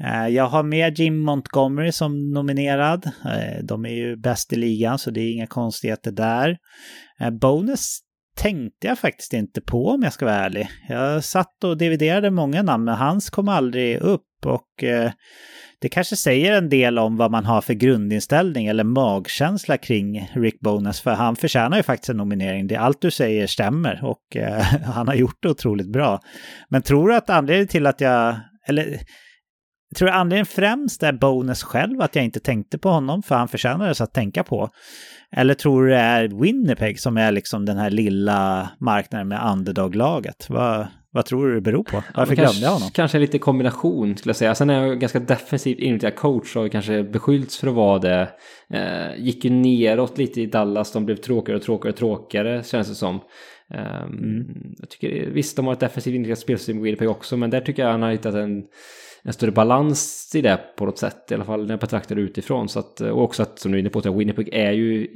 Eh, jag har med Jim Montgomery som nominerad. Eh, de är ju bäst i ligan så det är inga konstigheter där. Eh, bonus tänkte jag faktiskt inte på om jag ska vara ärlig. Jag satt och dividerade många namn, men hans kom aldrig upp och eh, det kanske säger en del om vad man har för grundinställning eller magkänsla kring Rick Bonas, för han förtjänar ju faktiskt en nominering. Det, allt du säger stämmer och eh, han har gjort det otroligt bra. Men tror du att anledningen till att jag, eller tror du anledningen främst är Bonus själv, att jag inte tänkte på honom, för han förtjänar så att tänka på? Eller tror du det är Winnipeg som är liksom den här lilla marknaden med underdog-laget? Vad, vad tror du det beror på? Varför ja, glömde jag honom? Kanske lite kombination skulle jag säga. Sen är jag ganska defensivt inriktad coach och kanske beskyllts för att vara det. Eh, gick ju neråt lite i Dallas, de blev tråkigare och tråkigare och tråkigare känns det som. Eh, mm. Jag tycker visst, de har ett defensivt inriktat spelsystem i Winnipeg också, men där tycker jag han har hittat en en större balans i det på något sätt. I alla fall när jag betraktar det utifrån. Så att, och också att, som du är inne på, att Winnipeg är ju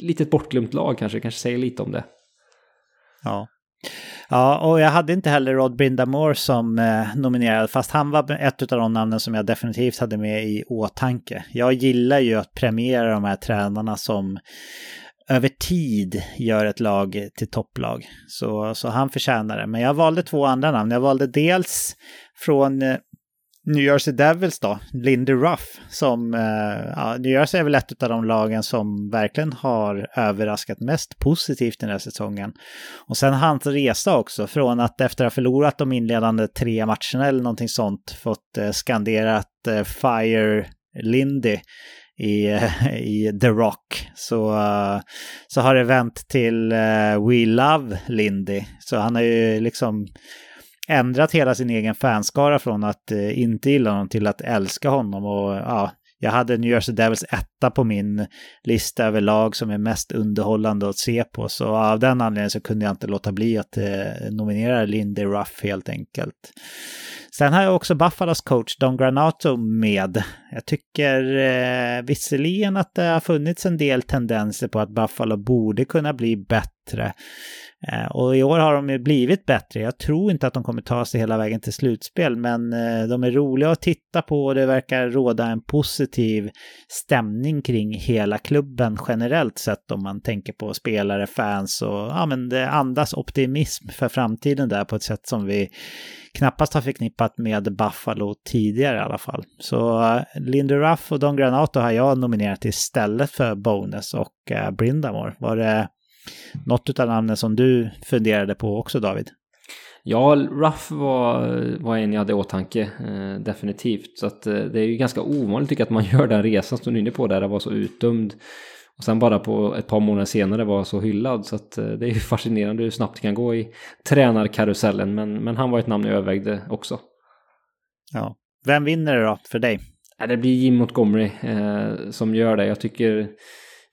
lite ett bortglömt lag kanske. kanske säger lite om det. Ja. Ja, och jag hade inte heller Rod Brindamore som eh, nominerad, fast han var ett av de namnen som jag definitivt hade med i åtanke. Jag gillar ju att premiera de här tränarna som över tid gör ett lag till topplag. Så, så han förtjänar det. Men jag valde två andra namn. Jag valde dels från eh, New Jersey Devils då, Lindy Ruff, som, eh, ja, New Jersey är väl ett av de lagen som verkligen har överraskat mest positivt den här säsongen. Och sen hans resa också, från att efter att ha förlorat de inledande tre matcherna eller någonting sånt, fått eh, skanderat eh, Fire Lindy i, eh, i The Rock så, eh, så har det vänt till eh, We Love Lindy. Så han har ju liksom ändrat hela sin egen fanskara från att eh, inte gilla honom till att älska honom. Och ja, jag hade New Jersey Devils etta på min lista över lag som är mest underhållande att se på. Så av den anledningen så kunde jag inte låta bli att eh, nominera Lindy Ruff helt enkelt. Sen har jag också Buffalos coach Don Granato med. Jag tycker eh, visserligen att det har funnits en del tendenser på att Buffalo borde kunna bli bättre. Eh, och i år har de ju blivit bättre. Jag tror inte att de kommer ta sig hela vägen till slutspel, men eh, de är roliga att titta på och det verkar råda en positiv stämning kring hela klubben generellt sett om man tänker på spelare, fans och ja, men det andas optimism för framtiden där på ett sätt som vi knappast har förknippat med Buffalo tidigare i alla fall. Så eh, Lindy Ruff och Don Granato har jag nominerat istället för Bonus och eh, Brindamore. Var det något av namnen som du funderade på också David? Ja, Ruff var, var en jag hade i åtanke, eh, definitivt. Så att, eh, det är ju ganska ovanligt tycker jag att man gör den resan som du är inne på där, det var så utdömd. Och sen bara på ett par månader senare var så hyllad. Så att, eh, det är ju fascinerande hur snabbt det kan gå i tränarkarusellen. Men, men han var ett namn jag övervägde också. Ja. Vem vinner det då för dig? Det blir Jim Montgomery eh, som gör det. Jag tycker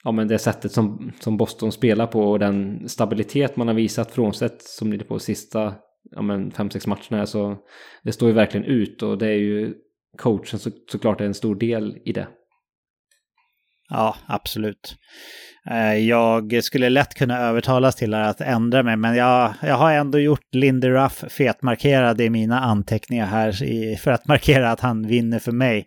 ja, men det sättet som, som Boston spelar på och den stabilitet man har visat frånsett som blir på sista ja, men fem, sex matcherna. Så det står ju verkligen ut och det är ju coachen så, såklart är en stor del i det. Ja, absolut. Eh, jag skulle lätt kunna övertalas till att ändra mig, men jag, jag har ändå gjort Lindy Ruff fetmarkerad i mina anteckningar här i, för att markera att han vinner för mig.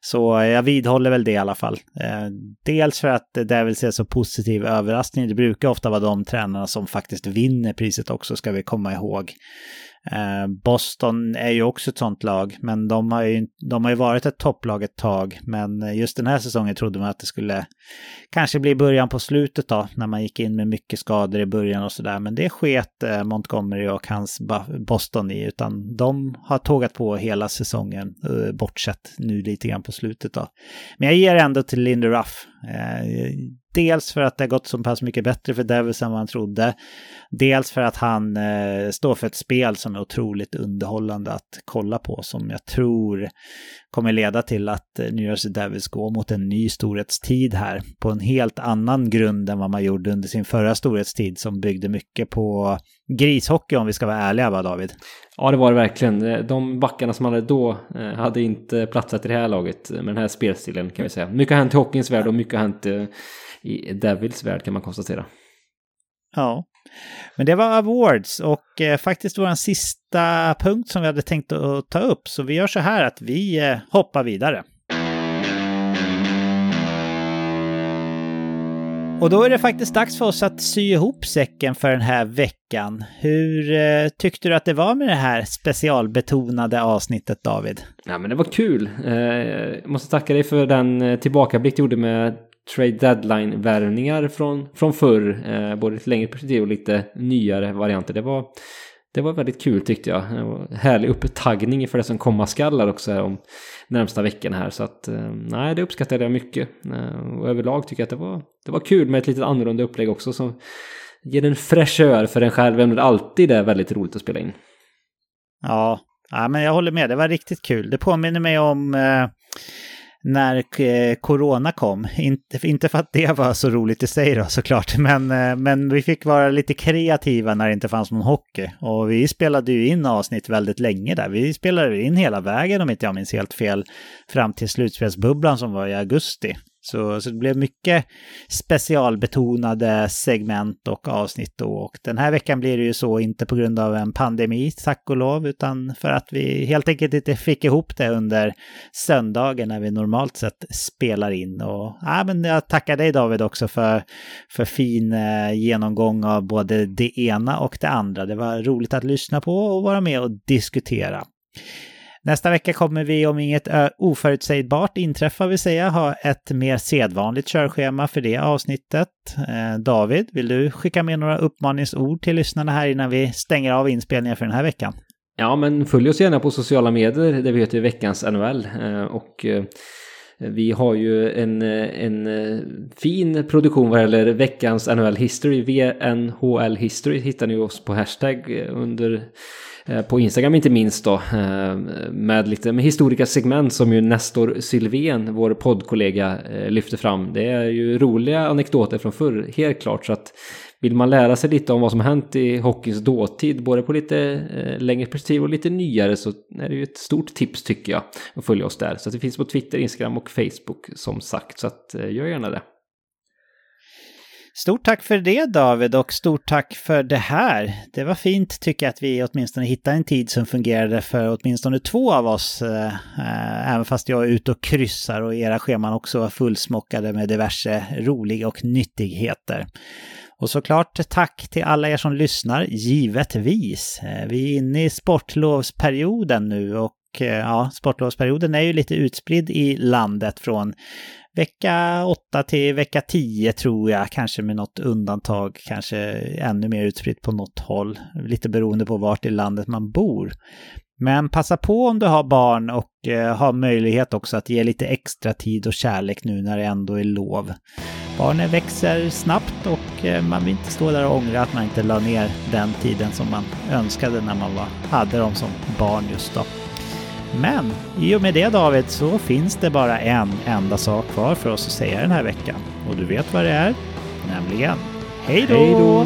Så jag vidhåller väl det i alla fall. Eh, dels för att det vill säga så positiv överraskning. Det brukar ofta vara de tränarna som faktiskt vinner priset också, ska vi komma ihåg. Eh, Boston är ju också ett sånt lag, men de har ju, de har ju varit ett topplag ett tag. Men just den här säsongen trodde man att det skulle kanske bli början på slutet då, när man gick in med mycket skador i början och sådär. Men det sket eh, Montgomery och hans Boston i, utan de har tågat på hela säsongen, eh, bortsett nu lite grann på slutet då. Men jag ger ändå till Lindy Ruff. Dels för att det har gått så pass mycket bättre för Devils än vad han trodde. Dels för att han eh, står för ett spel som är otroligt underhållande att kolla på. Som jag tror kommer leda till att eh, New Jersey Devils går mot en ny storhetstid här. På en helt annan grund än vad man gjorde under sin förra storhetstid som byggde mycket på grishockey om vi ska vara ärliga va David? Ja det var det verkligen. Eh, de backarna som hade då eh, hade inte platsat i det här laget eh, med den här spelstilen kan vi säga. Mycket har hänt i hockeyns värld och mycket har hänt eh, i Devils värld kan man konstatera. Ja, men det var awards och eh, faktiskt vår sista punkt som vi hade tänkt att ta upp. Så vi gör så här att vi eh, hoppar vidare. Och då är det faktiskt dags för oss att sy ihop säcken för den här veckan. Hur eh, tyckte du att det var med det här specialbetonade avsnittet David? Ja men det var kul. Eh, jag måste tacka dig för den eh, tillbakablick du gjorde med trade deadline-värvningar från, från förr. Eh, både lite längre perspektiv och lite nyare varianter. Det var, det var väldigt kul tyckte jag. Härlig upptaggning för det som komma skallar också här om närmsta veckan här. Så att eh, nej, det uppskattade jag mycket. Eh, och överlag tycker jag att det var, det var kul med ett lite annorlunda upplägg också som ger en fräschör för en själv, även om det alltid är väldigt roligt att spela in. Ja, ja men jag håller med. Det var riktigt kul. Det påminner mig om eh när eh, corona kom. Inte, inte för att det var så roligt i sig då såklart, men, eh, men vi fick vara lite kreativa när det inte fanns någon hockey. Och vi spelade ju in avsnitt väldigt länge där. Vi spelade in hela vägen om inte jag minns helt fel, fram till slutspelsbubblan som var i augusti. Så, så det blev mycket specialbetonade segment och avsnitt då. Och den här veckan blir det ju så, inte på grund av en pandemi, tack och lov, utan för att vi helt enkelt inte fick ihop det under söndagen när vi normalt sett spelar in. Och ja, men jag tackar dig David också för, för fin eh, genomgång av både det ena och det andra. Det var roligt att lyssna på och vara med och diskutera. Nästa vecka kommer vi, om inget oförutsägbart inträffar, vill säga, ha ett mer sedvanligt körschema för det avsnittet. Eh, David, vill du skicka med några uppmaningsord till lyssnarna här innan vi stänger av inspelningen för den här veckan? Ja, men följ oss gärna på sociala medier där vi heter Veckans NHL. Eh, och eh, vi har ju en, en fin produktion vad gäller veckans NHL History. VNHL History hittar ni oss på hashtag under Eh, på Instagram inte minst då, eh, med lite med historiska segment som ju Nestor Sylvén, vår poddkollega, eh, lyfter fram. Det är ju roliga anekdoter från förr, helt klart. Så att vill man lära sig lite om vad som hänt i hockeyns dåtid, både på lite längre perspektiv och lite nyare, så är det ju ett stort tips tycker jag att följa oss där. Så att det finns på Twitter, Instagram och Facebook som sagt, så att gör gärna det. Stort tack för det David och stort tack för det här. Det var fint tycker jag att vi åtminstone hittade en tid som fungerade för åtminstone två av oss. Eh, eh även fast jag är ute och kryssar och era scheman också var fullsmockade med diverse roliga och nyttigheter. Och såklart tack till alla er som lyssnar, givetvis. Eh, vi är inne i sportlovsperioden nu och Eh, ja, sportlovsperioden är ju lite utspridd i landet från vecka 8 till vecka 10 tror jag, kanske med något undantag, kanske ännu mer utspritt på något håll, lite beroende på vart i landet man bor. Men passa på om du har barn och eh, har möjlighet också att ge lite extra tid och kärlek nu när det ändå är lov. Barnen växer snabbt och eh, man vill inte stå där och ångra att man inte la ner den tiden som man önskade när man var, hade dem som barn just då. Men i och med det David så finns det bara en enda sak kvar för oss att säga den här veckan. Och du vet vad det är? Nämligen Hej då!